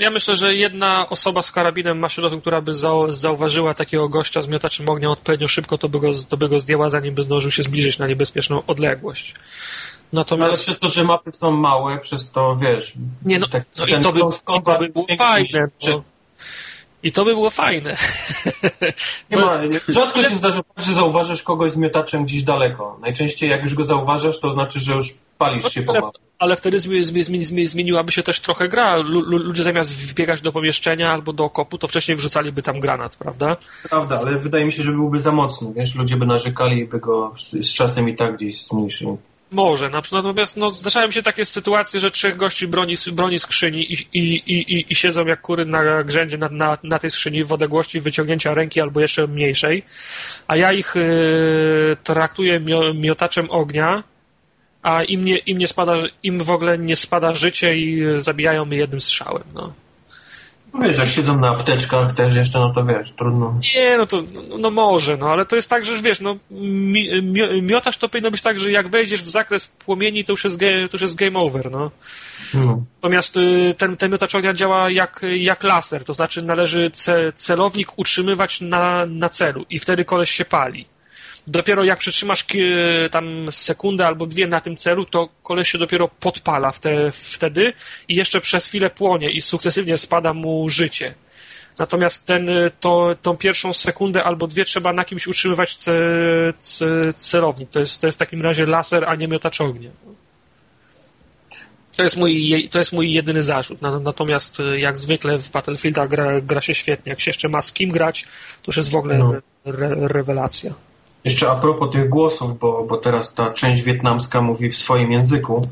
Ja myślę, że jedna osoba z karabinem maszynowym, która by zau- zauważyła takiego gościa z miotaczem ognia odpowiednio szybko, to by go, to by go zdjęła, zanim by zdążył się zbliżyć na niebezpieczną odległość. No, ale Natomiast przez to, że mapy są małe, przez to, wiesz... Nie, no, tak, no i to by, i to by było fajne. czy- No. I to by było fajne. Nie Bo- ma, rzadko się zdarza tak, że zauważasz kogoś z miotaczem gdzieś daleko. Najczęściej jak już go zauważasz, to znaczy, że już palisz się po ale, ale wtedy zmi- zmi- zmi- zmi- zmieniłaby się też trochę gra. Lu- lu- Ludzie zamiast wbiegać do pomieszczenia albo do okopu, to wcześniej wrzucaliby tam granat, prawda? Prawda, ale wydaje mi się, że byłby za mocny, wiesz, ludzie by narzekali i by go z czasem i tak gdzieś zmniejszyli. Może, na przykład, natomiast no, zdarzają się takie sytuacje, że trzech gości broni, broni skrzyni i, i, i, i, siedzą jak kury na grzędzie na, na, na tej skrzyni w odległości wyciągnięcia ręki albo jeszcze mniejszej, a ja ich y, traktuję mio, miotaczem ognia, a im nie, im nie spada, im w ogóle nie spada życie i zabijają mnie jednym strzałem, no. No wiesz, jak siedzą na apteczkach też jeszcze, no to wiesz, trudno. Nie, no to no, no może, no ale to jest tak, że wiesz, no mi, mi, miotaż to powinno być tak, że jak wejdziesz w zakres płomieni, to już jest, ge, to już jest game over, no. No. Natomiast y, ten, ten miotacz ognia działa jak, jak laser, to znaczy należy ce, celownik utrzymywać na, na celu i wtedy koleś się pali. Dopiero jak przytrzymasz tam sekundę albo dwie na tym celu, to koleś się dopiero podpala wte, wtedy i jeszcze przez chwilę płonie i sukcesywnie spada mu życie. Natomiast ten, y, to, tą pierwszą sekundę albo dwie trzeba na kimś utrzymywać ce, ce, celownik. To jest, to jest w takim razie laser, a nie miotacz ognia. To jest mój, to jest mój jedyny zarzut. Na- Natomiast y, jak zwykle w Battlefielda gra, gra się świetnie. Jak się jeszcze ma z kim grać, to już jest w ogóle No. re, rewelacja. Jeszcze a propos tych głosów, bo, bo teraz ta część wietnamska mówi w swoim języku.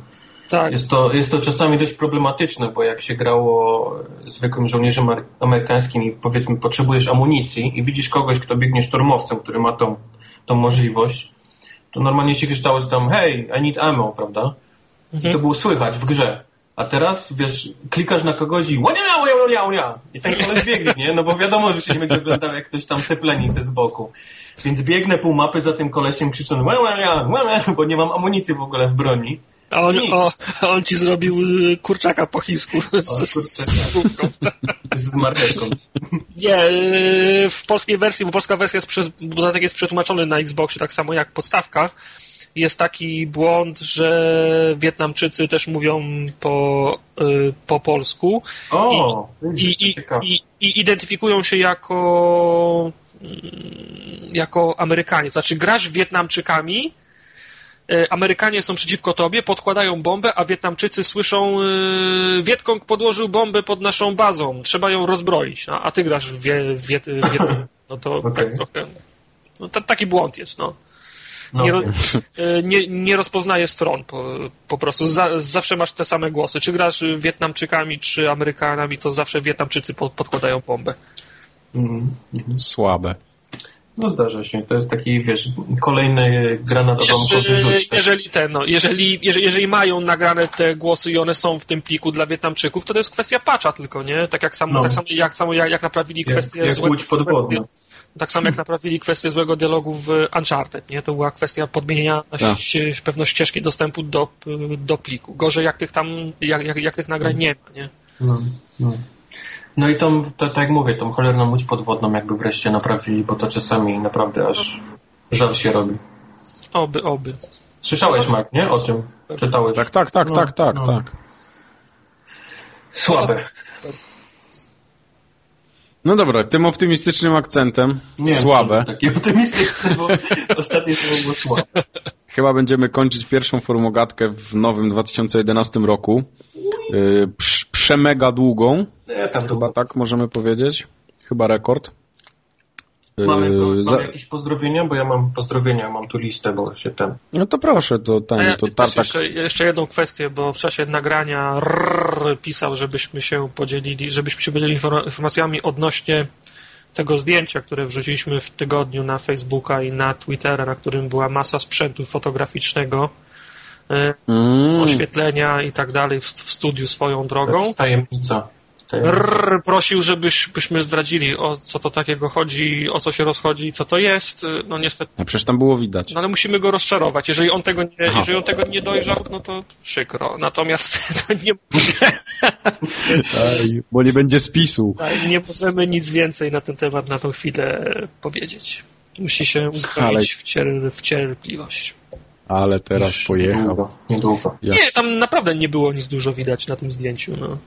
Tak, Jest to, jest to czasami dość problematyczne, bo jak się grało zwykłym żołnierzem amer- amerykańskim i powiedzmy potrzebujesz amunicji i widzisz kogoś, kto biegnie szturmowcem, który ma tą, tą możliwość, to normalnie się kryształo, że tam hey, I need ammo, prawda? I to było słychać w grze. A teraz, wiesz, klikasz na kogoś i wania, wania, wania, wania. I ten koleś biegnie, nie? No bo wiadomo, że się nie będzie oglądał, jak ktoś tam sepleni ze z boku. Więc biegnę pół mapy za tym kolesiem krzycząc wania, wania, wania, bo nie mam amunicji w ogóle w broni. a on, o, on ci zrobił y, kurczaka po chińsku z, z, kurczaka. z główką. Z marchewką. Nie, y, w polskiej wersji, bo polska wersja jest, dodatek jest przetłumaczony na Xboxie tak samo jak podstawka. Jest taki błąd, że Wietnamczycy też mówią po, y, po polsku O, i, i, i, i identyfikują się jako jako Amerykanie. Znaczy grasz Wietnamczykami, e, Amerykanie są przeciwko tobie, podkładają bombę, a Wietnamczycy słyszą e, Wietkong podłożył bombę pod naszą bazą, trzeba ją rozbroić, no, a ty grasz w, wie, w Wiet, Wietnam. No to Okej. tak trochę... No, ta, taki błąd jest, no. No, Nie, ro, e, nie, nie rozpoznaje stron po, po prostu. Za, zawsze masz te same głosy. Czy grasz Wietnamczykami, czy Amerykanami, to zawsze Wietnamczycy pod, podkładają bombę. Mm, mhm. Słabe. no zdarza się. To jest taki, wiesz, kolejny granat odłamkowy Jeżeli, rzuć. tak? jeżeli te, no, jeżeli, jeżeli, jeżeli mają nagrane te głosy i one są w tym pliku dla Wietnamczyków, to to jest kwestia patcha tylko, nie? Tak jak samo, No. tak samo, jak, samo jak, jak naprawili Jak- kwestię jak złego, podwodna. tak samo jak naprawili kwestię złego dialogu w Uncharted, nie? To była kwestia podmienienia Tak. ście, pewno ścieżki dostępu do, do pliku. Gorzej jak tych tam, jak, jak, jak tych nagrań nie ma, nie? No, no. No i tą, to, tak jak mówię, tą cholerną łódź podwodną jakby wreszcie naprawili, bo to czasami naprawdę aż żal się robi. Oby, oby. Słyszałeś, Mark, nie? O tym? Czytałeś? Tak, tak, tak, No, tak, tak, no. tak. Słabe. No dobra, tym optymistycznym akcentem, Nie słabe, Takie optymistyczne, bo ostatnie słowo było słabe. chyba będziemy kończyć pierwszą formogatkę w nowym 2011 roku. Yy, przemega długą, Nie, tam chyba tak możemy powiedzieć. Chyba rekord. Yy, Mamy, mamy za- jakieś pozdrowienia? Bo ja mam pozdrowienia, mam tu listę, bo się ten... No to proszę, to ten, ja to tartak. jeszcze, jeszcze jedną kwestię, bo w czasie nagrania rrr, pisał, żebyśmy się podzielili, żebyśmy się podzielili infor- informacjami odnośnie tego zdjęcia, które wrzuciliśmy w tygodniu na Facebooka i na Twittera, na którym była masa sprzętu fotograficznego, Mm, oświetlenia i tak dalej w, w studiu swoją drogą. Tajemnica. Tajemnica. Rrr, prosił, żebyśmy zdradzili, o co to takiego chodzi, o co się rozchodzi i co to jest. No niestety a przecież tam było widać. no ale musimy go rozczarować. Jeżeli on tego nie, Aha. jeżeli on tego nie dojrzał, no to przykro. Natomiast to nie, Ej, bo nie będzie spisu. nie możemy nic więcej na ten temat na tą chwilę powiedzieć. Musi się uzbroić w, cier, w cierpliwość. Ale teraz Już pojechał. Niedługo. niedługo. Ja. Nie, tam naprawdę nie było nic dużo widać na tym zdjęciu. No.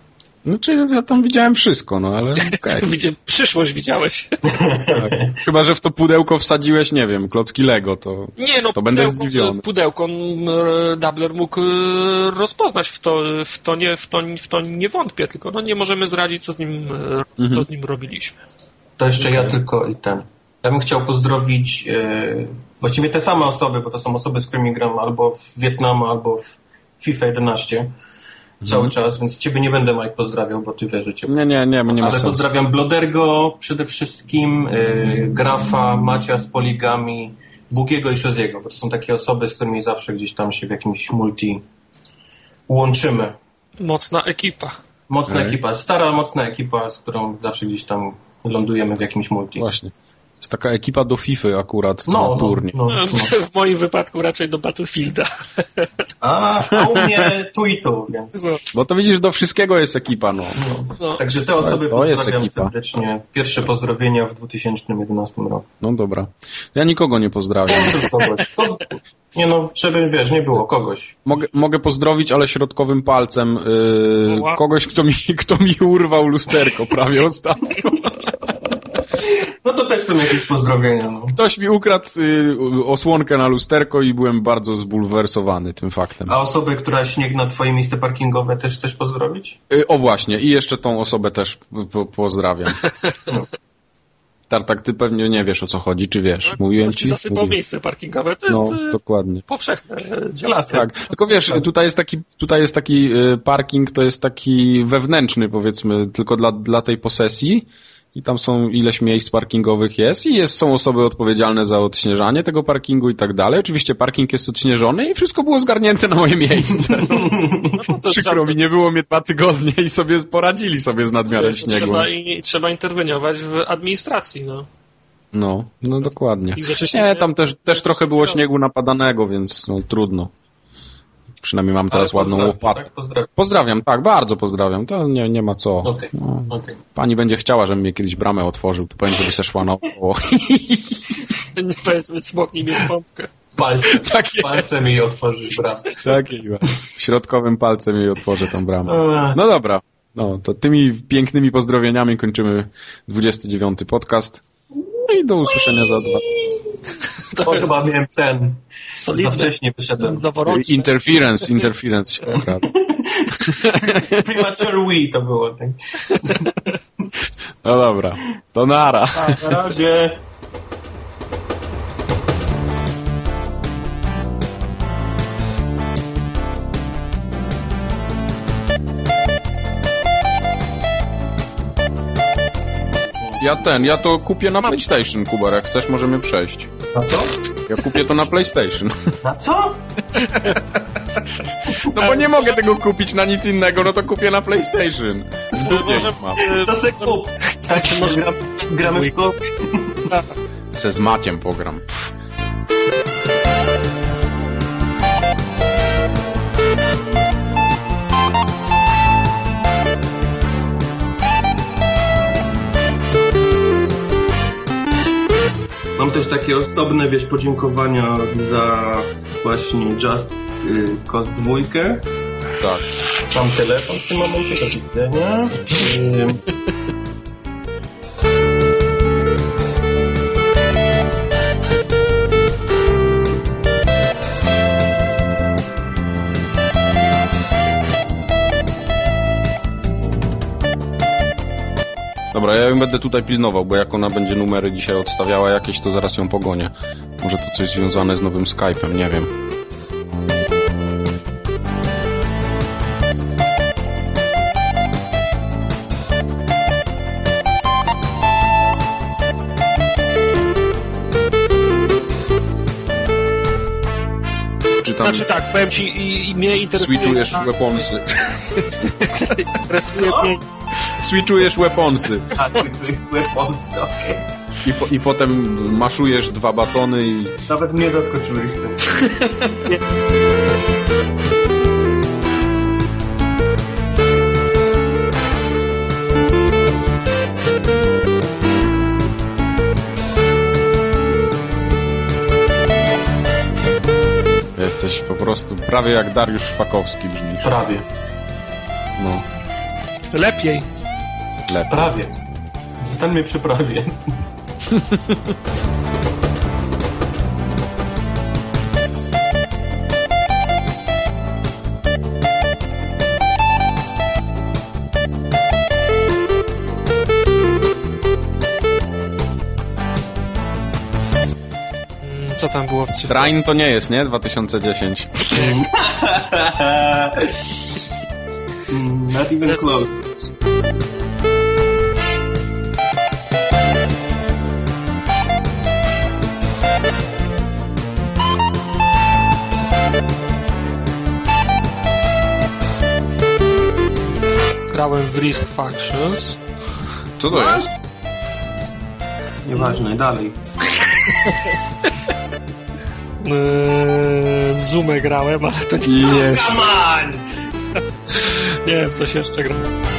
Znaczy, ja tam widziałem wszystko, no ale. Widzia- Przyszłość widziałeś. tak. Chyba, że w to pudełko wsadziłeś, nie wiem, klocki Lego, to... Nie, no To będę pudełko, zdziwiony. pudełko m, Dabler mógł e, rozpoznać w to, w to, nie, w, to, w to nie wątpię, tylko no nie możemy zdradzić, co z nim, e, co z nim robiliśmy. To jeszcze ja tylko i ten. Ja bym chciał pozdrowić e, właściwie te same osoby, bo to są osoby, z którymi gram albo w Wietnamu, albo w FIFA 11 cały czas, więc ciebie nie będę Mike pozdrawiał, bo ty wiesz, że cię Nie, nie, nie, nie ma Ale sensu. pozdrawiam Blodergo przede wszystkim, y, Grafa, Macia z Poligami, Bugiego i Szoziego, bo to są takie osoby, z którymi zawsze gdzieś tam się w jakimś multi łączymy. Mocna ekipa. Mocna Okej. ekipa, stara, mocna ekipa, z którą zawsze gdzieś tam lądujemy w jakimś multi. Właśnie. Jest taka ekipa do FIFA akurat No, na no, turniej. no, no. W moim wypadku raczej do Battlefielda. A, a u mnie tu i tu, więc... Bo to widzisz, do wszystkiego jest ekipa, no. No. Także te osoby To jest pozdrawiam ekipa. serdecznie. Pierwsze pozdrowienia w 2011 roku. No dobra. Ja nikogo nie pozdrawiam. Nie no, żeby, wiesz, nie było kogoś. Mogę, mogę pozdrowić, ale środkowym palcem yy, kogoś, kto mi, kto mi urwał lusterko prawie ostatnio. No to też są jakieś pozdrowienia, no. Ktoś mi ukradł yy, osłonkę na lusterko i byłem bardzo zbulwersowany tym faktem. A osobę, która śnieg na twoje miejsce parkingowe też chcesz pozdrowić? Yy, o właśnie, i jeszcze tą osobę też po, pozdrawiam. Tartak, ty pewnie nie wiesz o co chodzi, czy wiesz? Mówiłem Ktoś ci zasypał Mówiłem. miejsce parkingowe. To jest No, e, dokładnie. powszechne działanie. Tak, tylko wiesz, tutaj jest taki, tutaj jest taki y, parking, to jest taki wewnętrzny powiedzmy, tylko dla, dla tej posesji i tam są ileś miejsc parkingowych jest i jest, są osoby odpowiedzialne za odśnieżanie tego parkingu i tak dalej. Oczywiście parking jest odśnieżony i wszystko było zgarnięte na moje miejsce. No, to Przykro mi, nie było mnie dwa tygodnie i sobie poradzili sobie z nadmiarem śniegu. Trzeba, i, trzeba interweniować w administracji, no. No, no dokładnie. Nie- tam też, też trochę było śniegu napadanego, więc no trudno. Przynajmniej mam teraz ładną łopatę. Tak, pozdrawiam. Pozdrawiam, tak, bardzo pozdrawiam. To nie, nie ma co. Okej, No, okej. pani będzie chciała, żebym mnie kiedyś bramę otworzył, to powiem, żeby se szła naokoło. Nie powiedzmy, smoknij mnie w pompkę. Palcem, Tak palcem jej otworzysz bramę. tak, środkowym palcem jej otworzę tą bramę. No dobra, no to tymi pięknymi pozdrowieniami kończymy 29 podcast. No i do usłyszenia za dwa. To To jest chyba miałem ten. Za solidne. wcześnie wyszedłem. Noworoczne. Interference, interference się. Premature we to było. Tak. No dobra, to nara. A, na razie. Ja ten, ja to kupię na PlayStation, Kubar, jak chcesz możemy przejść. Na co? Ja kupię to na PlayStation. Na co? No bo nie mogę tego kupić na nic innego, no to kupię na PlayStation. W dupie mam. To se kup. Tak, może gram, gramy w go. Se z Maciem pogram. Mam też takie osobne, wiesz, podziękowania za właśnie Just y, Cause 2. Tak. Mam telefon w tym momencie, do widzenia. Dobra, ja ją będę tutaj pilnował, bo jak ona będzie numery dzisiaj odstawiała jakieś, to zaraz ją pogonię. Może to coś związane z nowym Skype'em, nie wiem. Tam Znaczy tak, powiem ci, i, i mnie interesuje... switchujesz weaponsy? Interesuje mnie, switchujesz weaponsy. A, zwykłe Polsce, okej. I, po, I potem maszujesz dwa batony i... Nawet mnie zaskoczyłeś. Jesteś po prostu prawie jak Dariusz Szpakowski brzmisz. Prawie, No, lepiej. Lepiej. prawie. Zostańmy przy prawie. Mm, Co tam było w cyfrze? Train to nie jest, nie? 2010. Mm, Not even close. Grałem w Risk Factions. Co to jest? Nieważne, dalej. Yy, w Zoomę grałem, ale to nie... On! Nie wiem, coś jeszcze grałem.